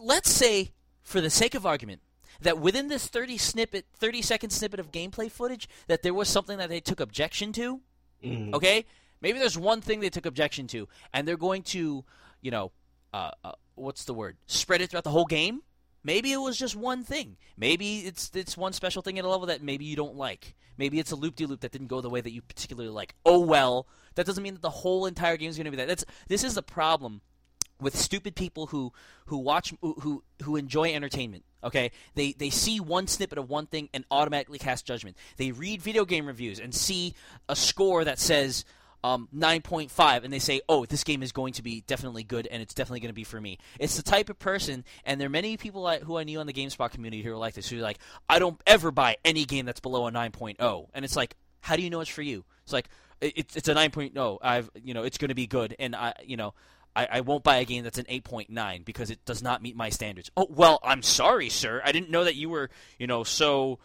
C: let's say, for the sake of argument, that within this 30 snippet, 30 second snippet of gameplay footage, that there was something that they took objection to.
D: mhm.
C: Okay, maybe there's one thing they took objection to, and they're going to, you know, uh, uh, what's the word? Spread it throughout the whole game. Maybe it was just one thing. Maybe it's it's one special thing at a level that maybe you don't like. Maybe it's a loop de loop that didn't go the way that you particularly like. Oh well, that doesn't mean that the whole entire game is going to be that. That's this is the problem with stupid people who who watch who who, enjoy entertainment. Okay, they they see one snippet of one thing and automatically cast judgment. They read video game reviews and see a score that says um, 9.5 and they say, "Oh, this game is going to be definitely good and it's definitely going to be for me." It's the type of person, and there are many people I, who I knew on the GameSpot community who are like this, who are like, "I don't ever buy any game that's below a 9.0," and it's like, How do you know it's for you? It's like it- it's it's a 9.0. I've you know it's going to be good, and I you know. I, I won't buy a game that's an 8.9 because it does not meet my standards. Oh well, I'm sorry, sir. I didn't know that you were, you know, so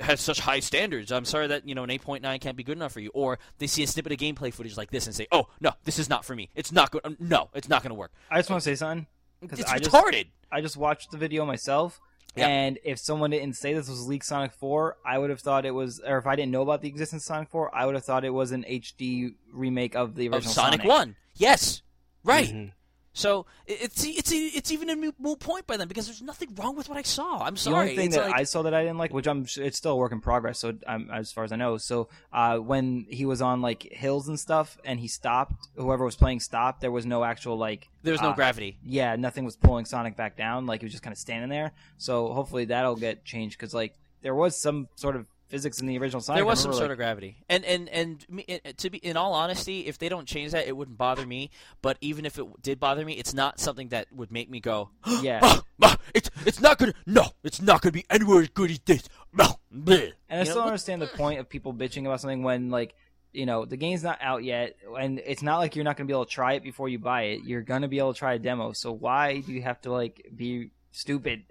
C: has such high standards. I'm sorry that you know an 8.9 can't be good enough for you. Or they see a snippet of gameplay footage like this and say, "Oh no, this is not for me. It's not good. um, No, it's not going to work.
A: I just want to say something because
C: It's
A: I just
C: retarded."
A: I just watched the video myself,
C: Yeah.
A: and if someone didn't say this was leaked Sonic 4, I would have thought it was, or if I didn't know about the existence of Sonic 4, I would have thought it was an HD remake of the
C: of
A: original
C: Sonic, One. Yes, right.
D: Mhm.
C: So it's it's it's even a moot- point by them because there's nothing wrong with what I saw. I'm sorry.
A: The only thing
C: It's
A: that
C: like-
A: I saw that I didn't like, which I'm, it's still a work in progress. So um, as far as I know, so uh, when he was on like hills and stuff, and he stopped, whoever was playing stopped. There was no actual like
C: there was no
A: uh,
C: gravity.
A: yeah, nothing was pulling Sonic back down. Like he was just kind of standing there. So hopefully that'll get changed because like there was some sort of physics in the original Sonic.
C: There was some
A: remember,
C: sort of gravity, and and and me, to be in all honesty, if they don't change that, it wouldn't bother me. But even if it did bother me, it's not something that would make me go,
A: Yeah.
C: "Ah, it's it's not gonna no, it's not gonna be anywhere as good as this. No.
A: And I still
C: what-
A: understand the point of people bitching about something when like you know the game's not out yet, and it's not like you're not going to be able to try it before you buy it. You're going to be able to try a demo. So why do you have to like be stupid?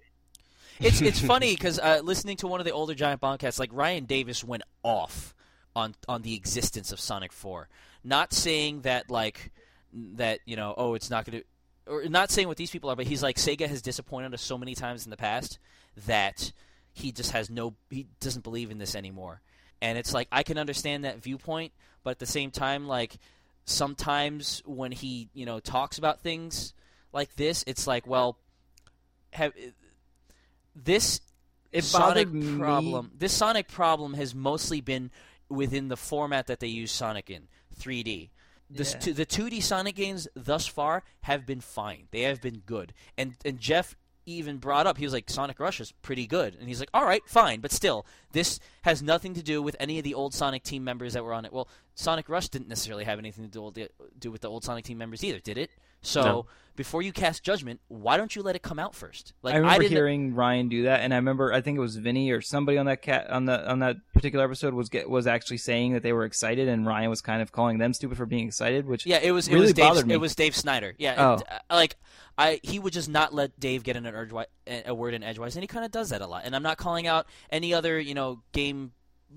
C: It's it's funny because uh, listening to one of the older Giant Bombcasts, like Ryan Davis went off on on the existence of Sonic Four, not saying that like that you know oh it's not going to, or not saying what these people are, but he's like Sega has disappointed us so many times in the past that he just has no he doesn't believe in this anymore, and it's like I can understand that viewpoint, but at the same time like sometimes when he you know talks about things like this, it's like well have this
A: It
C: Sonic
A: bothered me-
C: problem. This Sonic problem has mostly been within the format that they use Sonic in 3D. The,
A: Yeah.
C: t- the 2D Sonic games thus far have been fine. They have been good. And and Jeff even brought up he was like Sonic Rush is pretty good. And he's like, "All right, fine, but still, this has nothing to do with any of the old Sonic team members that were on it." Well, Sonic Rush didn't necessarily have anything to do with the, do with the old Sonic team members either, did it? So,
D: No.
C: Before you cast judgment, why don't you let it come out first? Like
A: I remember
C: didn't
A: hearing Ryan do that, and I remember I think it was Vinny or somebody on that cat on the on that particular episode was get was actually saying that they were excited, and Ryan was kind of calling them stupid for being excited, which
C: Yeah, it was it was Dave,
A: bothered me.
C: it was Dave Snider. Yeah,
A: Oh.
C: and, uh, like I he would just not let Dave get in an edgewise, a word in edgewise, and he kind of does that a lot. And I'm not calling out any other you know game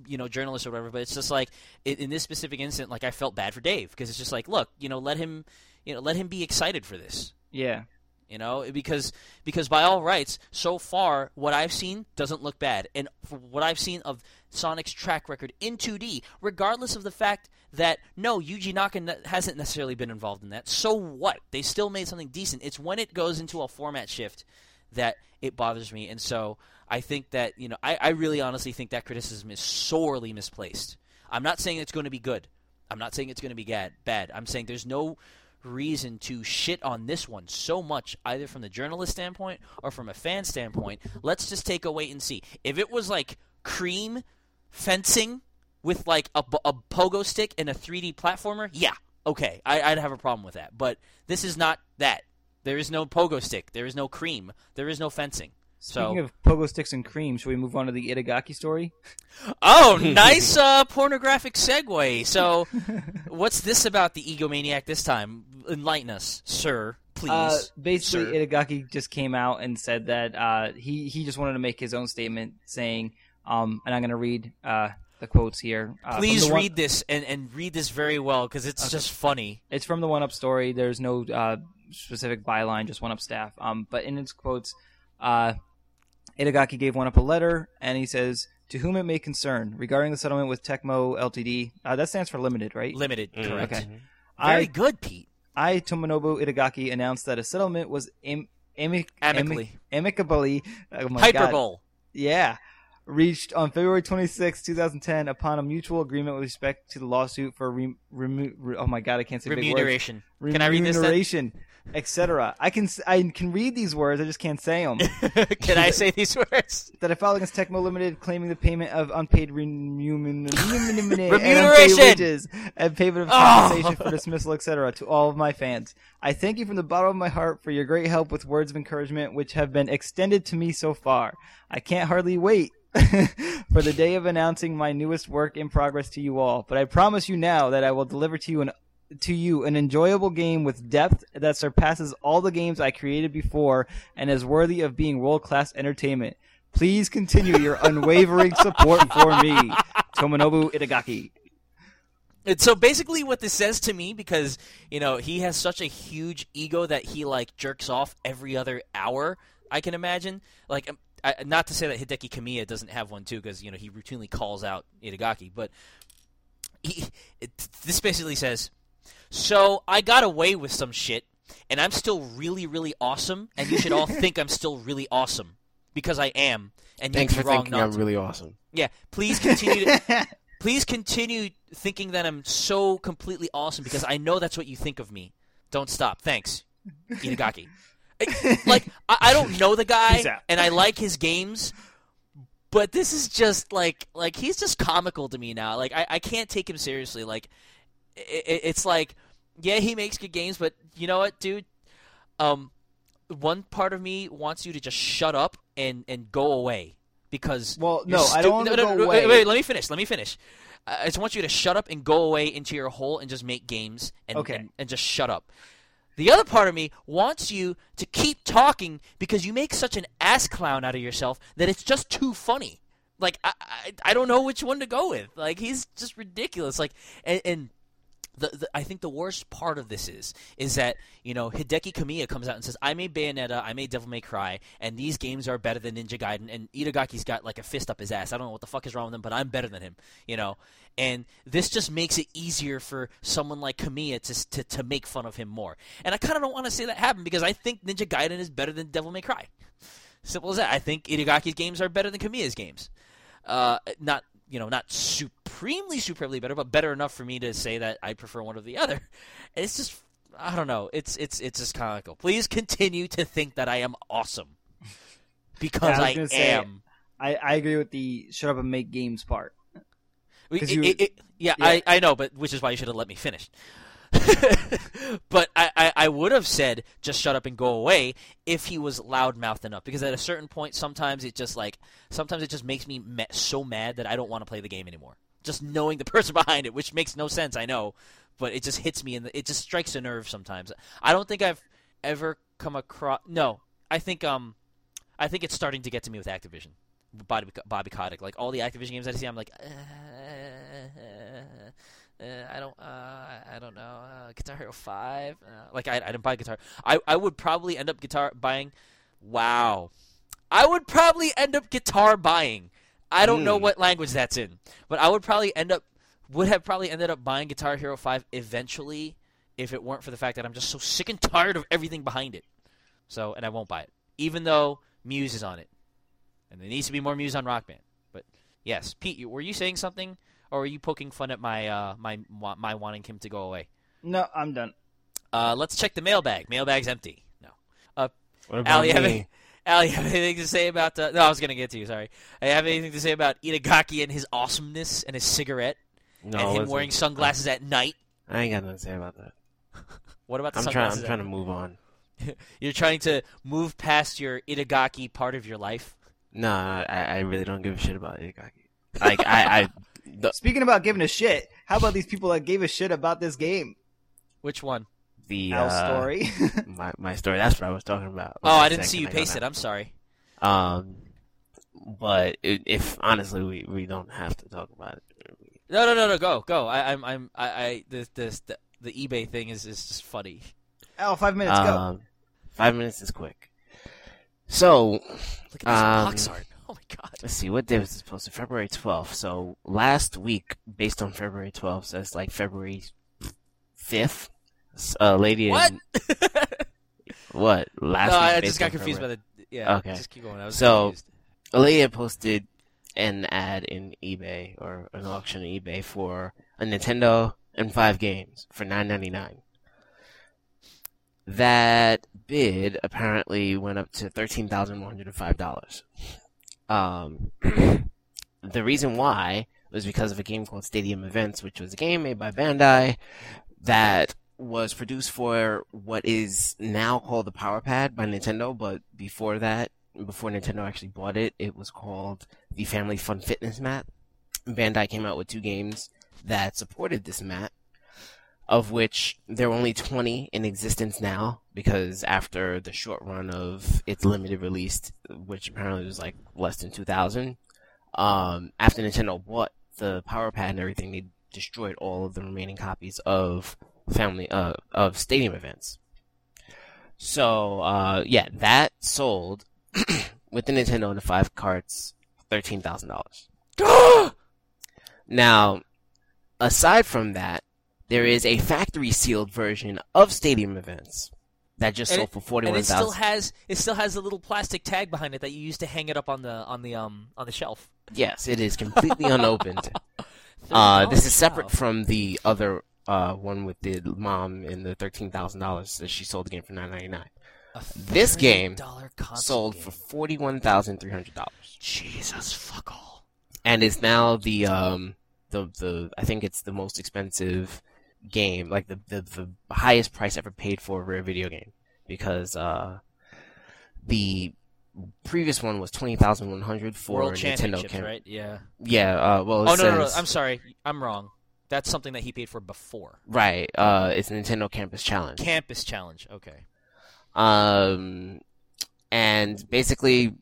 C: you know journalist or whatever, but it's just like in, in this specific incident, like I felt bad for Dave because it's just like look, you know, let him you know let him be excited for this.
A: yeah,
C: You know, because because by all rights, so far what I've seen doesn't look bad, and for what I've seen of Sonic's track record in 2D, regardless of the fact that no Yuji Naka hasn't necessarily been involved in that, so what? They still made something decent. It's when it goes into a format shift that it bothers me, and so I think that you know I, I really honestly think that criticism is sorely misplaced. I'm not saying it's going to be good. I'm not saying it's going to be bad. Bad. I'm saying there's no reason to shit on this one so much, either from the journalist standpoint or from a fan standpoint. Let's just take a wait and see. If it was like cream fencing with like a pogo stick and a 3D platformer, yeah, okay, I, I'd have a problem with that. But this is not that. There is no pogo stick. There is no cream. There is no fencing.
A: Speaking
C: So,
A: of pogo sticks and cream, should we move on to the Itagaki story?
C: oh, nice uh, pornographic segue. So, what's this about the egomaniac this time? Enlighten us, sir, please.
A: Uh, basically,
C: sir.
A: Itagaki just came out and said that uh, he he just wanted to make his own statement, saying, um, and I'm going to read uh, the quotes here. Uh,
C: Please
A: the one-
C: read this and, and read this very well because it's just funny.
A: It's from the One Up story. There's no uh, specific byline, just One Up staff. Um, but in its quotes, uh, Itagaki gave One Up a letter, and he says, "To whom it may concern, regarding the settlement with Tecmo Ltd. Uh, that stands for limited, right?
C: Limited,
D: Mm,
C: correct.
A: Okay.
C: Very
A: I,
C: good, Pete.
A: I, Tomonobu Itagaki, announced that a settlement was am- amic-
C: Amicably.
A: amic- amicably. Oh my God.
C: Hyperbole.
A: Yeah. Reached on February 26, 2010, upon a mutual agreement with respect to the lawsuit for re- remu- re- oh my god, I can't say big words.
C: Remuneration. Can I read this?
A: Remuneration, etc. I can I can read these words, I just can't say them.
C: Can I say these words?
A: that I filed against Tecmo Limited, claiming the payment of unpaid remuneration, and unpaid
C: Remuneration!
A: wages, and payment of
C: Oh!
A: compensation for dismissal, etc. To all of my fans, I thank you from the bottom of my heart for your great help with words of encouragement, which have been extended to me so far. I can't hardly wait for the day of announcing my newest work in progress to you all. But I promise you now that I will deliver to you an to you an enjoyable game with depth that surpasses all the games I created before and is worthy of being world class entertainment. Please continue your unwavering support for me, Tomonobu Itagaki.
C: And so basically, what this says to me, because you know he has such a huge ego that he like jerks off every other hour. I can imagine. Like, um, I, not to say that Hideki Kamiya doesn't have one too, because you know he routinely calls out Itagaki, but he, it, this basically says, "So I got away with some shit, and I'm still really, really awesome, and you should all think I'm still really awesome because I am." And
D: Thanks
C: you'd
D: for
C: be wrong
D: thinking
C: not
D: I'm
C: to.
D: really awesome.
C: Yeah, please continue to please continue thinking that I'm so completely awesome because I know that's what you think of me. Don't stop. Thanks, Itagaki. I- like I, I don't know the guy, and I like his games, but this is just like like he's just comical to me now. Like I, I can't take him seriously. Like it, it's like yeah, he makes good games, but you know what, dude? Um, one part of me wants you to just shut up and and go away because
A: Well, no, I don't
C: stu-
A: want
C: no, no,
A: go
C: no,
A: away.
C: Wait, wait, let me finish. Let me finish. I just want you to shut up and go away into your hole and just make games and,
A: Okay.
C: and, and just shut up. The other part of me wants you to keep talking because you make such an ass clown out of yourself that it's just too funny. Like I, I, I don't know which one to go with. Like he's just ridiculous. Like and, and the, the I think the worst part of this is is that you know Hideki Kamiya comes out and says I made Bayonetta, I made Devil May Cry, and these games are better than Ninja Gaiden. And Itagaki's got like a fist up his ass. I don't know what the fuck is wrong with him, but I'm better than him. You know, and this just makes it easier for someone like Kamiya to to, to make fun of him more. And I kind of don't want to say that happen because I think Ninja Gaiden is better than Devil May Cry. Simple as that. I think Itagaki's games are better than Kamiya's games. Uh, not you know not supremely supremely better, but better enough for me to say that I prefer one or the other. It's just I don't know. It's it's it's just comical. Oh, please continue to think that I am awesome because
A: Yeah, I
C: I,
A: say,
C: am.
A: I, I agree with the shut up and make games part.
C: It-
A: you-
C: it- it- yeah,
A: yeah.
C: I, I know, but which is why you should have let me finish. but I, I, I would have said just shut up and go away if he was loudmouthed enough because at a certain point sometimes it just like sometimes it just makes me so mad that I don't want to play the game anymore. Just knowing the person behind it, which makes no sense, I know, but it just hits me and it just strikes a nerve sometimes. I don't think I've ever come across no, I think um I think it's starting to get to me with Activision. Bobby, Bobby Kotick. Like all the Activision games I see, I'm like, uh, I don't, uh, I don't know. Uh, Guitar Hero Five. Uh, like I, I didn't buy guitar. I, I would probably end up guitar buying. Wow, I would probably end up guitar buying. I don't know
D: Hmm.
C: what language that's in, but I would probably end up would have probably ended up buying Guitar Hero Five eventually if it weren't for the fact that I'm just so sick and tired of everything behind it. So, and I won't buy it, even though Muse is on it, and there needs to be more Muse on Rock Band. But yes, Pete, were you saying something, or are you poking fun at my uh, my my wanting him to go away?
A: No, I'm done.
C: Uh, let's check the mailbag. Mailbag's empty. No. Uh,
D: What about
C: have,
D: me?
C: any, Al, have anything to say about? Uh, no, I was gonna get to you. Sorry. I have anything to say about Itagaki and his awesomeness and his cigarette
D: No,
C: and him
D: listen,
C: wearing sunglasses at night.
D: I ain't got nothing to say about that.
C: What about the
D: I'm trying.
C: sunglasses?
D: I'm trying to move on.
C: You're trying to move past your Itagaki part of your life.
D: No, I, I really don't give a shit about Itagaki. Like I, I the,
A: Speaking about giving a shit, how about these people that gave a shit about this game?
C: Which one?
D: the
A: Our
D: uh,
A: story.
D: my my story. That's what I was talking about.
C: Oh,
D: One
C: I didn't see you
D: second, I got
C: paste it. I'm sorry.
D: Um, but i if honestly, we, we don't have to talk about it.
C: No, no, no, no. Go, go. I, I'm, I'm, I, I this, this, the, the eBay thing is, is just funny.
A: oh, five minutes, go.
D: Um, five minutes is quick. So
C: Look at this
D: Um,
C: box art. God.
D: let's see, what day was this posted? February twelfth. So last week, based on February twelfth, so it's like February fifth. A lady
C: What?
D: in what last
C: no,
D: week
C: I just got confused
D: February-
C: by the. Yeah.
D: Okay.
C: Just keep going. I was
D: So-
C: confused.
D: a lady had posted an ad in eBay or an auction on eBay for a Nintendo and five games for nine ninety nine. That bid apparently went up to thirteen thousand one hundred and five dollars. Um, the reason why was because of a game called Stadium Events, which was a game made by Bandai that was produced for what is now called the Power Pad by Nintendo, but before that before Nintendo actually bought it, it was called the Family Fun Fitness Mat. Bandai came out with two games that supported this mat, of which there are only 20 in existence now, because after the short run of its limited release, which apparently was like less than 2,000, um, after Nintendo bought the Power Pad and everything, they destroyed all of the remaining copies of family uh, of stadium events. So uh, yeah, that sold with the Nintendo and the five carts, thirteen thousand dollars. now, aside from that, there is a factory sealed version of stadium events that just
C: And
D: sold
C: it-
D: for forty
C: and
D: one
C: it still has it still has a little plastic tag behind it that you use to hang it up on the on the um on the shelf.
D: yes, it is completely unopened. Uh, this is separate from the other uh, one with the mom and the thirteen thousand dollars that she sold the game for nine ninety nine. This game Sold
C: game.
D: for forty one thousand three hundred dollars,
C: Jesus fuck all.
D: and is now the um the the I think it's the most expensive game, like the the, the highest price ever paid for a rare video game, because uh the previous one was twenty thousand one hundred for
C: World
D: Nintendo. Cam-
C: right? Yeah.
D: Yeah. Uh, well,
C: Oh no, no, no! I'm sorry. I'm wrong. That's something that he paid for before.
D: Right. Uh, it's Nintendo Campus Challenge.
C: Campus challenge. Okay.
D: Um, and basically,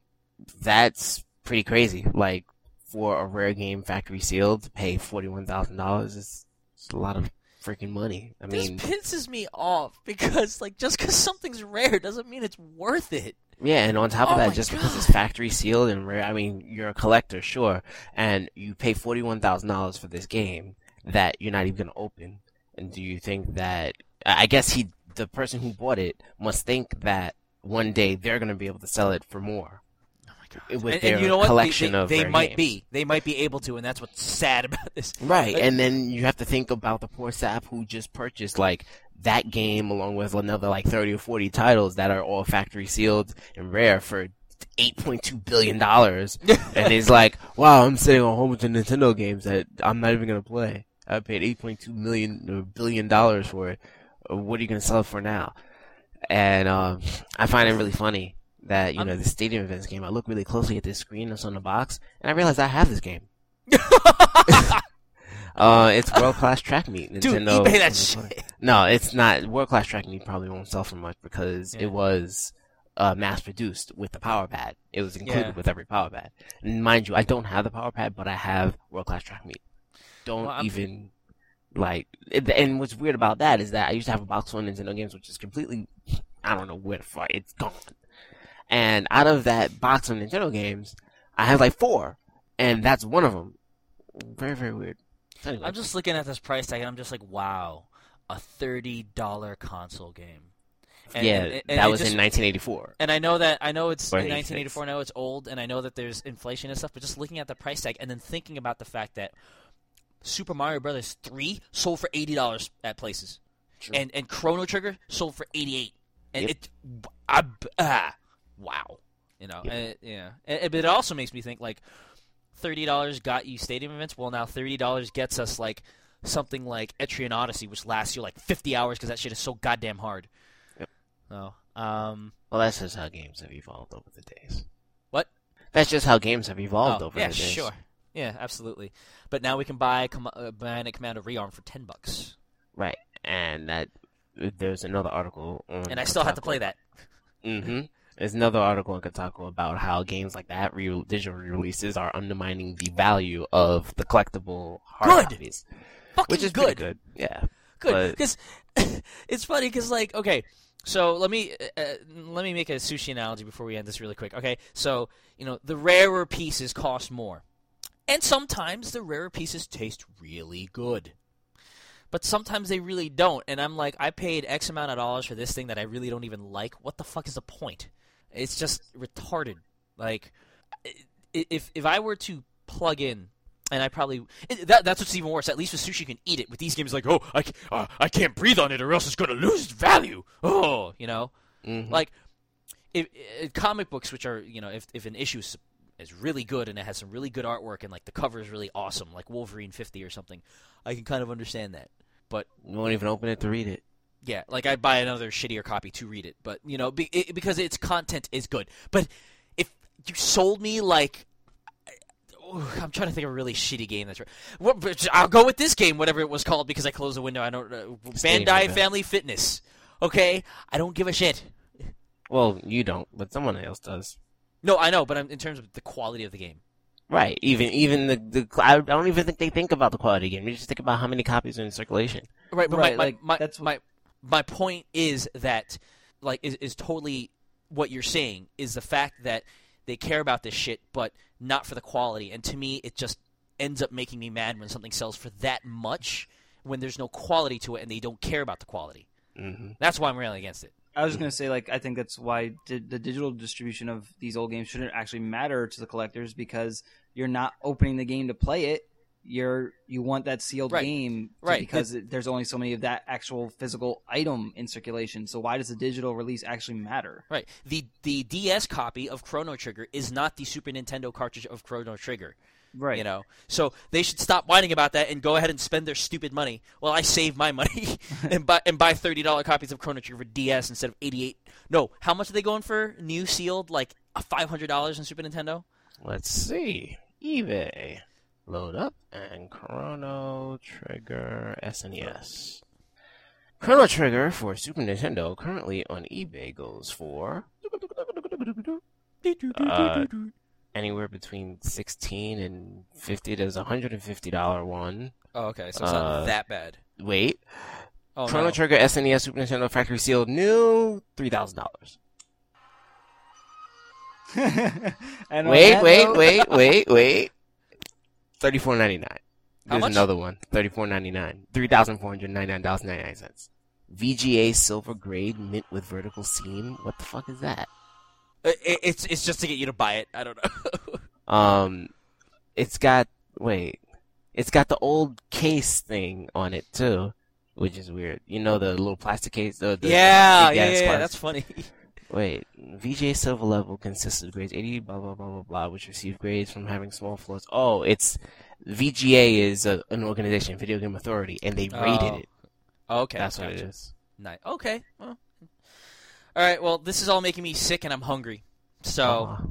D: that's pretty crazy. Like for a rare game factory sealed, to pay forty one thousand dollars is it's a lot of freaking money. I mean, This
C: pisses me off because like just because something's rare doesn't mean it's worth it.
D: yeah, and on top of
C: Oh
D: that, just because it's factory sealed and rare, I mean, you're a collector, sure, and you pay forty one thousand dollars for this game that you're not even gonna open. And do you think that? I I guess he, the person who bought it, must think that one day they're gonna be able to sell it for more.
C: My god!
D: with
C: and,
D: their
C: and you know what? They-
D: collection
C: they,
D: of
C: they
D: rare
C: might
D: games.
C: be. They might be able to, and that's what's sad about this.
D: Right,
C: Like-
D: and then you have to think about the poor sap who just purchased like that game along with another like thirty or forty titles that are all factory sealed and rare for eight point two billion dollars, and he's like, "Wow, I'm sitting on a whole bunch of Nintendo games that I'm not even gonna play. I paid eight point two million or billion dollars for it. Uh, What are you gonna sell it for now?" And um, I find it really funny that you
C: I'm-
D: know the Stadium Events game. I look really closely at this screen that's on the box, and I realize I have this game. Uh, it's world class track meet.
C: Dude, eBay that shit.
D: No, it's not. World class track meet probably won't sell for much because
C: Yeah.
D: it was uh, mass produced with the power pad. It was included
C: Yeah.
D: with every power pad. And mind you, I don't have the power pad, but I have world class track meet. Don't
C: Well,
D: even like. it- And what's weird about that is that I used to have a box full of Nintendo games, which is completely. I don't know where the fuck it's gone. And out of that box of Nintendo games, I have like four, and that's one of them. Very very weird. Anyway.
C: I'm just looking at this price tag, and I'm just like, wow, a thirty dollar console game. And,
D: yeah,
C: and- and
D: that was
C: just-
D: in 1984.
C: And I know that I know it's in 1984. I know it's old, and I know that there's inflation and stuff. But just looking at the price tag, and then thinking about the fact that Super Mario Brothers 3 sold for eighty dollars at places,
D: True.
C: and and Chrono Trigger sold for eighty eight, and
D: Yep.
C: it, I, ah, wow, you know,
D: Yep.
C: and it- yeah. And- but it also makes me think like thirty dollars got you stadium events. Well, now thirty dollars gets us like something like Etrian Odyssey, which lasts you like fifty hours because that shit is so goddamn hard.
D: Yep.
C: So, um,
D: Well, that's just how games have evolved over the days.
C: What?
D: That's just how games have evolved
C: oh,
D: over
C: yeah,
D: the days.
C: sure, yeah, absolutely. But now we can buy Com- uh, Bionic Commando Rearm for ten bucks,
D: Right, and that there's another article on.
C: and I still have to play that.
D: Mm-hmm. There's another article on Kotaku about how games like that, re- digital releases, are undermining the value of the collectible hard
C: Good.
D: copies,
C: Fucking
D: which is
C: good.
D: good. Yeah.
C: Good,
D: But-
C: because it's funny because like okay, so let me uh, uh, let me make a sushi analogy before we end this really quick. Okay, so you know the rarer pieces cost more, and sometimes the rarer pieces taste really good, but sometimes they really don't. And I'm like, I paid X amount of dollars for this thing that I really don't even like. What the fuck is the point? It's just retarded. Like, if if I were to plug in and I probably that, that's what's even worse. At least with sushi, you can eat it. With these games, like oh, I, uh, I can't breathe on it, or else it's gonna lose its value. Oh, you know,
D: Mhm.
C: like if, if comic books, which are you know, if if an issue is, is really good and it has some really good artwork and like the cover is really awesome, like Wolverine fifty or something, I can kind of understand that. But
D: You won't even open it to read it.
C: Yeah, like I'd buy another shittier copy to read it, but you know, be, it, because its content is good. But if you sold me like. Ooh, I'm trying to think of a really shitty game that's. What, but I'll go with this game, whatever it was called, because I closed the window. I don't. Uh, Bandai. Family Fitness. Okay, I don't give a shit.
D: Well, you don't, but someone else does.
C: No, I know, but I'm, in terms of the quality of the game.
D: Right. Even even the the I don't even think they think about the quality of the game. They just think about how many copies are in circulation.
C: Right, but
A: Right,
C: my,
A: like,
C: my, my,
A: that's what-
C: my my point is that like is, is totally what you're saying is the fact that they care about this shit, but not for the quality. And to me, it just ends up making me mad when something sells for that much when there's no quality to it and they don't care about the quality.
D: hmm
C: That's why I'm railing against it.
A: I was just gonna say, like, I think that's why di- the digital distribution of these old games shouldn't actually matter to the collectors because you're not opening the game to play it. You're you want that sealed
C: Right.
A: game,
C: Right.
A: Because it, there's only so many of that actual physical item in circulation. So why does the digital release actually matter?
C: Right. The the DS copy of Chrono Trigger is not the Super Nintendo cartridge of Chrono Trigger.
A: Right.
C: You know, so they should stop whining about that and go ahead and spend their stupid money. Well, I save my money and buy and buy thirty dollar copies of Chrono Trigger for DS instead of eighty eight. No, how much are they going for? New sealed, like five hundred dollars in Super Nintendo.
D: Let's see. eBay. Load up and Chrono Trigger SNES. Chrono Trigger for Super Nintendo currently on eBay goes for Uh, anywhere between sixteen and fifty. There's a hundred and fifty dollar one.
C: Oh, okay, so it's
D: uh,
C: not that bad.
D: Wait,
C: Oh
D: Chrono
C: no.
D: Trigger SNES Super Nintendo factory sealed new three thousand dollars.
A: and on
D: Wait, wait, wait, wait, wait. Thirty four ninety nine. There's
C: much?
D: another one. Thirty four ninety nine. Three thousand four hundred ninety nine dollars ninety nine cents. VGA silver grade mint with vertical seam. What the fuck is that?
C: It- it- it's it's just to get you to buy it. I don't know.
D: Um, it's got wait, it's got the old case thing on it too, which is weird. You know the little plastic case. The, the
C: yeah, yeah, yeah, yeah. That's funny.
D: Wait, VGA silver level consists of grades 80, blah, blah, blah, blah, blah, which receive grades from having small flaws. Oh, it's, VGA is a, an organization, Video Game Authority, and they rated
C: Oh,
D: it.
C: okay,
D: That's what it is.
C: Nice. Okay. Well. All right. Well, this is all making me sick, and I'm hungry. So,
D: Aw.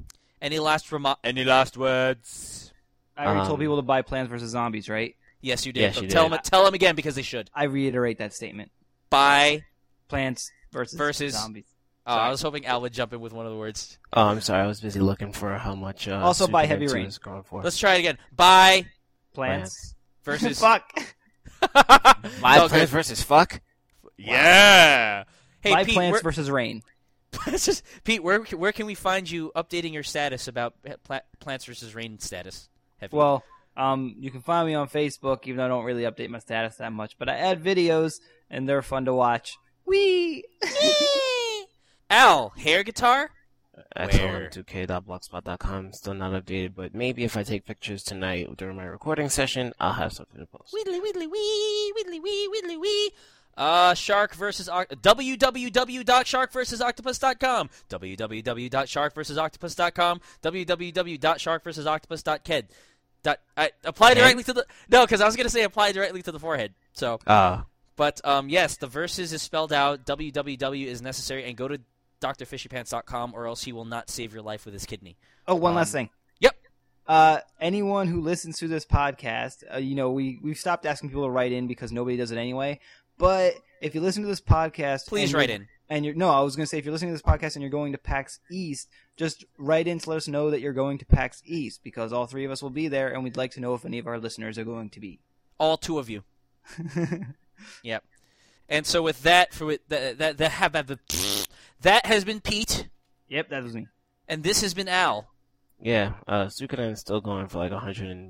C: any last remo- Any last words?
A: I already told
D: Um,
A: people to buy Plants vs Zombies, right?
C: Yes, you did.
D: Yes,
C: but
D: you
C: tell
D: did.
C: them. Tell them again because they should.
A: I reiterate that statement.
C: Buy.
A: Plants versus,
C: Versus-
A: Zombies.
C: Oh, I was hoping Al would jump in with one of the words.
D: Oh, I'm sorry, I was busy looking for how much, uh,
A: Also buy Heavy Rain.
D: is going for.
C: Let's try it again. Buy
A: Plants.
C: versus.
A: Fuck.
D: Buy
C: No,
D: Plants
C: good.
D: versus Fuck?
C: Yeah. Hey,
A: buy
C: Pete.
A: Plants
C: where,
A: versus Rain.
C: Just- Pete, where where can we find you updating your status about Pla- Plants versus Rain status? Have you-
A: Well, um, you can find me on Facebook, even though I don't really update my status that much. But I add videos, and they're fun to watch. Wee.
C: Al, hair guitar.
D: That's
C: Where?
D: 2k.blogspot.com. Still not updated, but maybe if I take pictures tonight during my recording session, I'll have something to post.
C: Widdly widdly wee, widdly wee, widdly wee. Uh, Shark versus Oct- www.sharkversusoctopus.com www.sharkversusoctopus.com www.sharkversusoctopus.ked dot I apply directly to the no because I was gonna say apply directly to the forehead so
D: Uh,
C: but um yes the versus is spelled out www is necessary and go to drfishypants.com or else he will not save your life with his kidney
A: Oh, one
C: Um,
A: last thing.
C: yep.
A: Uh, anyone who listens to this podcast, uh, you know, we we've stopped asking people to write in because nobody does it anyway. But if you listen to this podcast,
C: please write in
A: And you're no, I was going to say if you're listening to this podcast and you're going to PAX East, just write in to let us know that you're going to PAX East because all three of us will be there, and we'd like to know if any of our listeners are going to be.
C: all two of you Yep. And so with that, for with that that that have that, that has been Pete,
A: yep, that was me.
C: and this has been Al.
D: yeah, uh, Suikoden is still going for like $150,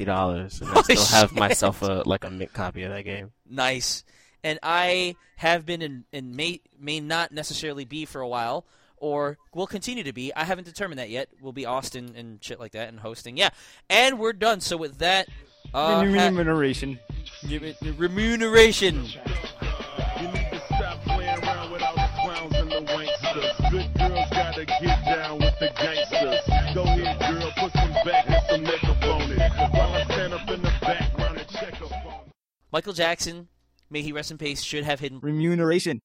D: and I
C: Holy
D: still have myself a, like a mint copy of that game.
C: Nice. And I have been and, and may may not necessarily be for a while, or will continue to be. I haven't determined that yet. We'll be Austin and shit like that and hosting. Yeah. And we're done. So with that, uh, ha-
A: Remuneration.
B: Gotta get down with the gangsters. Go ahead, girl, put some back and some makeup on it. While I stand up in the background and check up on it.
C: Michael Jackson, may he rest in peace, should have hidden
A: Remuneration.